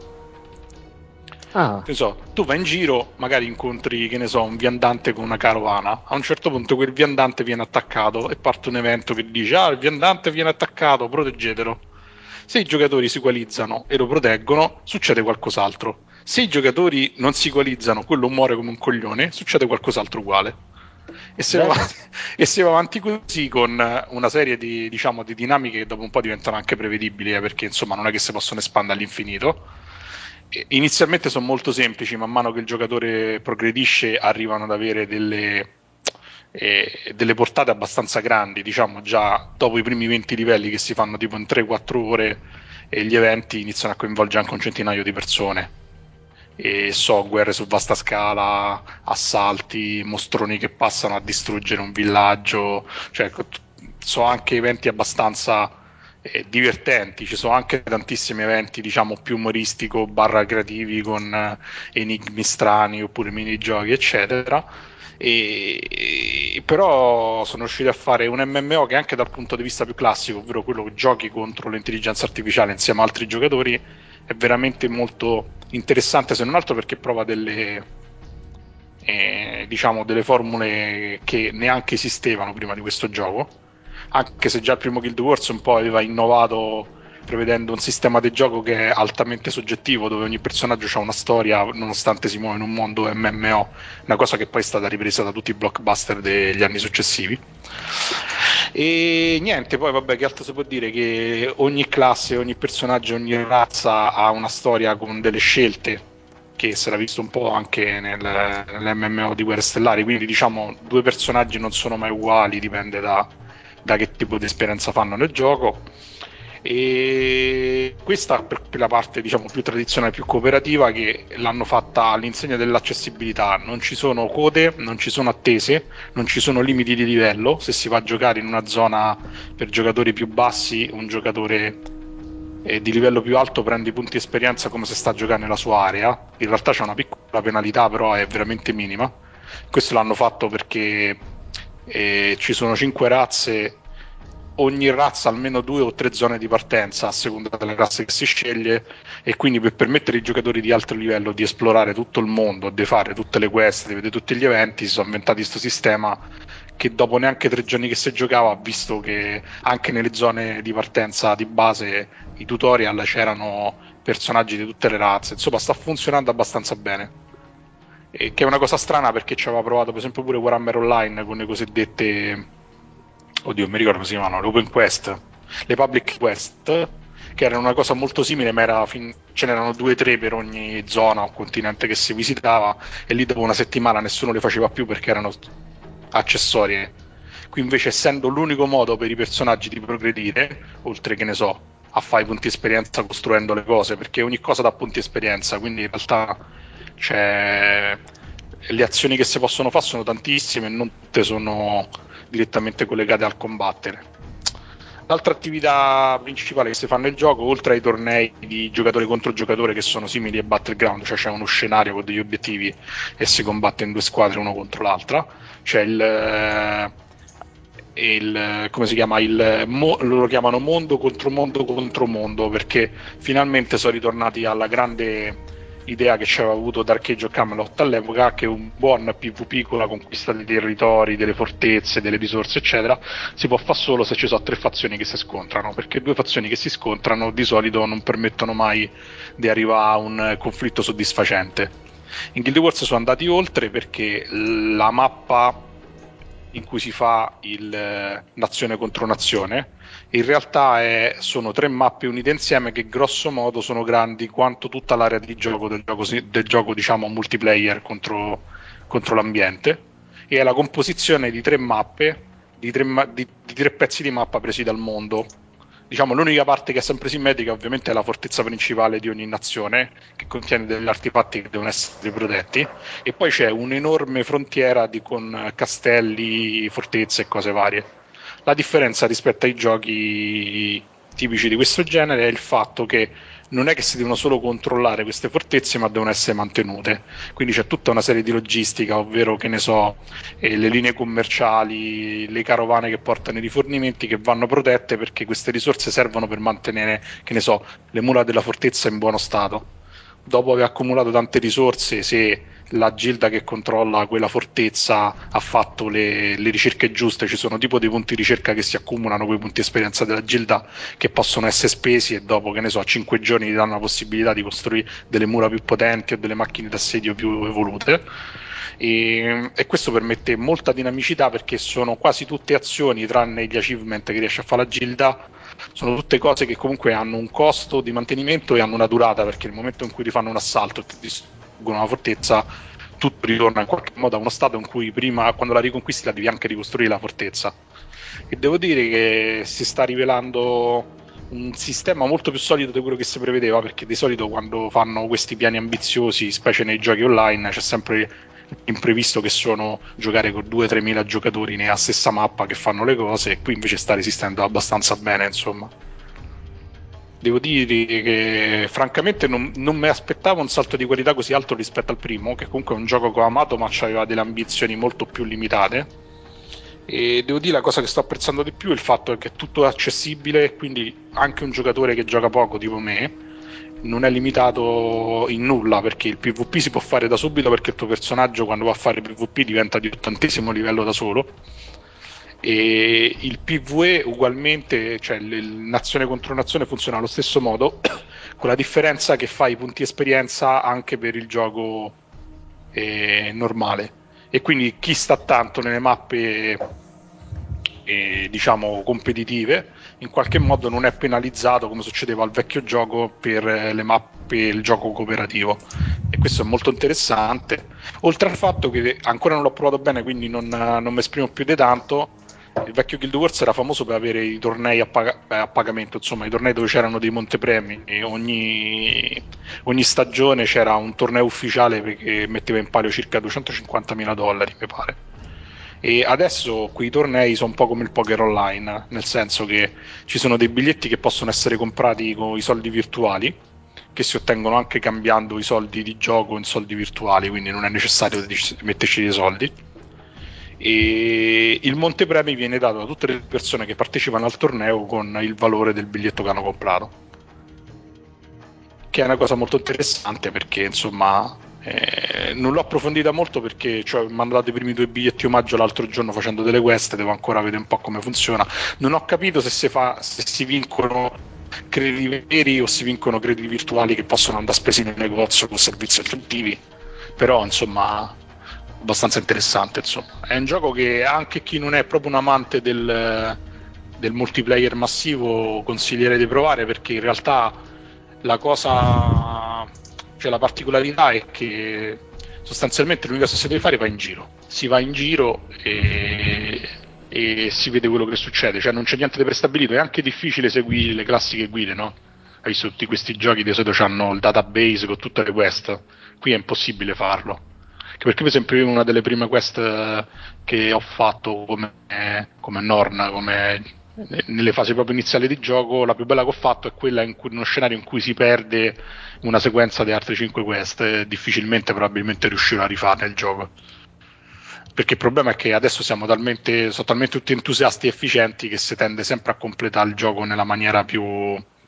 Ah. So, tu vai in giro, magari incontri, che ne so, un viandante con una carovana. A un certo punto quel viandante viene attaccato e parte un evento che dice: Ah, il viandante viene attaccato, proteggetelo. Se i giocatori si equalizzano e lo proteggono, succede qualcos'altro. Se i giocatori non si equalizzano, quello muore come un coglione, succede qualcos'altro uguale. E se, va, e se, va, avanti così con una serie di, diciamo, di dinamiche che dopo un po' diventano anche prevedibili, eh, perché insomma non è che si possono espandere all'infinito inizialmente sono molto semplici, man mano che il giocatore progredisce arrivano ad avere delle, eh, delle portate abbastanza grandi, diciamo già dopo i primi 20 livelli che si fanno tipo in 3-4 ore e gli eventi iniziano a coinvolgere anche un centinaio di persone. E so, guerre su vasta scala, assalti, mostroni che passano a distruggere un villaggio, cioè so anche eventi abbastanza eh, divertenti, ci sono anche tantissimi eventi diciamo più umoristico barra creativi con eh, enigmi strani oppure minigiochi eccetera. E, però sono riusciti a fare un MMO che anche dal punto di vista più classico, ovvero quello che giochi contro l'intelligenza artificiale insieme a altri giocatori, è veramente molto interessante se non altro perché prova delle, eh, diciamo, delle formule che neanche esistevano prima di questo gioco anche se già il primo Guild Wars un po' aveva innovato prevedendo un sistema di gioco che è altamente soggettivo, dove ogni personaggio ha una storia, nonostante si muova in un mondo MMO, una cosa che poi è stata ripresa da tutti i blockbuster degli anni successivi. E niente, poi vabbè, che altro si può dire? Che ogni classe, ogni personaggio, ogni razza ha una storia con delle scelte che si era visto un po' anche nel, nell'MMO di Guerre Stellari, quindi diciamo due personaggi non sono mai uguali, dipende da, da che tipo di esperienza fanno nel gioco. E questa per la parte diciamo più tradizionale, più cooperativa che l'hanno fatta all'insegna dell'accessibilità. Non ci sono code, non ci sono attese non ci sono limiti di livello. Se si va a giocare in una zona per giocatori più bassi un giocatore eh, di livello più alto prende i punti esperienza come se sta giocando nella sua area. In realtà c'è una piccola penalità però è veramente minima. Questo l'hanno fatto perché e ci sono cinque razze ogni razza almeno due o tre zone di partenza a seconda delle razze che si sceglie e quindi per permettere ai giocatori di alto livello di esplorare tutto il mondo, di fare tutte le quest, di vedere tutti gli eventi, si sono inventati questo sistema che dopo neanche tre giorni che si giocava ha visto che anche nelle zone di partenza di base i tutorial c'erano personaggi di tutte le razze, insomma sta funzionando abbastanza bene. E che è una cosa strana perché ci aveva provato per esempio pure Warhammer Online con le cosiddette oddio mi ricordo come si chiamano, le open quest, le public quest, che erano una cosa molto simile, ma fin... ce n'erano due o tre per ogni zona o continente che si visitava e lì dopo una settimana nessuno le faceva più perché erano accessorie. Qui invece essendo l'unico modo per i personaggi di progredire, oltre che ne so, a fare punti esperienza costruendo le cose, perché ogni cosa dà punti esperienza, quindi in realtà c'è... le azioni che si possono fare sono tantissime e non tutte sono direttamente collegate al combattere. L'altra attività principale che si fa nel gioco, oltre ai tornei di giocatore contro giocatore che sono simili ai Battleground, cioè c'è uno scenario con degli obiettivi e si combatte in due squadre uno contro l'altra, c'è il, eh, il come si chiama il loro chiamano mondo contro mondo contro mondo perché finalmente sono ritornati alla grande idea che c'era avuto of Camelot all'epoca che un buon PvP con la conquista dei territori, delle fortezze, delle risorse eccetera si può fare solo se ci sono tre fazioni che si scontrano perché due fazioni che si scontrano di solito non permettono mai di arrivare a un conflitto soddisfacente. In Guild Wars sono andati oltre perché la mappa in cui si fa il eh, nazione contro nazione in realtà è, sono tre mappe unite insieme che grosso modo sono grandi quanto tutta l'area di gioco del gioco, del gioco diciamo multiplayer contro, contro, l'ambiente. E è la composizione di tre mappe di tre, di, di tre pezzi di mappa presi dal mondo. Diciamo l'unica parte che è sempre simmetrica ovviamente è la fortezza principale di ogni nazione che contiene degli artefatti che devono essere protetti. E poi c'è un'enorme frontiera di, con castelli, fortezze e cose varie la differenza rispetto ai giochi tipici di questo genere è il fatto che non è che si devono solo controllare queste fortezze, ma devono essere mantenute. Quindi c'è tutta una serie di logistica, ovvero che ne so, eh, le linee commerciali, le carovane che portano i rifornimenti che vanno protette perché queste risorse servono per mantenere, che ne so, le mura della fortezza in buono stato. Dopo aver accumulato tante risorse, se la gilda che controlla quella fortezza ha fatto le, le, ricerche giuste, ci sono tipo dei punti ricerca che si accumulano, quei punti esperienza della gilda che possono essere spesi e dopo, che ne so, a 5 giorni ti danno la possibilità di costruire delle mura più potenti o delle macchine d'assedio più evolute. E, e, questo permette molta dinamicità perché sono quasi tutte azioni tranne gli achievement che riesce a fare la gilda sono tutte cose che comunque hanno un costo di mantenimento e hanno una durata perché nel momento in cui ti fanno un assalto e ti distruggono una fortezza tutto ritorna in qualche modo a uno stato in cui prima quando la riconquisti la devi anche ricostruire la fortezza. E devo dire che si sta rivelando un sistema molto più solido di quello che si prevedeva perché di solito quando fanno questi piani ambiziosi specie nei giochi online c'è sempre imprevisto che sono giocare con 2-3 mila giocatori nella stessa mappa che fanno le cose e qui invece sta resistendo abbastanza bene insomma. Devo dire che francamente non, non mi aspettavo un salto di qualità così alto rispetto al primo che comunque è un gioco che ho amato ma aveva delle ambizioni molto più limitate. E devo dire la cosa che sto apprezzando di più è il fatto che è tutto accessibile quindi anche un giocatore che gioca poco tipo me non è limitato in nulla perché il PvP si può fare da subito perché il tuo personaggio quando va a fare PvP diventa di ottantesimo livello da solo. E il PvE ugualmente, cioè nazione contro nazione funziona allo stesso modo con la differenza che fai punti esperienza anche per il gioco eh, normale. E quindi chi sta tanto nelle mappe eh, diciamo competitive in qualche modo non è penalizzato come succedeva al vecchio gioco per eh, le mappe il gioco cooperativo e questo è molto interessante oltre al fatto che ancora non l'ho provato bene quindi non, non mi esprimo più di tanto il vecchio Guild Wars era famoso per avere i tornei a, pag- a pagamento, insomma, i tornei dove c'erano dei montepremi e ogni, ogni stagione c'era un torneo ufficiale che metteva in palio circa 250.000 dollari, mi pare. E adesso quei tornei sono un po' come il poker online, nel senso che ci sono dei biglietti che possono essere comprati con i soldi virtuali, che si ottengono anche cambiando i soldi di gioco in soldi virtuali, quindi non è necessario metterci dei soldi. E il montepremi viene dato a tutte le persone che partecipano al torneo con il valore del biglietto che hanno comprato che è una cosa molto interessante perché insomma eh, non l'ho approfondita molto perché cioè, mi hanno dato i primi due biglietti omaggio l'altro giorno facendo delle quest, devo ancora vedere un po' come funziona. Non ho capito se si, fa, se si vincono crediti veri o si vincono crediti virtuali che possono andare spesi nel negozio con servizi aggiuntivi, però insomma abbastanza interessante insomma. È un gioco che anche chi non è proprio un amante del, del multiplayer massivo consiglierei di provare perché in realtà la cosa cioè la particolarità è che sostanzialmente l'unica cosa che si deve fare va in giro. Si va in giro e, e si vede quello che succede, cioè non c'è niente di prestabilito, è anche difficile seguire le classiche guide, no? Hai visto tutti questi giochi di solito hanno il database con tutte le quest, qui è impossibile farlo. Perché per esempio io una delle prime quest che ho fatto come, come Norna, come nelle fasi proprio iniziali di gioco, la più bella che ho fatto è quella in cui, uno scenario in cui si perde una sequenza di altre 5 quest, e difficilmente probabilmente riuscirò a rifarne il gioco. Perché il problema è che adesso siamo talmente, sono talmente tutti entusiasti e efficienti che si tende sempre a completare il gioco nella maniera più,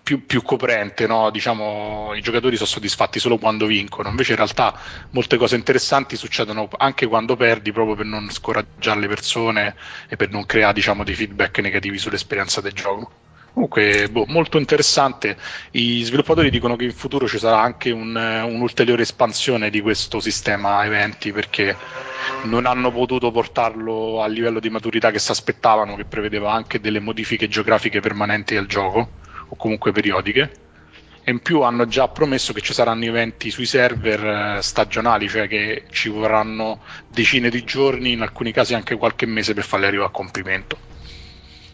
più, più coprente, no? diciamo, i giocatori sono soddisfatti solo quando vincono, invece in realtà molte cose interessanti succedono anche quando perdi proprio per non scoraggiare le persone e per non creare diciamo, dei feedback negativi sull'esperienza del gioco. Comunque, boh, molto interessante. I sviluppatori dicono che in futuro ci sarà anche un, un'ulteriore espansione di questo sistema eventi perché non hanno potuto portarlo al livello di maturità che si aspettavano, che prevedeva anche delle modifiche geografiche permanenti al gioco o comunque periodiche. E in più hanno già promesso che ci saranno eventi sui server eh, stagionali, cioè che ci vorranno decine di giorni, in alcuni casi anche qualche mese per farli arrivare a compimento.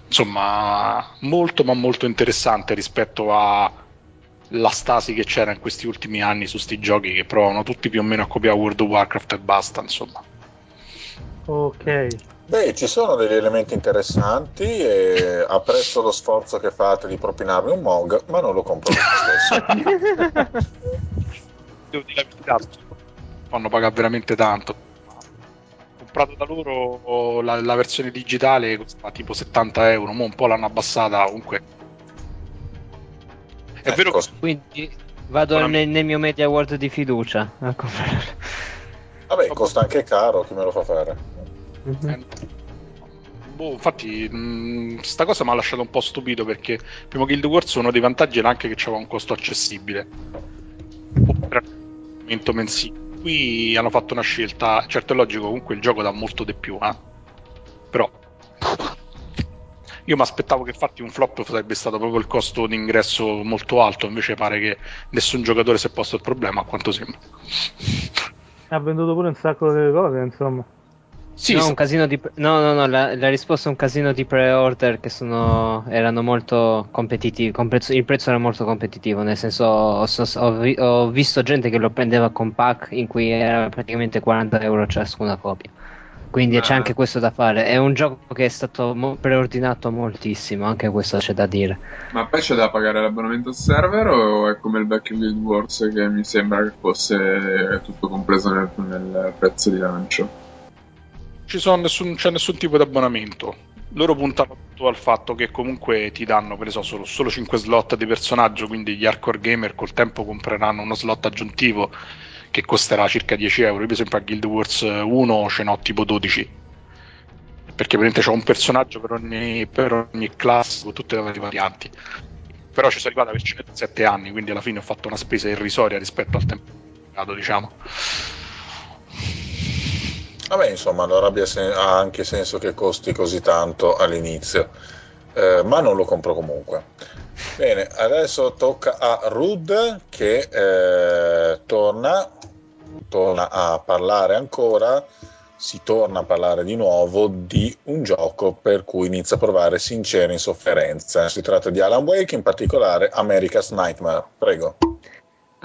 Insomma, molto ma molto interessante rispetto alla stasi che c'era in questi ultimi anni su sti giochi che provano tutti più o meno a copiare World of Warcraft e basta, insomma. Ok. Beh, ci sono degli elementi interessanti e apprezzo lo sforzo che fate di propinarmi un Mog, ma non lo compro lo stesso. Devo dire la verità, fanno pagare veramente tanto. Ho comprato da loro la, la versione digitale costa tipo 70 euro, mo un po' l'hanno abbassata, comunque. È Ecco. vero che Quindi vado Buona- nel, nel mio media world di fiducia a comprare. Vabbè, costa anche caro, chi me lo fa fare? Mhm. Eh, Boh, infatti, mh, sta cosa mi ha lasciato un po' stupito perché primo Guild Wars uno dei vantaggi era anche che c'era un costo accessibile. Un momento mensile. Qui hanno fatto una scelta, certo è logico, comunque il gioco dà molto di più, eh. Però io mi aspettavo che infatti un flop sarebbe stato proprio il costo d'ingresso molto alto, invece pare che nessun giocatore si è posto il problema, a quanto sembra. Ha venduto pure un sacco di cose, insomma. Sì, no, sta- un casino di no, no, no, la, la risposta è un casino di pre-order che sono, erano molto competitivi. prezzo- il prezzo era molto competitivo, nel senso ho, ho vi- ho visto gente che lo prendeva con pack in cui era praticamente 40 euro ciascuna copia. Quindi Ma- c'è anche questo da fare. È un gioco che è stato mo- preordinato moltissimo, anche questo c'è da dire. Ma poi c'è da pagare l'abbonamento al server o è come il vecchio Guild Wars che mi sembra che fosse tutto compreso nel, nel prezzo di lancio? Nessun, non c'è nessun tipo di abbonamento. Loro puntano tutto al fatto che comunque ti danno, per esempio, solo, solo 5 slot di personaggio, quindi gli hardcore gamer col tempo compreranno uno slot aggiuntivo che costerà circa 10 euro. Io per esempio a Guild Wars 1 ce n'ho tipo 12. Perché praticamente c'ho un personaggio per ogni, per ogni classe con tutte le varianti. Però ci sono arrivato per 7 anni, quindi alla fine ho fatto una spesa irrisoria rispetto al tempo pagato, diciamo. Vabbè, insomma, allora abbia sen- ha anche senso che costi così tanto all'inizio, Eh, ma non lo compro comunque. Bene, adesso tocca a Rud che eh, torna, torna a parlare ancora, si torna a parlare di nuovo di un gioco per cui inizia a provare sincera insofferenza. Si tratta di Alan Wake, in particolare America's Nightmare. Prego.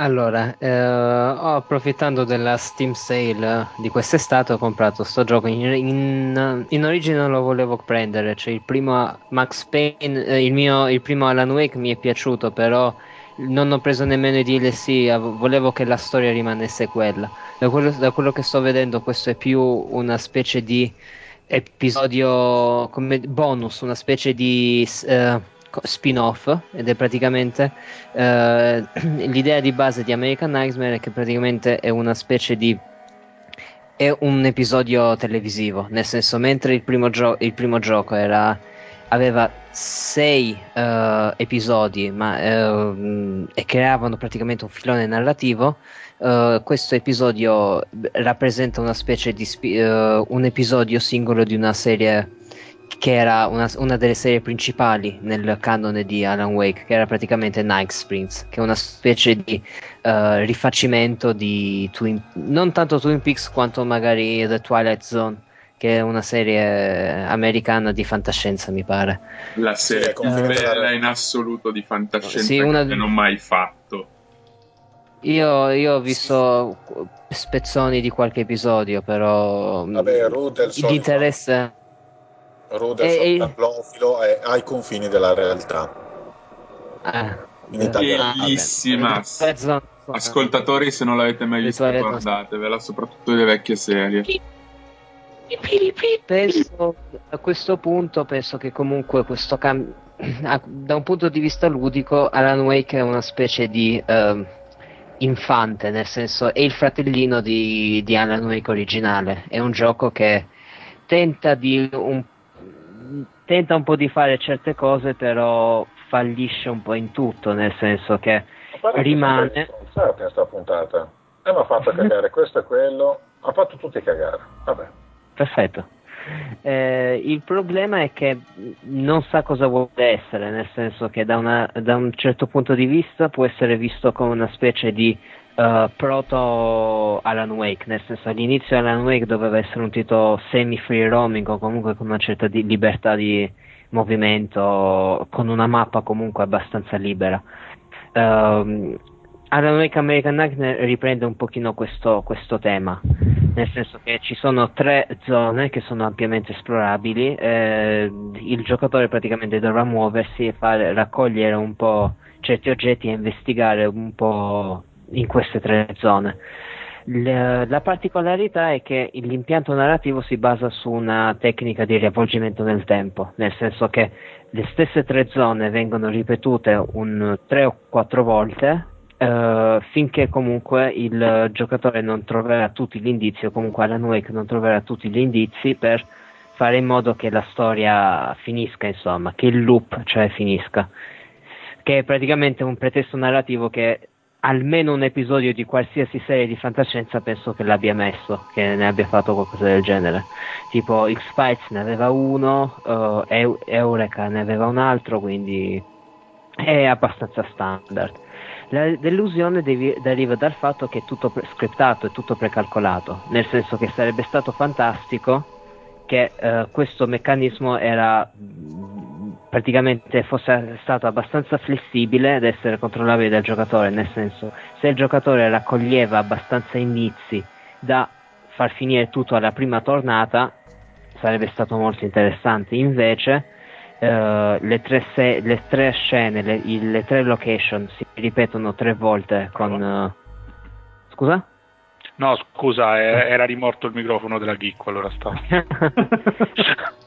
Allora, eh, ho approfittando della Steam Sale di quest'estate ho comprato sto gioco. In, in- in origine non lo volevo prendere, cioè il primo Max Payne, eh, il, mio, il primo Alan Wake mi è piaciuto, però non ho preso nemmeno i DLC, volevo che la storia rimanesse quella. Da quello, da quello che sto vedendo questo è più una specie di episodio come bonus, una specie di uh, spin-off ed è praticamente uh, l'idea di base di American Nightmare è che praticamente è una specie di è un episodio televisivo, nel senso mentre il primo, gio- il primo gioco era, aveva sei uh, episodi ma, uh, e creavano praticamente un filone narrativo, uh, questo episodio rappresenta una specie di spi- un episodio singolo di una serie che era una, una, delle serie principali nel canone di Alan Wake, che era praticamente Night Springs, che è una specie di uh, rifacimento di Twin, non tanto Twin Peaks quanto magari The Twilight Zone, che è una serie americana di fantascienza, mi pare. La serie più uh, bella in assoluto di fantascienza sì, una... che non ho mai fatto. Io, io, ho visto spezzoni di qualche episodio, però Vabbè, Rude di interesse Rude anglofilo è ai confini della realtà. Ah, in Italia. Bellissima. Ascoltatori, se non l'avete mai vista, guardatevela, soprattutto le vecchie serie. Penso, a questo punto penso che comunque questo cambio da un punto di vista ludico Alan Wake è una specie di uh, infante nel senso è il fratellino di, di Alan Wake originale è un gioco che tenta di un tenta un po' di fare certe cose, però fallisce un po' in tutto, nel senso che rimane. in questa puntata. E mi ha fatto cagare questo e quello, ha fatto tutti cagare. Vabbè. Perfetto. Eh, il problema è che non sa cosa vuole essere, nel senso che da, una, da un certo punto di vista può essere visto come una specie di uh, proto Alan Wake, nel senso all'inizio Alan Wake doveva essere un titolo semi free roaming o comunque con una certa di libertà di movimento, con una mappa comunque abbastanza libera. Uh, Alan Wake American Nightmare riprende un pochino questo, questo, tema, nel senso che ci sono tre zone che sono ampiamente esplorabili, eh, il giocatore praticamente dovrà muoversi e fare, raccogliere un po' certi oggetti e investigare un po' in queste tre zone. La, la particolarità è che l'impianto narrativo si basa su una tecnica di riavvolgimento nel tempo, nel senso che le stesse tre zone vengono ripetute un tre o quattro volte Uh, finché comunque il giocatore non troverà tutti gli indizi, o comunque Alan Wake non troverà tutti gli indizi per fare in modo che la storia finisca, insomma, che il loop cioè finisca. Che è praticamente un pretesto narrativo che almeno un episodio di qualsiasi serie di fantascienza penso che l'abbia messo, che ne abbia fatto qualcosa del genere. Tipo X-Files ne aveva uno, uh, Eureka ne aveva un altro, quindi è abbastanza standard. La delusione devi, deriva dal fatto che è tutto pre- scriptato, è tutto precalcolato, nel senso che sarebbe stato fantastico che uh, questo meccanismo era praticamente fosse stato abbastanza flessibile ad essere controllabile dal giocatore, nel senso se il giocatore raccoglieva abbastanza indizi da far finire tutto alla prima tornata sarebbe stato molto interessante, invece uh, le, tre se- le, tre scene, le, le, tre location si ripetono tre volte con... Uh... Scusa? No, scusa, era rimorto il microfono della Geek, allora stavo.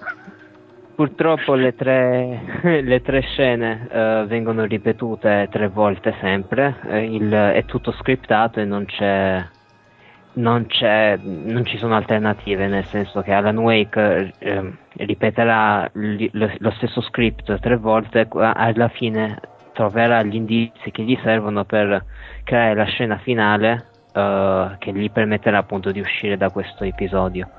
Purtroppo le tre, le tre scene uh, vengono ripetute tre volte sempre, eh, il, è tutto scriptato e non c'è, non, c'è, non ci sono alternative, nel senso che Alan Wake eh, ripeterà li, lo, lo, stesso script tre volte, alla fine troverà gli indizi che gli servono per creare la scena finale uh, che gli permetterà appunto di uscire da questo episodio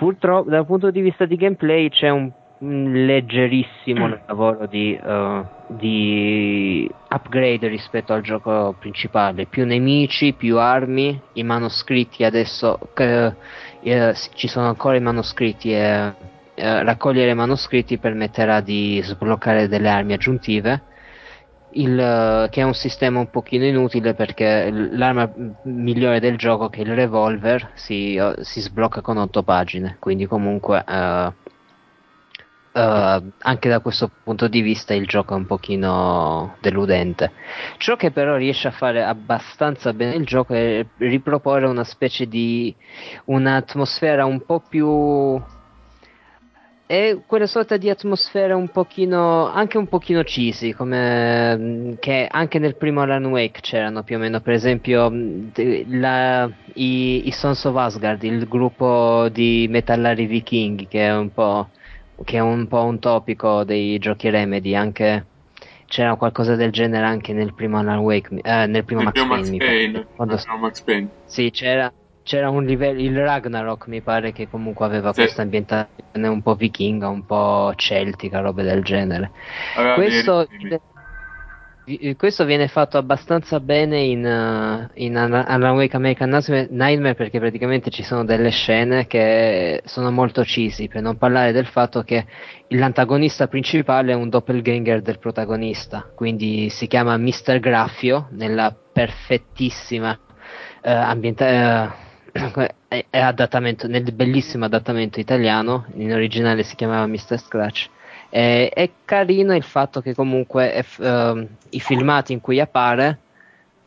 purtroppo dal punto di vista di gameplay c'è un, leggerissimo mm. lavoro di, uh, di, upgrade rispetto al gioco principale. Più nemici, più armi. I manoscritti adesso uh, ci sono ancora i manoscritti e raccogliere i manoscritti permetterà di sbloccare delle armi aggiuntive il, che è un sistema un pochino inutile perché l'arma migliore del gioco che è il revolver si, uh, si sblocca con 8 pagine. Quindi comunque uh, uh, anche da questo punto di vista il gioco è un pochino deludente. Ciò che però riesce a fare abbastanza bene il gioco è riproporre una specie di un'atmosfera un po' più è quella sorta di atmosfera un pochino, anche un pochino cheesy, come mm, che anche nel primo Alan Wake c'erano più o meno, per esempio mm, la, i, i, Sons of Asgard, il gruppo di metallari vichinghi, che è un po', che è un, po un topico dei giochi Remedy, anche c'era qualcosa del genere anche nel primo Alan Wake, eh, nel primo nel Max, Max Payne. Payne, Quando... Max Payne. Sì, c'era, c'era un livello, il Ragnarok mi pare che comunque aveva sì. questa ambientazione un po' vichinga, un po' celtica, robe del genere. Allora, questo, questo, viene fatto abbastanza bene in, uh, in Alan Wake American Nightmare perché praticamente ci sono delle scene che sono molto cheesy, per non parlare del fatto che l'antagonista principale è un doppelganger del protagonista, quindi si chiama Mr. Graffio nella perfettissima uh, ambientazione uh, è, è adattamento, nel bellissimo adattamento italiano, in originale si chiamava Mr. Scratch. È, è carino il fatto che comunque è, uh, i filmati in cui appare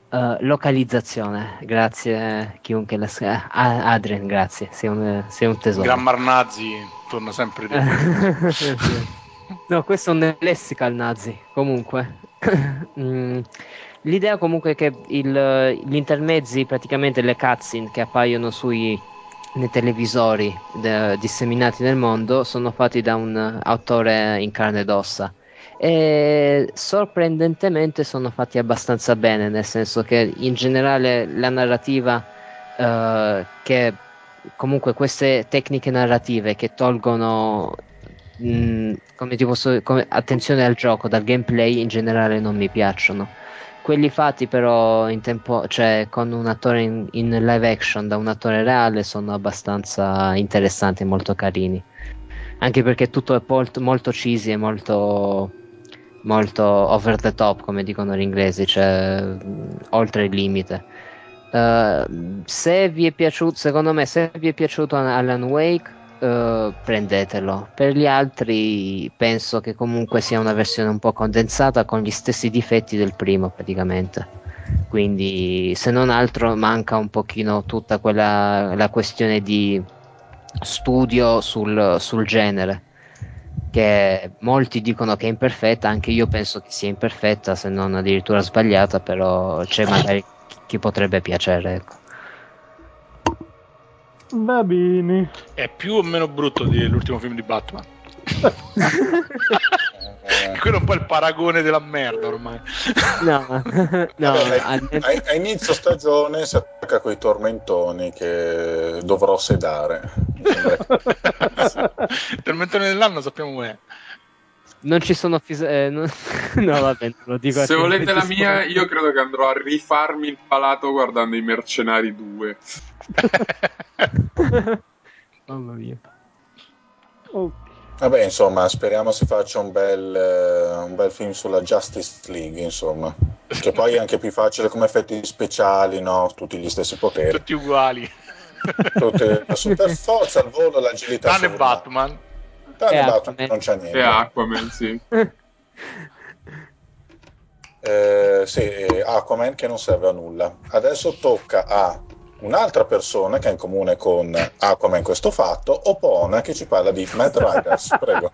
uh, localizzazione, grazie chiunque la uh, Adrian, grazie, sei un, sei un tesoro. Gran Marnazzi torna sempre di No, questo è un lexical nazi, comunque. mm. L'idea comunque è che il, gli intermezzi, praticamente le cutscene che appaiono sui nei televisori de, disseminati nel mondo sono fatti da un autore in carne ed ossa. E sorprendentemente sono fatti abbastanza bene nel senso che in generale la narrativa uh, che comunque queste tecniche narrative che tolgono mh, mm, come ti posso, come, attenzione al gioco dal gameplay in generale non mi piacciono quelli fatti però in tempo, cioè con un attore in, in, live action da un attore reale sono abbastanza interessanti e molto carini. Anche perché tutto è molto, molto cheesy e molto, molto over the top, come dicono gli inglesi, cioè oltre il limite. Uh, se vi è piaciuto, secondo me, se vi è piaciuto Alan Wake, uh, prendetelo. Per gli altri penso che comunque sia una versione un po' condensata con gli stessi difetti del primo praticamente. Quindi se non altro manca un pochino tutta quella la questione di studio sul, sul genere che molti dicono che è imperfetta, anche io penso che sia imperfetta, se non addirittura sbagliata, però c'è magari chi potrebbe piacere. Ecco. Va bene. È più o meno brutto dell'ultimo film di Batman. Quello è un po' il paragone della merda ormai. No, no Vabbè, a, a, inizio stagione si attacca quei tormentoni che dovrò sedare. il tormentone dell'anno sappiamo è. Non ci sono fis- eh, non... no, vabbè, lo dico Se volete la mia, io credo che andrò a rifarmi il palato guardando i Mercenari 2. Mamma mia. Okay. Vabbè, insomma, speriamo si faccia un bel, uh, un bel film sulla Justice League, insomma. Che poi è anche più facile come effetti speciali, no? Tutti gli stessi poteri. Tutti uguali. Tutti, super forza, il volo, l'agilità. Tranne Batman. Tranne Batman, non c'è niente. E Aquaman, sì. eh, sì, Aquaman che non serve a nulla. Adesso tocca a un'altra persona che ha in comune con Aquaman questo fatto, Opona, che ci parla di Mad Riders. Prego.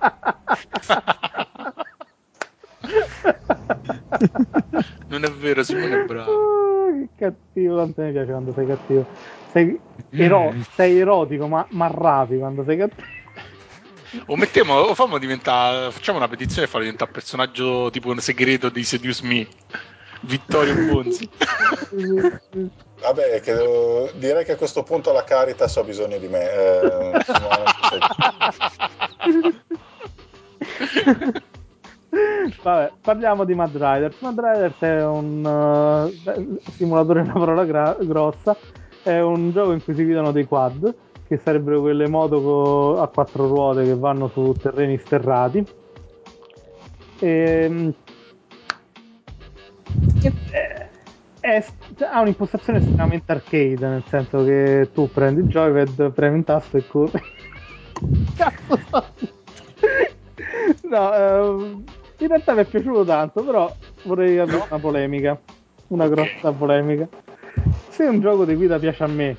non è vero, Simone è bravo. Oh, che cattivo, quanto mi piace quando sei cattivo. Sei, ero- sei erotico, ma, ma rapi quando sei cattivo. O mettiamo, o facciamo una petizione e farlo diventare personaggio tipo un segreto di Seduce Me. Vittorio Bonzi. Vabbè, che, direi che a questo punto la Caritas ha bisogno di me. Eh, Vabbè, parliamo di Mad Riders. Mad Riders è un uh, simulatore, una parola gra- grossa. È un gioco in cui si guidano dei quad, che sarebbero quelle moto co- a quattro ruote che vanno su terreni sterrati. E, ehm, è, è, ha un'impostazione estremamente arcade, nel senso che tu prendi il joypad, premi un tasto e corri. Cazzo No, eh, in realtà mi è piaciuto tanto, però vorrei avere una polemica, una grossa polemica. Se un gioco di guida piace a me,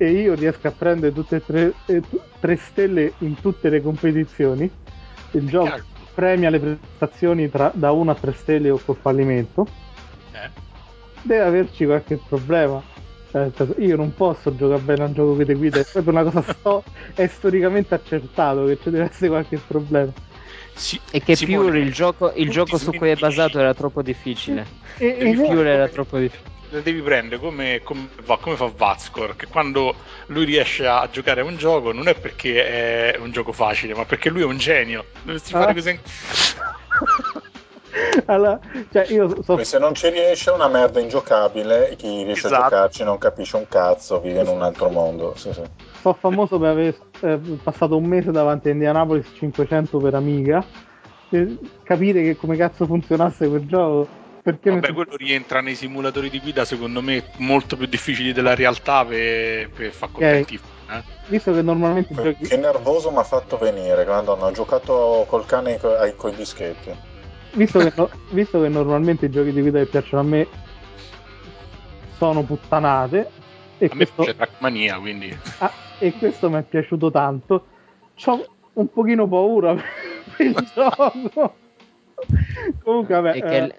e io riesco a prendere tutte e tre, eh, t- tre stelle in tutte le competizioni. Il gioco Cazzo. premia le prestazioni tra, da 1 a 3 stelle o col fallimento. Eh. Deve averci qualche problema. Cioè, io non posso giocare bene a un gioco che ti guida, è proprio una cosa sto- è storicamente accertato che ci deve essere qualche problema. Sì, E che Simone, Pure il gioco, il gioco su cui è basato era troppo difficile. E, e- fare- Pure era troppo difficile. La devi prendere come, come va, come fa Vazcor, che quando lui riesce a giocare a un gioco non è perché è un gioco facile, ma perché lui è un genio. Dovresti Ah. fare così. allora, cioè io so, se non ci riesce è una merda ingiocabile, chi riesce Esatto. a giocarci non capisce un cazzo, vive in un altro mondo. Sì, sì. so famoso per aver eh, passato un mese davanti a Indianapolis 500 per Amiga. per capire che come cazzo funzionasse quel gioco. Perché Vabbè, quello rientra nei simulatori di guida, secondo me, molto più difficili della realtà per, per far contenti. eh. visto che normalmente i giochi Che nervoso mi ha fatto venire, madonna, ho giocato col cane co- ai, coi dischetti. visto che, no- visto che normalmente i giochi di guida che piacciono a me sono puttanate e A me questo, piace Trackmania, quindi... ah, e questo mi è piaciuto tanto ho un pochino paura per il gioco comunque vabbè E che eh,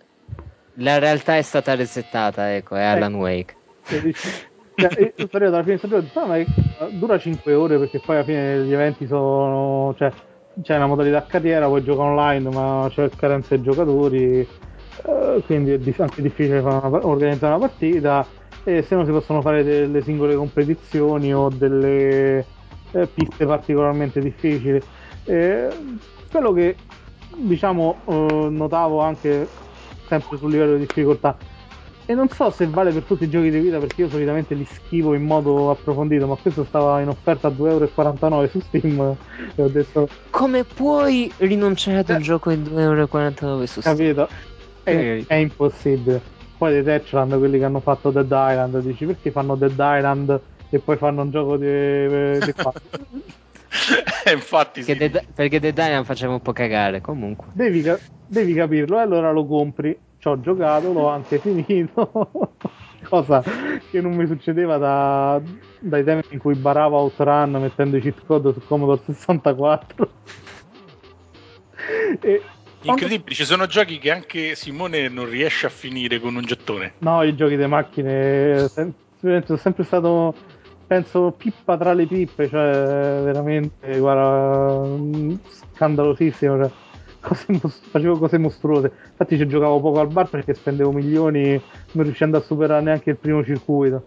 la realtà è stata resettata, ecco, è Alan Wake. e dici- cioè, io alla fine di detto, "Ah, ma dura 5 ore perché poi alla fine gli eventi sono cioè c'è una modalità carriera puoi giocare online ma c'è carenza di giocatori eh, quindi è anche difficile una- organizzare una partita. E se non si possono fare delle singole competizioni o delle eh, piste particolarmente difficili. Eh, quello che diciamo eh, notavo anche sempre sul livello di difficoltà. E non so se vale per tutti i giochi di guida perché io solitamente li schivo in modo approfondito ma questo stava in offerta a 2,49€ su Steam e ho detto Come puoi rinunciare ad un gioco in 2,49€ su Steam? capito? È, è impossibile. Poi dei Techland quelli che hanno fatto Dead Island dici perché fanno Dead Island e poi fanno un gioco di, di Eh, infatti, sì. Perché Dead, perché Dead Island faceva un po' cagare, comunque. devi, devi capirlo e allora lo compri ci ho giocato l'ho anche finito cosa che non mi succedeva da- dai tempi in cui baravo Outrun mettendo i cheat code su Commodore 64 e Incredibile, ci sono giochi che anche Simone non riesce a finire con un gettone. no i giochi di macchine sono sempre stato penso pippa tra le pippe cioè veramente guarda mm, scandalosissimo cioè, cose mos- facevo cose mostruose. Infatti ci giocavo poco al bar perché spendevo milioni non riuscendo a superare neanche il primo circuito.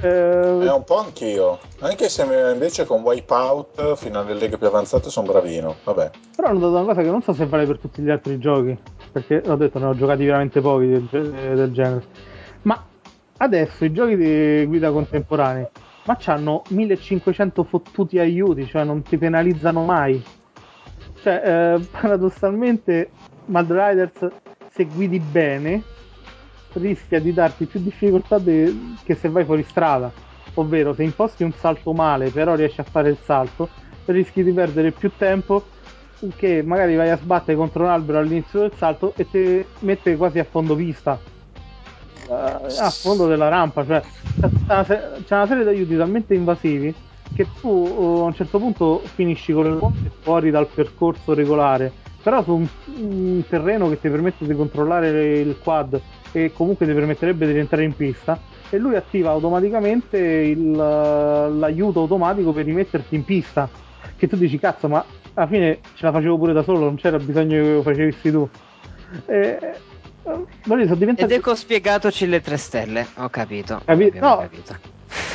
È Eh, un po' anch'io, anche se invece con Wipeout fino alle leghe più avanzate sono bravino. Vabbè, però ho notato una cosa che non so se vale per tutti gli altri giochi perché ho detto ne ho giocati veramente pochi del, del genere. Ma adesso i giochi di guida contemporanei ma c'hanno 1500 fottuti aiuti cioè non ti penalizzano mai. Cioè eh, paradossalmente Mad Riders se guidi bene rischia di darti più difficoltà de- che se vai fuori strada. Ovvero se imposti un salto male però riesci a fare il salto rischi di perdere più tempo che magari vai a sbattere contro un albero all'inizio del salto e ti mette quasi a fondo vista a fondo della rampa cioè c'è una, serie di aiuti talmente invasivi che tu eh, a un certo punto finisci con le ruote fuori dal percorso regolare però su un, un terreno che ti permette di controllare il quad e comunque ti permetterebbe di rientrare in pista e lui attiva automaticamente il- l'aiuto automatico per rimetterti in pista che tu dici cazzo ma alla fine ce la facevo pure da solo non c'era bisogno che lo facessi tu. E, sono diventato Ed ecco spiegateci le tre stelle, ho capito. Capi- no. capito.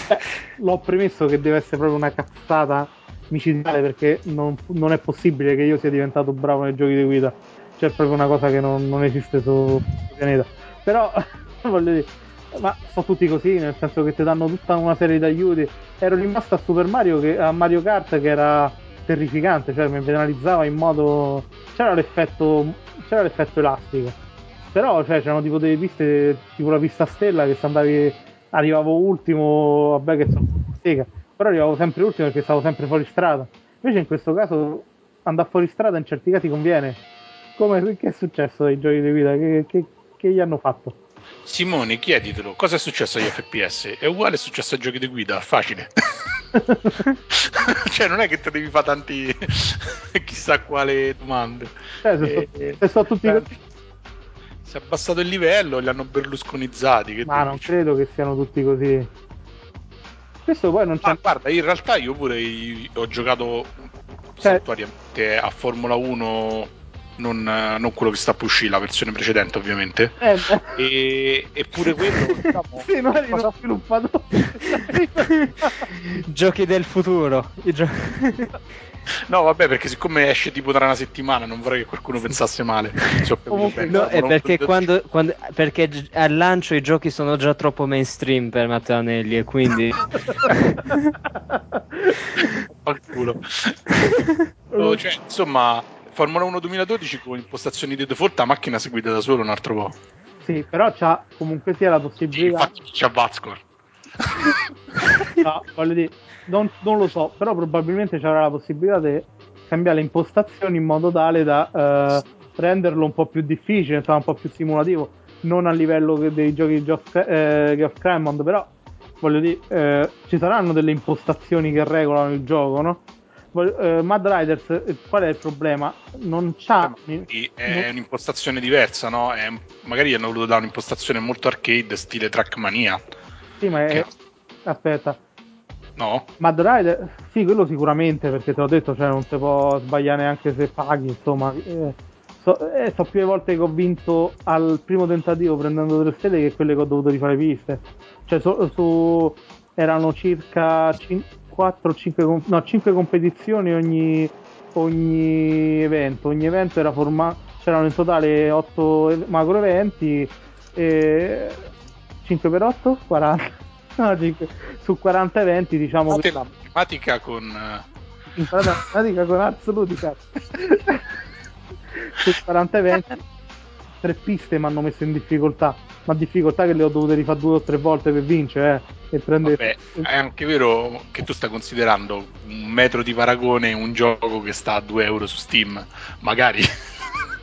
Eh, l'ho premesso che deve essere proprio una cazzata micidiale perché non, non è possibile che io sia diventato bravo nei giochi di guida. C'è proprio una cosa che non, non esiste sul pianeta. Però, voglio dire, ma sono tutti così, nel senso che ti danno tutta una serie di aiuti. Ero rimasto a Super Mario, che, a Mario Kart che era terrificante, cioè mi penalizzava in modo... C'era l'effetto, c'era l'effetto elastico. Però cioè, c'erano tipo delle piste, tipo la pista stella che se andavi arrivavo ultimo, vabbè che sono sega, però arrivavo sempre ultimo perché stavo sempre fuori strada. Invece in questo caso andare fuori strada in certi casi conviene. Come che è successo ai giochi di guida? Che, che- che gli hanno fatto? Simone, chieditelo, cosa è successo agli FPS? È uguale è successo ai giochi di guida, facile. cioè, non è che te devi fare tanti chissà quale domande. Eh, se, Eh, se sono tutti eh, così. Si è abbassato il livello, li hanno berlusconizzati. Che Ma non dici? credo che siano tutti così. Questo poi non c'è. Ma guarda, in realtà io pure ho giocato Cioè- a Formula 1, non, non quello che sta per uscire, la versione precedente ovviamente. Eh. E, eppure quello, diciamo, sì, eri cosa- uno sviluppatore. Giochi del futuro. I gio- No, vabbè, perché siccome esce tipo tra una settimana, non vorrei che qualcuno pensasse male. Comunque. No, è perché, quando, quando- perché gi- al lancio i giochi sono già troppo mainstream per Matteo Anelli e quindi culo. Oh, cioè, insomma, Formula 1 2012 con impostazioni di default la macchina si guida da solo un altro po'. sì, però c'ha comunque sia la Sì, possibilità. infatti c'è Vazcor. No, voglio dire, non, non lo so, però probabilmente c'avrà la possibilità di cambiare le impostazioni in modo tale da eh, renderlo un po' più difficile, insomma, un po' più simulativo, non a livello dei giochi di Geoff, eh, Geoff Crammond, però voglio dire, eh, ci saranno delle impostazioni che regolano il gioco, no? Eh, Mad Riders, eh, qual è il problema? Non c'ha... Sì, è un'impostazione diversa, no? È- magari hanno voluto dare un'impostazione molto arcade, stile Trackmania. Sì, ma è... Che- Aspetta, No? Mad Rider, sì, quello sicuramente, perché te l'ho detto, cioè non si può sbagliare neanche se paghi, insomma. Eh, so, eh, so più volte che ho vinto al primo tentativo prendendo tre stelle che quelle che ho dovuto rifare piste. Cioè, so- su, erano circa 4 5, no, 5 competizioni ogni, ogni evento. Ogni evento era formato, c'erano in totale 8 macro eventi, e 5 per 8? 40. No, 5. Su 40 eventi, diciamo Fate la matematica con... eh, la matematica con Ars Ludica su 40 eventi tre piste mi hanno messo in difficoltà ma difficoltà che le ho dovute rifare due o tre volte per vincere eh, e prendere Vabbè, è anche vero che tu stai considerando un metro di paragone un gioco che sta a 2 euro su Steam. Magari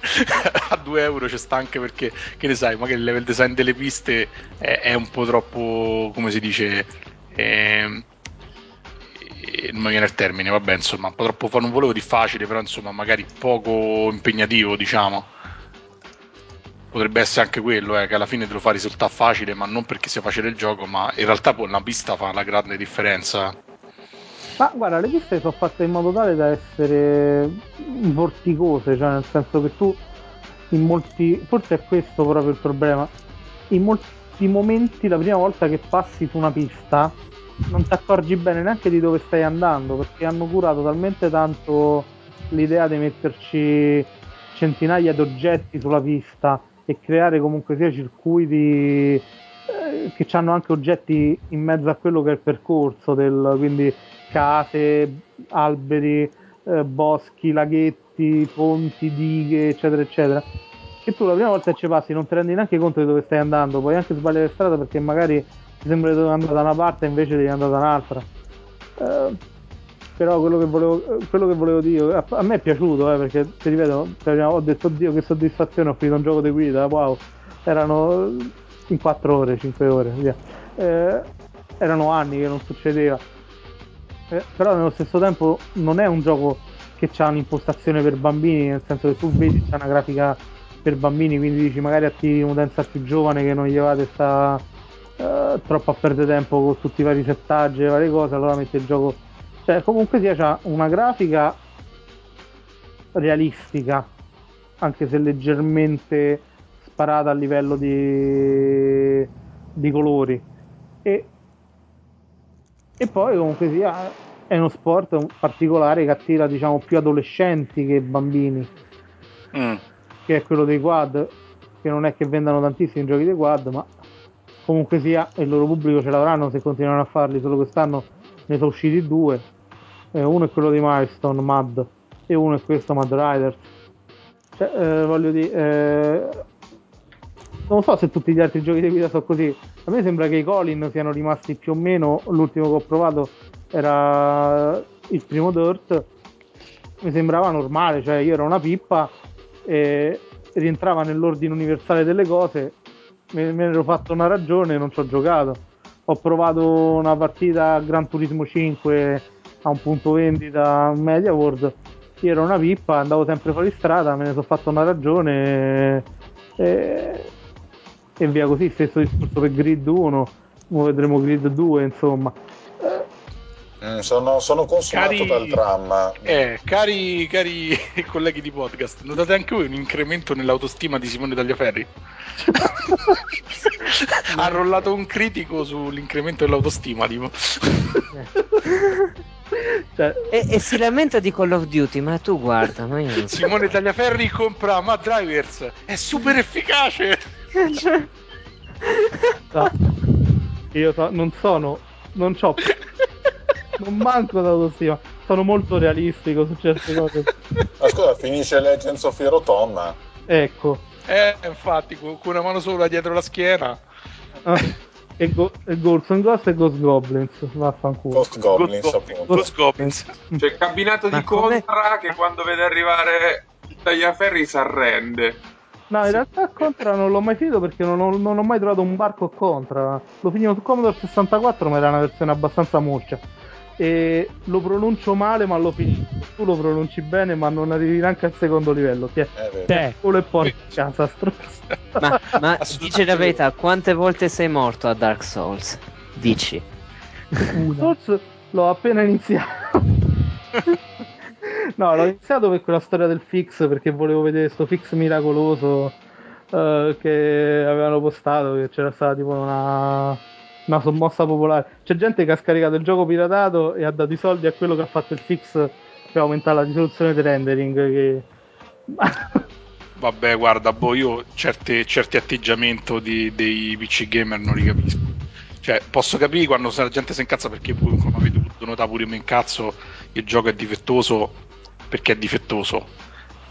a 2 euro ci sta anche perché, che ne sai, magari il level design delle piste è, è un po' troppo, come si dice, ehm, eh, non mi viene il termine, vabbè, insomma, un po' troppo, non volevo di facile, però insomma, magari poco impegnativo, diciamo. Potrebbe essere anche quello, eh, che alla fine te lo fa risultare facile, ma non perché sia facile il gioco, ma in realtà poi una pista fa la grande differenza. Ma guarda le piste sono fatte in modo tale da essere vorticose cioè nel senso che tu in molti forse è questo proprio il problema. In molti momenti la prima volta che passi su una pista non ti accorgi bene neanche di dove stai andando perché hanno curato talmente tanto l'idea di metterci centinaia di oggetti sulla pista e creare comunque sia circuiti eh, che hanno anche oggetti in mezzo a quello che è il percorso del, quindi case, alberi, eh, boschi, laghetti, ponti, dighe, eccetera, eccetera. Che tu la prima volta che ci passi non ti rendi neanche conto di dove stai andando, puoi anche sbagliare strada perché magari ti sembra di dover andare da una parte e invece devi andare da un'altra. Eh, però quello che volevo, quello che volevo dire, a, me è piaciuto, eh, perché ti ripeto, prima- ho detto oddio che soddisfazione, ho finito un gioco di guida, wow, erano in 4 ore, 5 ore, via. Eh, erano anni che non succedeva. Eh, però nello stesso tempo non è un gioco che ha un'impostazione per bambini, nel senso che tu vedi c'è una grafica per bambini, quindi dici magari attiri un'utenza più giovane che non gli va sta eh, troppo a perdere tempo con tutti i vari settaggi e varie cose, allora metti il gioco. Cioè, comunque sia c'ha una grafica realistica, anche se leggermente sparata a livello di, di colori. E, e poi comunque sia è uno sport particolare che attira diciamo più adolescenti che bambini. Mm. che è quello dei quad che non è che vendano tantissimi giochi dei quad ma comunque sia il loro pubblico ce l'avranno se continuano a farli solo quest'anno ne sono usciti due. Eh, uno è quello di Milestone Mad e uno è questo Mad Riders. Cioè, eh, voglio dire eh, non so se tutti gli altri giochi di guida sono così a me sembra che i Colin siano rimasti più o meno l'ultimo che ho provato era il primo Dirt mi sembrava normale cioè io ero una pippa e rientrava nell'ordine universale delle cose me, me ne ero fatto una ragione non ci ho giocato. Ho provato una partita Gran Turismo 5 a un punto vendita Media World. Io ero una pippa, andavo sempre fuori strada, me ne sono fatto una ragione e, e via così. Stesso discorso per Grid 1, ora vedremo Grid 2, insomma. Mm, sono, sono consumato Cari- dal dramma. Eh, cari, cari colleghi di podcast, notate anche voi un incremento nell'autostima di Simone Tagliaferri? ha rollato un critico sull'incremento dell'autostima, tipo. Cioè, E, e si lamenta di Call of Duty, ma tu guarda, ma io. Simone Tagliaferri compra Mad Drivers, è super efficace! No. io so- non sono, non c'ho, non manco d'autostima. Sono molto realistico su certe cose. Ma scusa, finisce Legends of Hero Tom. Ecco. Eh, infatti, con una mano sola dietro la schiena. Ah, e, Go- e Ghosts and Ghost e Ghost Goblins. Vaffanculo. Ghost Goblins, Ghost appunto. Ghost Goblins. C'è il cabinato Ma di come- Contra che quando vede arrivare il tagliaferri si arrende. No, in realtà Contra non l'ho mai finito perché non ho, non ho mai trovato un barco Contra. Lo finivo su Commodore 64, ma era una versione abbastanza murcia. E lo pronuncio male, ma lo finisco. Tu lo pronunci bene, ma non arrivi neanche al secondo livello. Ti è Eh. Te. culo e porca casa, stronzo. Ma, ma dice la verità, quante volte sei morto a Dark Souls? Dici. Souls l'ho appena iniziato. no, l'ho iniziato per quella storia del fix perché volevo vedere sto fix miracoloso eh, che avevano postato che c'era stata tipo una, una sommossa popolare. C'è gente che ha scaricato il gioco piratato e ha dato i soldi a quello che ha fatto il fix per aumentare la risoluzione del rendering. Che... Vabbè, guarda, boh, io certe- certi atteggiamenti dei PC gamer non li capisco. Cioè, posso capire quando la gente si incazza perché, come avete potuto notare pure io mi incazzo, il gioco è difettoso perché è difettoso.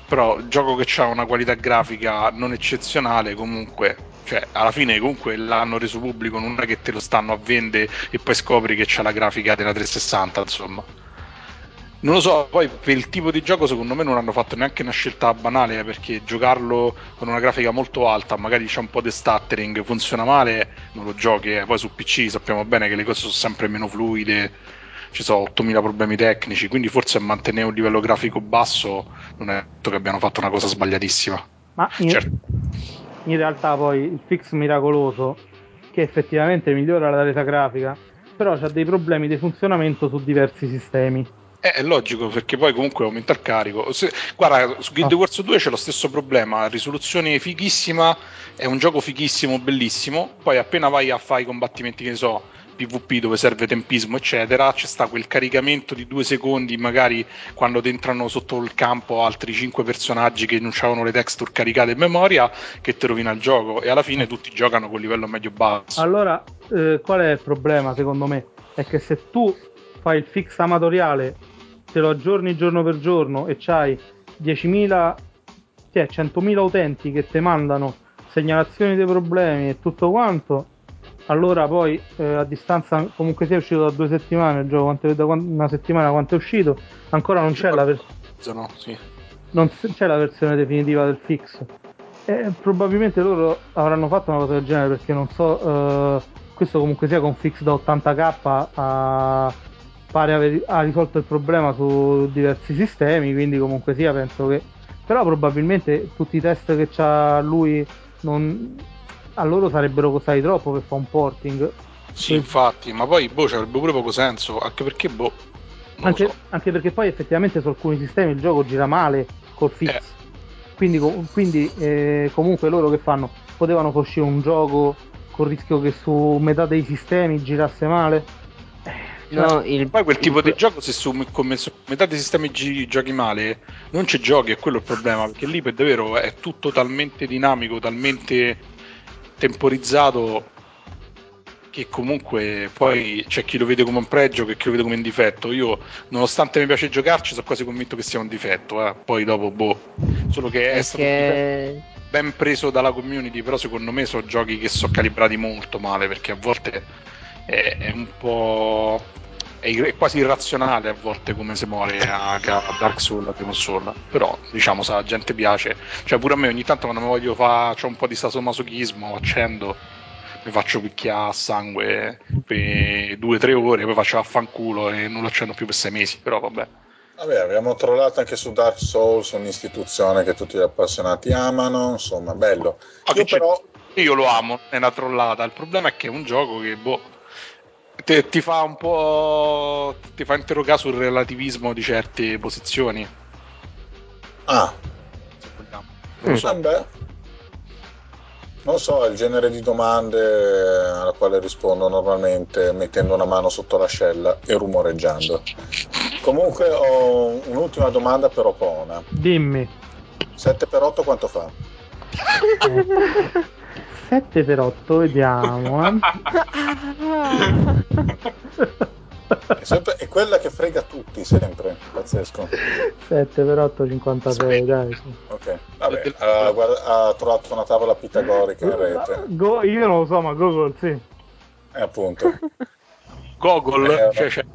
Però gioco che ha una qualità grafica non eccezionale, comunque, cioè, alla fine comunque l'hanno reso pubblico, non è che te lo stanno a vendere e poi scopri che c'è la grafica della 360, insomma. Non lo so, poi per il tipo di gioco secondo me non hanno fatto neanche una scelta banale, eh, perché giocarlo con una grafica molto alta, magari c'è un po' di stuttering, funziona male, non lo giochi, eh. poi su PC sappiamo bene che le cose sono sempre meno fluide, ci sono 8000 problemi tecnici, quindi forse mantenere un livello grafico basso non è detto che abbiano fatto una cosa sbagliatissima. Ma in, Certo. in realtà poi il fix miracoloso, che effettivamente migliora la resa grafica, però ha dei problemi di funzionamento su diversi sistemi. Eh, è logico perché poi comunque aumenta il carico. Se- guarda, su Guild Ah. Wars 2 c'è lo stesso problema: risoluzione fighissima, è un gioco fighissimo, bellissimo. Poi appena vai a fare i combattimenti, che ne so, PvP dove serve tempismo, eccetera, c'è sta quel caricamento di due secondi, magari quando ti entrano sotto il campo altri cinque personaggi che non avevano le texture caricate in memoria, che ti rovina il gioco. E alla fine tutti giocano con livello medio-basso. Allora, eh, qual è il problema secondo me? È che se tu fai il fix amatoriale, te lo aggiorni giorno per giorno e c'hai 10.000, cioè 100.000 utenti che ti mandano segnalazioni dei problemi e tutto quanto, allora poi eh, a distanza comunque sia uscito da due settimane il gioco, quante- da una settimana quanto è uscito, ancora non c'è la versione No, sì. non c'è la versione definitiva del fix. E probabilmente loro avranno fatto una cosa del genere perché non so, eh, questo comunque sia con fix da 80k ha, pare aver ha risolto il problema su diversi sistemi, quindi comunque sia penso che... Però probabilmente tutti i test che c'ha lui non... a loro sarebbero costati troppo per fare un porting. Sì, infatti, ma poi boh, c'avrebbe pure poco senso, anche perché boh. Anche, so. anche perché poi effettivamente su alcuni sistemi il gioco gira male col fix. Eh. Quindi, quindi, eh, comunque loro che fanno? Potevano uscire un gioco con il rischio che su metà dei sistemi girasse male? No, il, Poi quel tipo il- di gioco, se su, come su metà dei sistemi gi- giochi male, non ci giochi, è quello il problema, perché lì per davvero è tutto talmente dinamico, talmente temporizzato che comunque poi c'è chi lo vede come un pregio che chi lo vede come un difetto. Io, nonostante mi piace giocarci, sono quasi convinto che sia un difetto. eh. Poi dopo, boh, solo che è stato perché ben preso dalla community, però secondo me sono giochi che sono calibrati molto male perché a volte è, è un po'. È, quasi irrazionale a volte come si muore a, a Dark Souls, a Demon Souls. Però, diciamo, se la gente piace, cioè pure a me ogni tanto quando mi voglio fare, c'ho un po' di sasomasochismo, accendo, mi faccio picchiare a sangue per due o tre ore, poi faccio affanculo e non lo accendo più per sei mesi, però vabbè. Vabbè, abbiamo trollato anche su Dark Souls, un'istituzione che tutti gli appassionati amano, insomma, bello. Ah, Io però, io lo amo, è una trollata. Il problema è che è un gioco che boh, te- ti fa un po'. ti fa interrogare sul relativismo di certe posizioni. ah. Non lo so. vabbè. Non so, è il genere di domande alla quale rispondo normalmente mettendo una mano sotto l'ascella e rumoreggiando. Comunque ho un'ultima domanda per Opona. Dimmi. 7 per 8 quanto fa? 7 per 8, vediamo. eh. È, sempre- è quella che frega tutti sempre, pazzesco. 7 per 8, 56, dai. sì. Ok, vabbè, ha, guarda- ha trovato una tavola pitagorica in rete, Go- io non lo so, ma Google sì. e appunto. Gogol, Eh, cioè, cioè,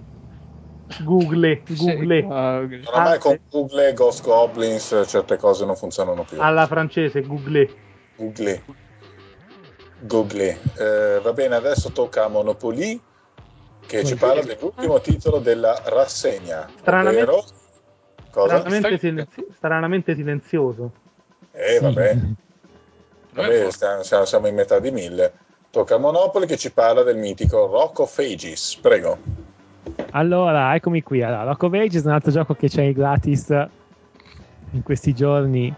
Google, Google. Google. Oramai Ah, con sì. Google e Ghost Goblins certe cose non funzionano più. Alla francese, Google. Google. Google. Eh, va bene, adesso tocca a Monopoly che ci parla dell'ultimo titolo della rassegna. Stranamente- ovvero- Cosa? Stranamente, silenzi- stranamente silenzioso. Eh, vabbè, vabbè stiamo, siamo- in metà di mille. Tocca a Monopoly che ci parla del mitico Rock of Ages. Prego. Allora, eccomi qui. Allora, Rock of Ages è un altro gioco che c'è gratis in questi giorni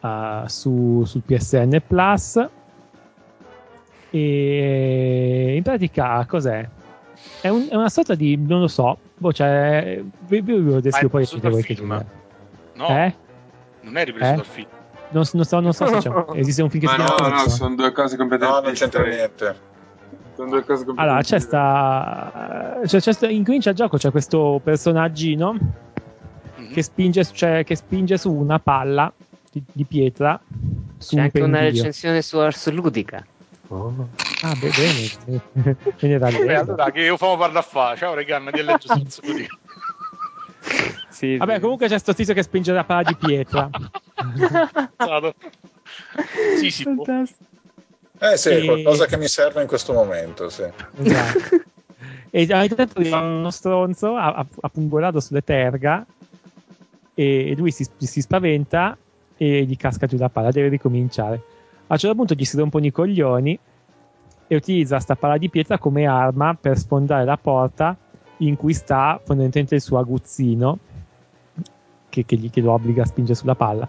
uh, su, sul PSN Plus. E in pratica cos'è? È, un- è una sorta di, non lo so, boh, cioè, vi, vi, vi lo descrivo poi vedete voi che. No, Eh? non è ripreso Eh? dal film. Non, non so, non so se c'è, esiste un film che Ma si chiama no, no, Corso? sono due cose completamente No, non c'entra niente. Sono due cose completamente Allora, c'è sta. Cioè, c'è sta- incomincia il gioco, c'è questo personaggino Mhm. che spinge, cioè, che spinge su una palla di, di pietra. Su C'è un anche una pendio. recensione su Ars Ludica. Ah, beh, bene. bene da Beh, allora che io famo parla a fa. Ciao Regan, ti leggo senza così. Sì, Vabbè, comunque c'è sto tizio che spinge la palla di pietra. sì, può. Fantastico. Eh sì, E- qualcosa che mi serve in questo momento, sì. Esatto. E avete detto che uno stronzo ha, ha, ha pungolato sulle terga e lui si, si spaventa e gli casca giù la palla, deve ricominciare. A un certo punto gli si rompono i coglioni e utilizza sta palla di pietra come arma per sfondare la porta in cui sta fondamentalmente il suo aguzzino che, che gli, che lo obbliga a spingere sulla palla.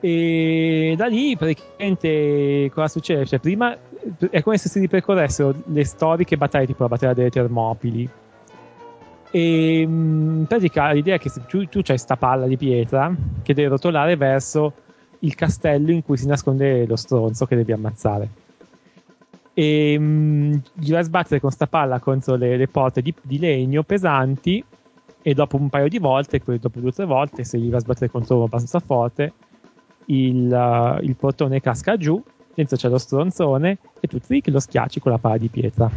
E da lì praticamente cosa succede? Cioè, prima è come se si ripercorressero le storiche battaglie, tipo la battaglia delle Termopili. E in pratica l'idea è che tu, tu c'hai sta palla di pietra che deve rotolare verso il castello in cui si nasconde lo stronzo che devi ammazzare. E mh, gli vai a sbattere con sta palla contro le, le porte di, di legno pesanti. E dopo un paio di volte, dopo due o tre volte, se gli vai a sbattere contro abbastanza forte, il, uh, il portone casca giù, dentro c'è lo stronzone e tu trick lo schiacci con la palla di pietra.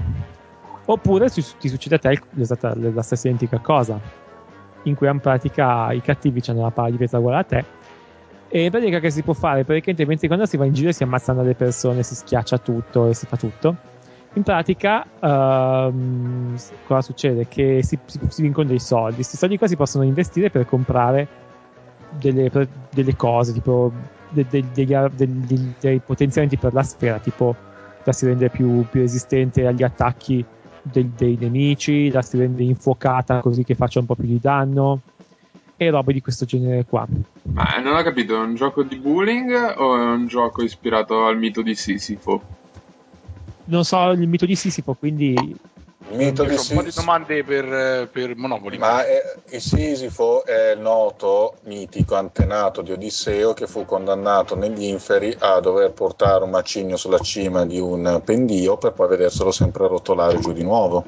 Oppure su- ti succede a te la stessa identica cosa, in cui in pratica i cattivi hanno la palla di pietra uguale a te. E in pratica che si può fare? Praticamente mentre quando si va in giro si ammazzano le persone, si schiaccia tutto e si fa tutto. In pratica, ehm, cosa succede? Che si, si- si vincono dei soldi. Questi soldi qua si possono investire per comprare delle, delle cose, tipo de- de- degli- dei potenziamenti per la sfera, tipo la si rende più, più resistente agli attacchi del- dei nemici, la si rende infuocata così che faccia un po' più di danno e robe di questo genere qua. Ma non ho capito, è un gioco di bullying o è un gioco ispirato al mito di Sisifo? Non so il mito di Sisifo, quindi Il mito di ho un po' di Sisifo, domande per, per Monopoli. ma è- il Sisifo è il noto mitico antenato di Odisseo che fu condannato negli inferi a dover portare un macigno sulla cima di un pendio per poi vederselo sempre rotolare giù di nuovo.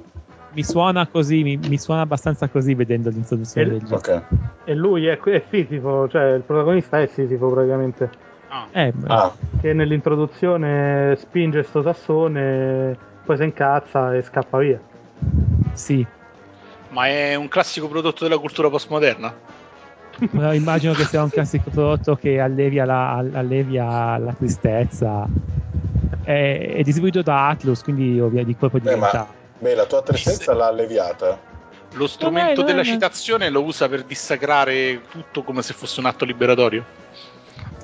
Mi suona così, mi, mi suona abbastanza così vedendo l'introduzione E- del gioco. E lui è, è Sisifo, cioè il protagonista è Sisifo praticamente. Ah, Eh, Ah, Che nell'introduzione spinge sto sassone, poi si incazza e scappa via. sì. Ma è un classico prodotto della cultura postmoderna? No, immagino che sia un classico prodotto che allevia la, allevia la tristezza. È, è, distribuito da Atlus, quindi ovvio di colpo diventa. ma, beh, la tua tristezza l'ha alleviata. Lo strumento della citazione lo usa per dissacrare tutto come se fosse un atto liberatorio.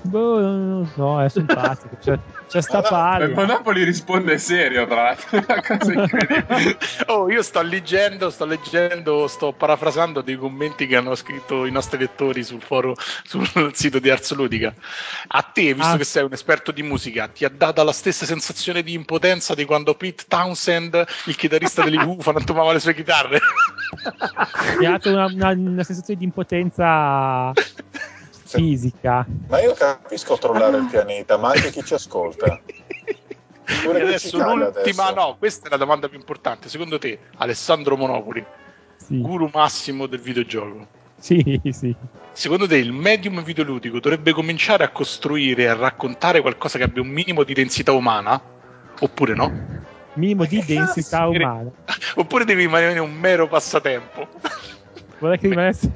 Boh, non lo so, è simpatico. C'è, c'è sta palla. Ma Napoli risponde serio, tra l'altro. È una cosa incredibile. oh, io sto leggendo, sto leggendo, sto parafrasando dei commenti che hanno scritto i nostri lettori sul foro, sul sito di Arts Ludica. A te, visto ah. che sei un esperto di musica, ti ha dato la stessa sensazione di impotenza di quando Pete Townsend, il chitarrista degli Who, frantumava le sue chitarre? Mi ha dato una, una, una sensazione di impotenza fisica. Ma io capisco trollare il pianeta, ma anche chi ci ascolta. Adesso l'ultima, adesso. no, questa è la domanda più importante. Secondo te, Alessandro Monopoli, sì. guru massimo del videogioco, sì, sì. Secondo te il medium videoludico dovrebbe cominciare a costruire e a raccontare qualcosa che abbia un minimo di densità umana? Oppure no? Minimo di densità umana. Oppure devi rimanere un mero passatempo? Vorrei che rimanesse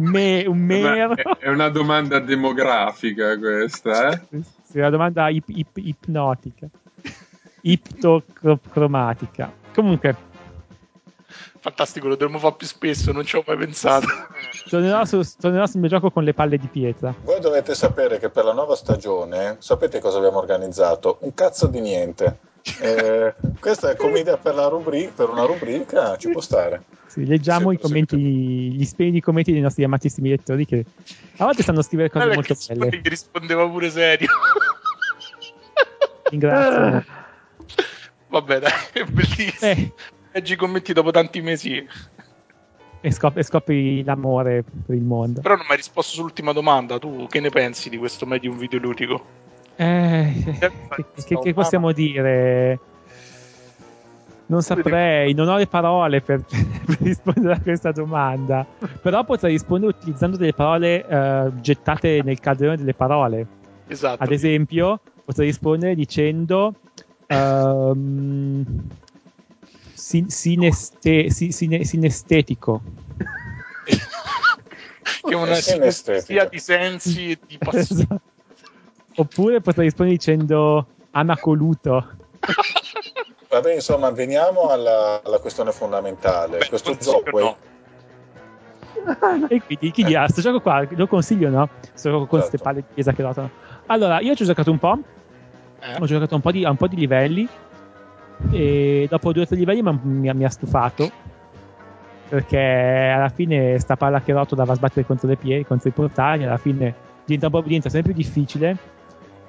me, un mero. È una domanda demografica questa, eh? Sì, è una domanda ip, ip, ipnotica. Iptocromatica. Comunque. Fantastico, lo dovremmo fare più spesso, non ci ho mai pensato. tornerò, su, tornerò sul mio gioco con le palle di pietra. Voi dovete sapere che per la nuova stagione, sapete cosa abbiamo organizzato? Un cazzo di niente eh, questa è commedia per, rubri- per, una rubrica, ci può stare. Sì, leggiamo sì, i commenti, gli splendidi commenti dei nostri amatissimi lettori che a volte stanno a scrivere cose molto belle. Che rispondeva pure serio. Ringrazio. Vabbè, dai, è bellissimo. Eh. Leggi i commenti dopo tanti mesi. E scopri, e scopri, l'amore per il mondo. Però non mi hai risposto sull'ultima domanda. Tu che ne pensi di questo medium videoludico? Eh, che, che, possiamo dire? Non saprei, non ho le parole per, per, rispondere a questa domanda. Però potrei rispondere utilizzando delle parole uh, gettate nel calderone delle parole. Esatto. Ad esempio, potrei rispondere dicendo um, sin, sineste, sin, sin, sinestetico. che è una sinestesia di sensi e di passione. Esatto. Oppure potrei rispondere dicendo anacoluto. Vabbè, insomma, veniamo alla, alla questione fondamentale. Beh, Questo gioco no. è... e quindi chi dirà, questo gioco qua lo consiglio, no? Questo gioco con queste certo. palle di chiesa che rotano. Allora, io ci ho giocato un po'. Eh? Ho giocato un po, di, un po' di livelli. E dopo due o tre livelli mi, mi ha stufato. Perché alla fine sta palla che rotola va a sbattere contro le piedi, contro i portali. Alla fine diventa, diventa sempre più difficile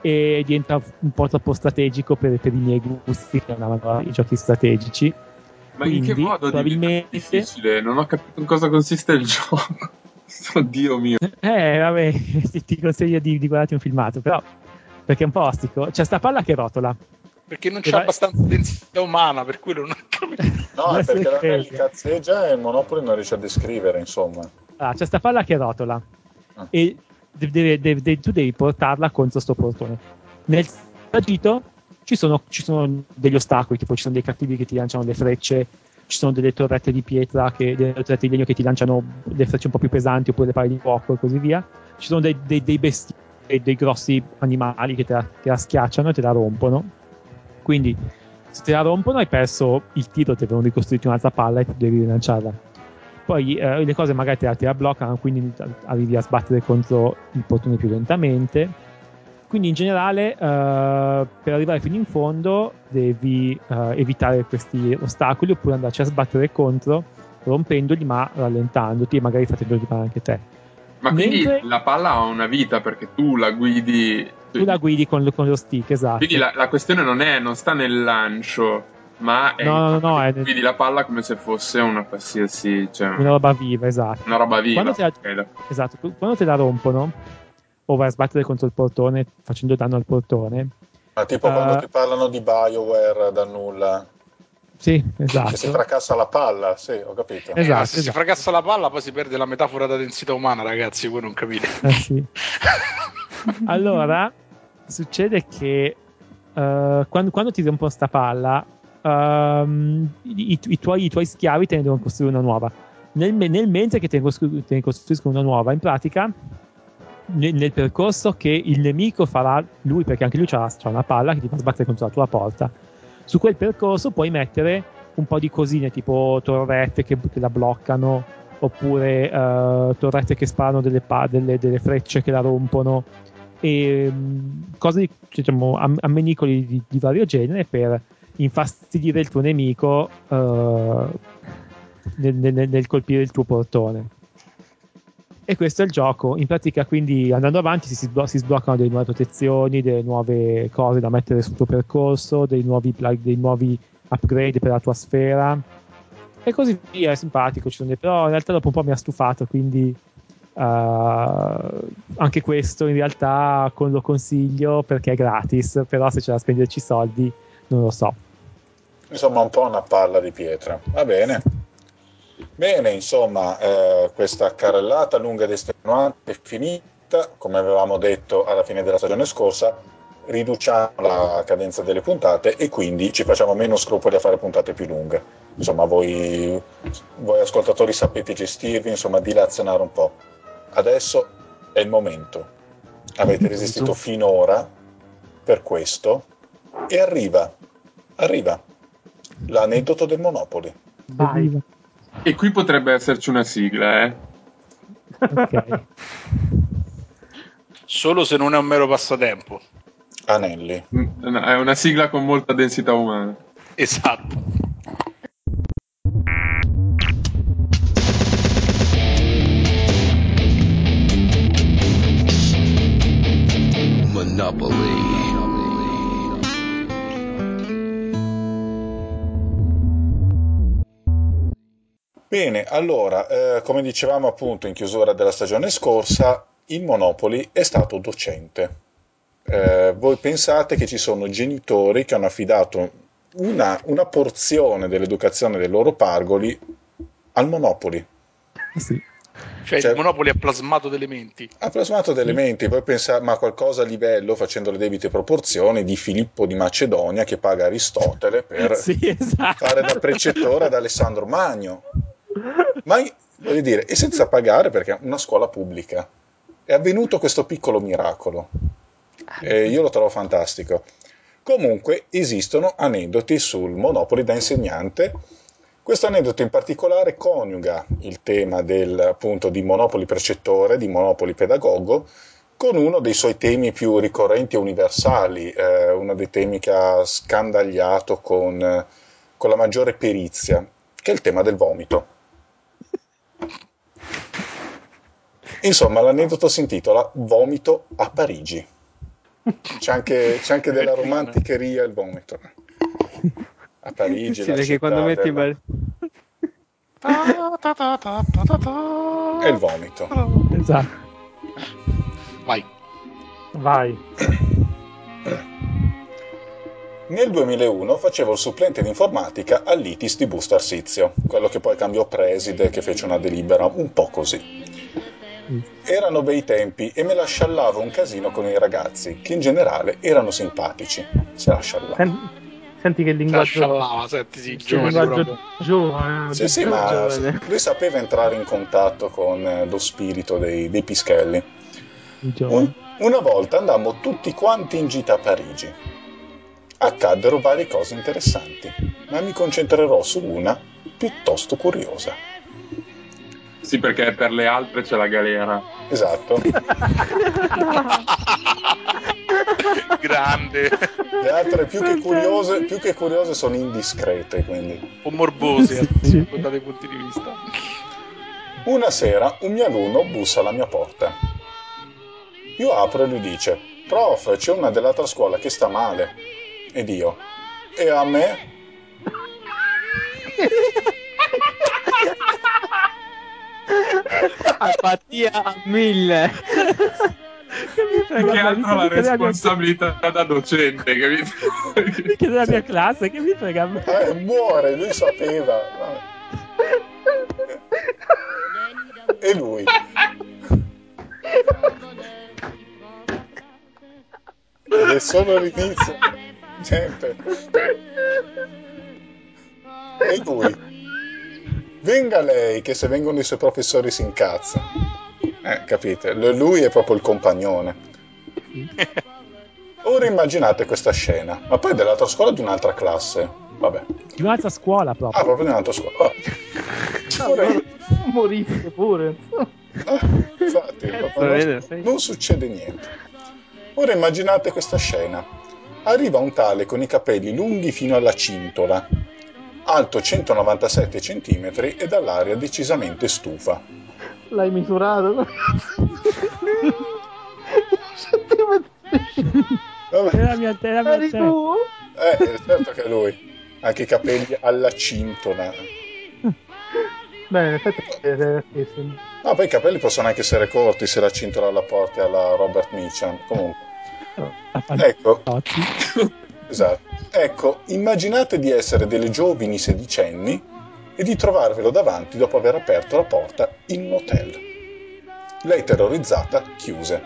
e diventa un po' troppo strategico per, per i miei gusti che amavano i giochi strategici. Ma Quindi, in che modo probabilmente... difficile? Non ho capito in cosa consiste il gioco. Oddio mio. Eh, vabbè, ti, ti consiglio di, di guardarti un filmato, però perché è un po' ostico. C'è sta palla che rotola. Perché non c'è va... abbastanza densità umana, per quello non capito. No, è perché la Nelly cazzeggia e il Monopoli non riesce a descrivere, insomma. Ah, c'è sta palla che rotola. Ah. E deve, deve, deve, tu devi portarla contro sto portone. Nel agito ci sono, ci sono degli ostacoli, tipo ci sono dei cattivi che ti lanciano le frecce, ci sono delle torrette di pietra, che, delle torrette di legno che ti lanciano le frecce un po' più pesanti oppure le palle di fuoco e così via. Ci sono dei, dei, dei bestiali, dei grossi animali che te la, te la schiacciano e te la rompono. Quindi se te la rompono hai perso il tiro, ti devono ricostruire un'altra palla e ti devi rilanciarla poi eh, le cose magari te la, te la bloccano, quindi arrivi a sbattere contro il portone più lentamente. Quindi in generale, eh, per arrivare fino in fondo, devi eh, evitare questi ostacoli oppure andarci a sbattere contro, rompendoli ma rallentandoti e magari facendo arrivare anche te. Ma quindi Mentre... la palla ha una vita perché tu la guidi. Tu la guidi con, con lo stick, esatto. Quindi la, la questione non, è, non sta nel lancio ma è no, no, no, vedi la palla come se fosse una qualsiasi cioè, una roba viva esatto una roba viva quando te la, esatto quando te la rompono o vai a sbattere contro il portone facendo danno al portone ma tipo uh, quando ti parlano di Bioware da nulla sì, esatto. Che si fracassa la palla, sì, ho capito. Esatto, eh, se esatto. si fracassa la palla poi si perde la metafora da densità umana, ragazzi, voi non capite. Eh, sì. allora, succede che uh, quando, quando, ti rompo sta palla, um, i, i, tuoi, i, tuoi, schiavi te ne devono costruire una nuova. nel, nel mentre che te ne, costru- te ne costruiscono una nuova, in pratica nel, nel, percorso che il nemico farà lui, perché anche lui ha una palla che ti fa sbattere contro la tua porta. Su quel percorso puoi mettere un po' di cosine tipo torrette che, che la bloccano, oppure uh, torrette che sparano delle, pa- delle, delle, frecce che la rompono, e um, cose diciamo am- ammenicoli di, di, vario genere per infastidire il tuo nemico uh, nel, nel, nel colpire il tuo portone e questo è il gioco. In pratica, quindi andando avanti si, sblo- si, sbloccano delle nuove protezioni, delle nuove cose da mettere sul tuo percorso, dei nuovi, dei nuovi upgrade per la tua sfera e così via. È simpatico, dei... però in realtà dopo un po' mi ha stufato, quindi uh, anche questo in realtà lo consiglio perché è gratis, però se c'è da spenderci soldi non lo so. Insomma, un po' una palla di pietra. Va bene. Bene, insomma, eh, questa carrellata lunga ed estenuante è finita, come avevamo detto alla fine della stagione scorsa, riduciamo la cadenza delle puntate e quindi ci facciamo meno scrupoli a fare puntate più lunghe. Insomma, voi, voi ascoltatori sapete gestirvi, insomma, dilazionare un po'. Adesso è il momento. Avete resistito finora per questo e arriva, arriva l'aneddoto del Monopoli. Vai. E qui potrebbe esserci una sigla, eh? Ok. Solo se non è un mero passatempo. Anelli. Mm, È una sigla con molta densità umana. Esatto. Bene, allora, eh, come dicevamo appunto in chiusura della stagione scorsa, il Monopoli è stato docente. Eh, voi pensate che ci sono genitori che hanno affidato una, una porzione dell'educazione dei loro pargoli al Monopoli. Sì. Cioè, Cioè- il Monopoli ha plasmato delle menti. Ha plasmato degli elementi, poi pensare, ma qualcosa a livello, facendo le debite proporzioni, di Filippo di Macedonia che paga Aristotele per Sì, esatto. fare da precettore ad Alessandro Magno. Ma voglio dire, e senza pagare perché è una scuola pubblica. È avvenuto questo piccolo miracolo. E io lo trovo fantastico. Comunque esistono aneddoti sul Monopoli da insegnante. Questo aneddoto in particolare coniuga il tema del, appunto, di Monopoli precettore, di Monopoli pedagogo, con uno dei suoi temi più ricorrenti e universali, eh, uno dei temi che ha scandagliato con, eh, con la maggiore perizia, che è il tema del vomito. Insomma, l'aneddoto si intitola Vomito a Parigi. C'è anche, c'è anche della romanticheria il vomito. A Parigi, Sì, perché quando metti della- bar... è il vomito. esatto. Vai. Vai. Nel 2001 facevo il supplente di informatica all'ITIS di Busto Arsizio, quello che poi cambiò preside, che fece una delibera un po' così. Erano bei tempi e me la sciallavo un casino con i ragazzi, che in generale erano simpatici. Se la sciallavano. Sen- senti che linguaggio... Lasciala, senti, sì, giovane giovane. Sì, sì, ma giovane. lui sapeva entrare in contatto con eh, lo spirito dei, dei pischelli. Un- una volta andammo tutti quanti in gita a Parigi. Accaddero varie cose interessanti, ma mi concentrerò su una piuttosto curiosa. Sì, perché per le altre c'è la galera. Esatto. Grande. Le altre più che curiose, più che curiose sono indiscrete, quindi. Un po' morbose Sì. da dei punti di vista. Una sera un mio alunno bussa alla mia porta. Io apro e lui dice: Prof, c'è una dell'altra scuola che sta male. Ed io: E a me? Apatia a mille. Che mi Che altro la della mia- responsabilità da docente, capito? mica della mia classe, che mi frega a me. Eh, muore, lui sapeva. E lui? È solo l'inizio. Niente. E lui? venga lei che se vengono i suoi professori si incazza. Eh, capite? L- Lui è proprio il compagnone. Ora immaginate questa scena, ma poi dell'altra scuola di un'altra classe. Vabbè. Di un'altra scuola Ah, proprio. proprio di un'altra scuola. Ah. Ora- Morisse pure. Ah, infatti, proprio non, sai. non succede niente. Ora immaginate questa scena. Arriva un tale con i capelli lunghi fino alla cintola, alto 197 cm e dall'aria decisamente stufa. L'hai misurato? Vabbè, È la mia, è la mia Eri tu? eh, certo che è lui. Anche i capelli alla cintola. Beh, in effetti è. No, poi i capelli possono anche essere corti se la cintola la porti alla Robert Mitchum. Comunque, ecco, Fantozzi. Esatto. Ecco, immaginate di essere delle giovani sedicenni e di trovarvelo davanti dopo aver aperto la porta in un hotel. Lei terrorizzata chiuse.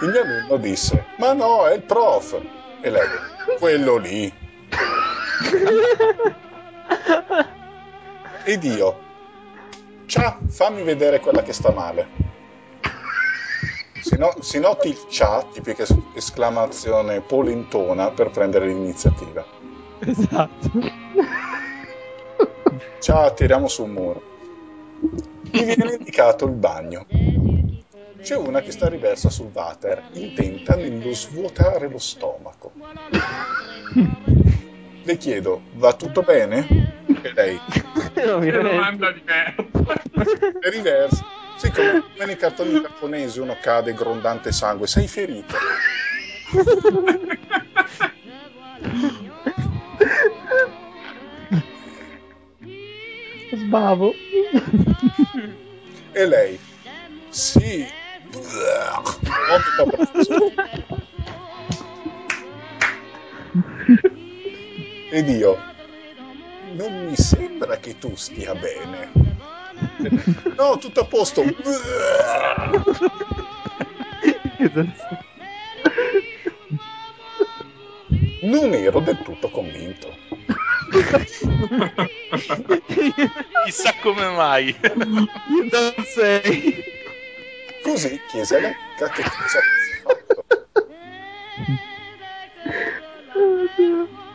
Il mio alunno disse: Ma no, è il prof. E lei: Quello lì. Ed io: Ciao, fammi vedere quella che sta male. Si, no- si noti il ciao, tipica es- esclamazione polentona per prendere l'iniziativa. Esatto. Ciao, tiriamo su un muro. Mi viene indicato il bagno. C'è una che sta riversa sul water, intenta nello svuotare lo stomaco. Le chiedo, va tutto bene? E lei, Che domanda di merda. riversa. Sì, come nei cartoni giapponesi uno cade grondante sangue. Sei ferito? Sbavo. E lei, sì. Ed io, non mi sembra che tu stia bene. No, tutto a posto. Non ero del tutto convinto. Chissà come mai. Non sei. Così chiese all'amica che cosa avessi fatto.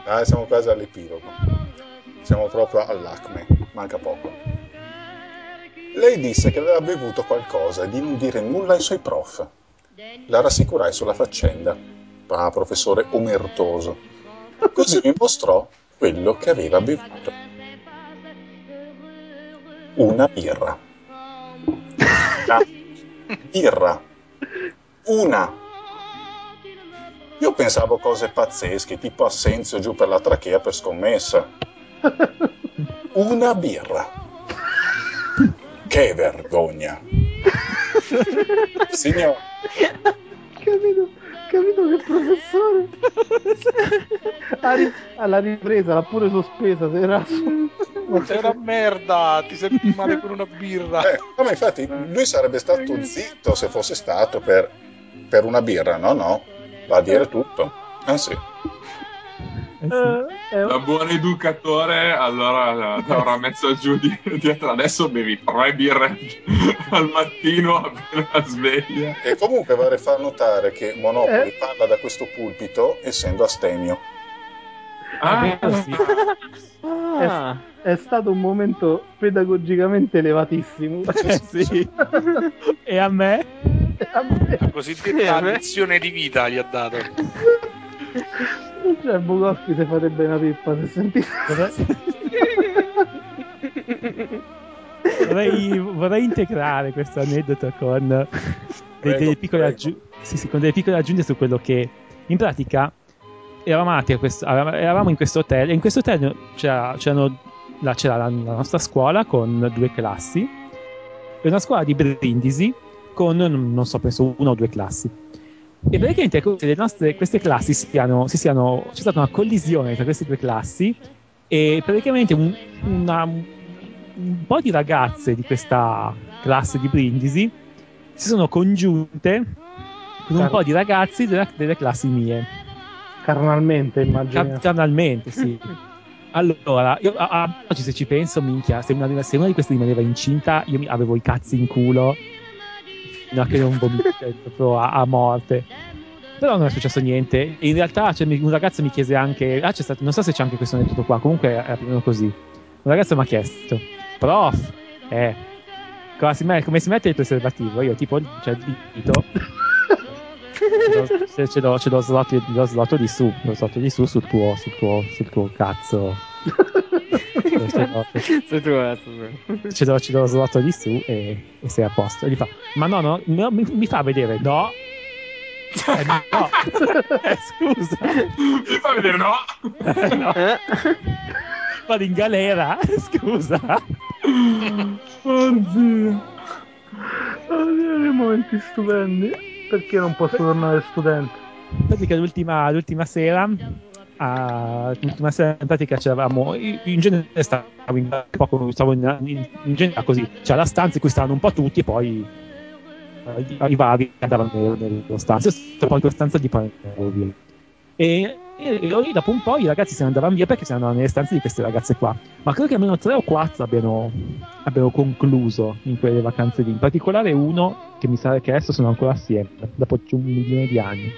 Dai, siamo quasi all'epilogo. Siamo proprio all'acme, manca poco. Lei disse che aveva bevuto qualcosa e di non dire nulla ai suoi prof. La rassicurai sulla faccenda. Ah, professore omertoso. Così mi mostrò quello che aveva bevuto. Una birra. Una birra. Una. Io pensavo cose pazzesche, tipo assenzio giù per la trachea per scommessa. Una birra. Che vergogna. Signor, Capito, capito che professore? Alla ripresa l'ha pure sospesa, si era. Sei una merda, ti senti male per una birra. eh, no, ma infatti lui sarebbe stato zitto se fosse stato per, per una birra, no? No, va a dire tutto. Ah sì. Eh sì. Eh, è un- Da buon educatore, allora l'avrà messo giù di- dietro. Adesso bevi tre birre al mattino appena sveglia. E comunque vorrei far notare che Monopoli Eh. parla da questo pulpito essendo astemio. Ah, sì. Ah. è stato un momento pedagogicamente elevatissimo. Eh sì. E a me? A me- La cosiddetta lezione di vita gli ha dato. Cioè, Bukowski si farebbe una pippa se sentisse. vorrei, vorrei integrare questo aneddoto con, de- Prego, delle piccole aggiu- sì, sì, con delle piccole aggiunte su quello che in pratica eravate a questo- eravamo in questo hotel e in questo hotel c'era, c'erano- la, c'era la, la nostra scuola con due classi e una scuola di Brindisi con non so penso una o due classi e praticamente nostre, queste classi siano, si siano, c'è stata una collisione tra queste due classi e praticamente un, una, un po' di ragazze di questa classe di Brindisi si sono congiunte con un Car- po' di ragazzi della- delle classi mie. Carnalmente, immagino. Ca- canalmente sì. Allora, io a, a, oggi se ci penso, minchia, se una, se una di queste rimaneva incinta, io mi, avevo i cazzi in culo a che non vomitavo proprio a, a, morte. Però non è successo niente. In realtà cioè, un ragazzo mi chiese anche. Ah, stato, non so se c'è anche questo aneddoto qua. Comunque era più o meno così. Un ragazzo mi ha chiesto, prof, eh, come si, mette, come si mette il preservativo? Io tipo, cioè, il dito ce, ce, l'ho, ce l'ho, slot, lo slot di su, lo slot di su sul tuo, sul tuo, sul tuo cazzo. ce l'ho, ce l'ho, ce l'ho slot di su e, e, sei a posto. E gli fa, ma no, no, mi, mi fa vedere, no. Eh, no, eh, scusa, mi fa vedere no. Eh, no. Vado in galera, scusa. Oddio. Oddio, che momenti stupendi. Perché non posso tornare studente? Pratica l'ultima, l'ultima sera l'ultima sera in pratica c'eravamo in genere stavo in, stavo in, in, in genere così. C'era la stanza in cui stavano un po' tutti e poi uh, i vari andavano nelle stanze io poi in stanza di poi e, e, e dopo un po' i ragazzi se ne andavano via perché si andavano nelle stanze di queste ragazze qua. Ma credo che almeno tre o quattro abbiano, abbiano concluso in quelle vacanze lì. In particolare uno che mi sa che adesso sono ancora assieme dopo un milione di anni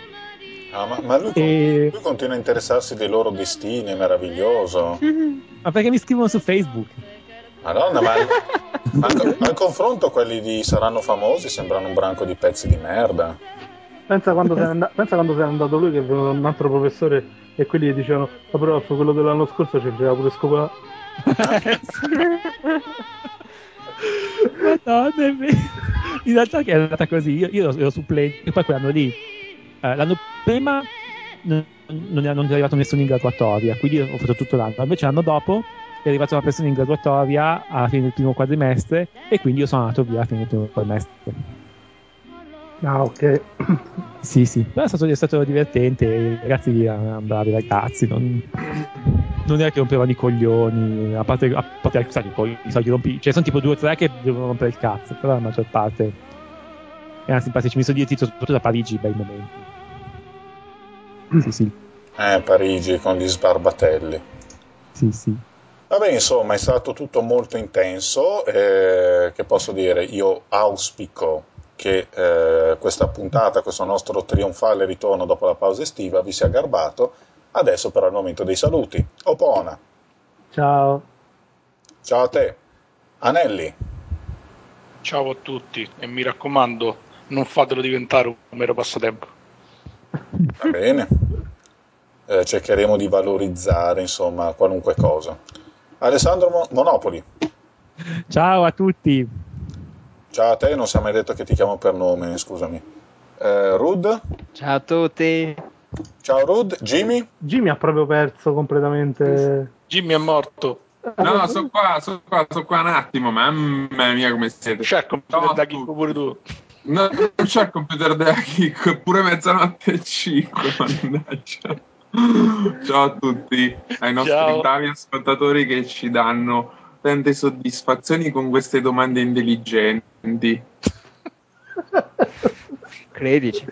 Ah, ma, ma lui, e... lui, continua a interessarsi dei loro destini, è meraviglioso. ma perché mi scrivono su Facebook? Madonna, ma, ma al confronto quelli di Saranno famosi sembrano un branco di pezzi di merda. Pensa quando, se and- pensa quando se n'è andato lui che aveva un altro professore e quelli gli dicevano ma prof quello dell'anno scorso ci faceva pure scopare Madonna, in realtà che è andata così, io, io ero supplente, e poi quell'anno lì, eh, l'anno prima non, non, è, non, è, arrivato nessuno in graduatoria, quindi ho fatto tutto l'anno, invece l'anno dopo è arrivata una persona in graduatoria alla fine del primo quadrimestre e quindi io sono andato via alla fine del primo quadrimestre. Ah, ok. Sì, sì, però è stato, è stato divertente. I ragazzi erano bravi ragazzi, non, non è che rompevano i coglioni. A parte, a parte sai, poi i soliti rompi, cioè sono tipo due o tre che devono rompere il cazzo, però la maggior parte erano simpatici. Mi sono divertito soprattutto da Parigi, bei momenti. Sì, sì. Eh, Parigi con gli sbarbatelli. Sì, sì. Vabbè, insomma, è stato tutto molto intenso. Eh, che posso dire? Io auspico che eh, questa puntata, questo nostro trionfale ritorno dopo la pausa estiva vi sia garbato. Adesso però è il momento dei saluti. Opona. Ciao. Ciao a te. Anelli. Ciao a tutti e mi raccomando, non fatelo diventare un mero passatempo. Va bene. Eh, cercheremo di valorizzare, insomma, qualunque cosa. Alessandro Monopoli. Ciao a tutti. Ciao a te, non si è mai detto che ti chiamo per nome, scusami. Eh, Rud? Ciao a tutti. Ciao Rud, Jimmy? Jimmy ha proprio perso completamente. Jimmy è morto. No, sono qua, sono qua, sono qua un attimo, mamma mia come siete. Computer da Kiko pure tu. No, non c'è il computer da Kiko, pure mezzanotte e 5, mannaggia. Ciao a tutti, ai nostri Ciao. bravi ascoltatori che ci danno tante soddisfazioni con queste domande intelligenti. Credici.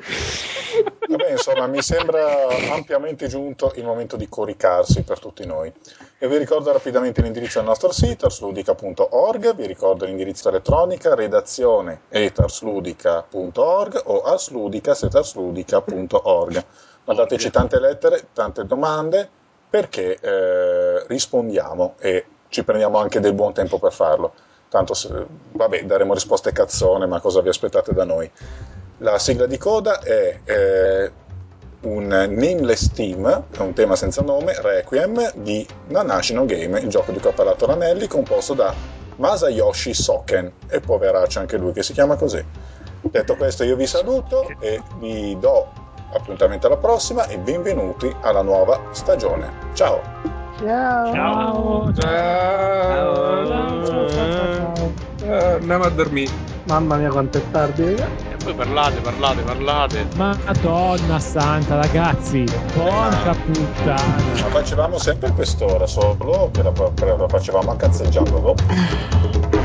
Vabbè, insomma, mi sembra ampiamente giunto il momento di coricarsi per tutti noi. E vi ricordo rapidamente l'indirizzo del nostro sito, arsludica.org, vi ricordo l'indirizzo elettronica, redazione etarsludica.org o arsludica.org. Mandateci tante lettere, tante domande, perché eh, rispondiamo e ci prendiamo anche del buon tempo per farlo. Tanto, se, vabbè, daremo risposte cazzone, ma cosa vi aspettate da noi? La sigla di coda è eh, un nameless team, è un tema senza nome, Requiem, di Nanashino Game, il gioco di cui ha parlato Ranelli, composto da Masayoshi Soken, e poveraccio anche lui che si chiama così. Detto questo io vi saluto e vi do appuntamento alla prossima e benvenuti alla nuova stagione. Ciao! Ciao. Ciao. Ciao. Ciao. Ciao. Ciao. Andiamo a dormire. Mamma mia quanto è tardi. E poi parlate, parlate, parlate. Madonna santa, ragazzi. Porca puttana. Ma facevamo sempre quest'ora, solo che la, la facevamo a cazzeggiando dopo.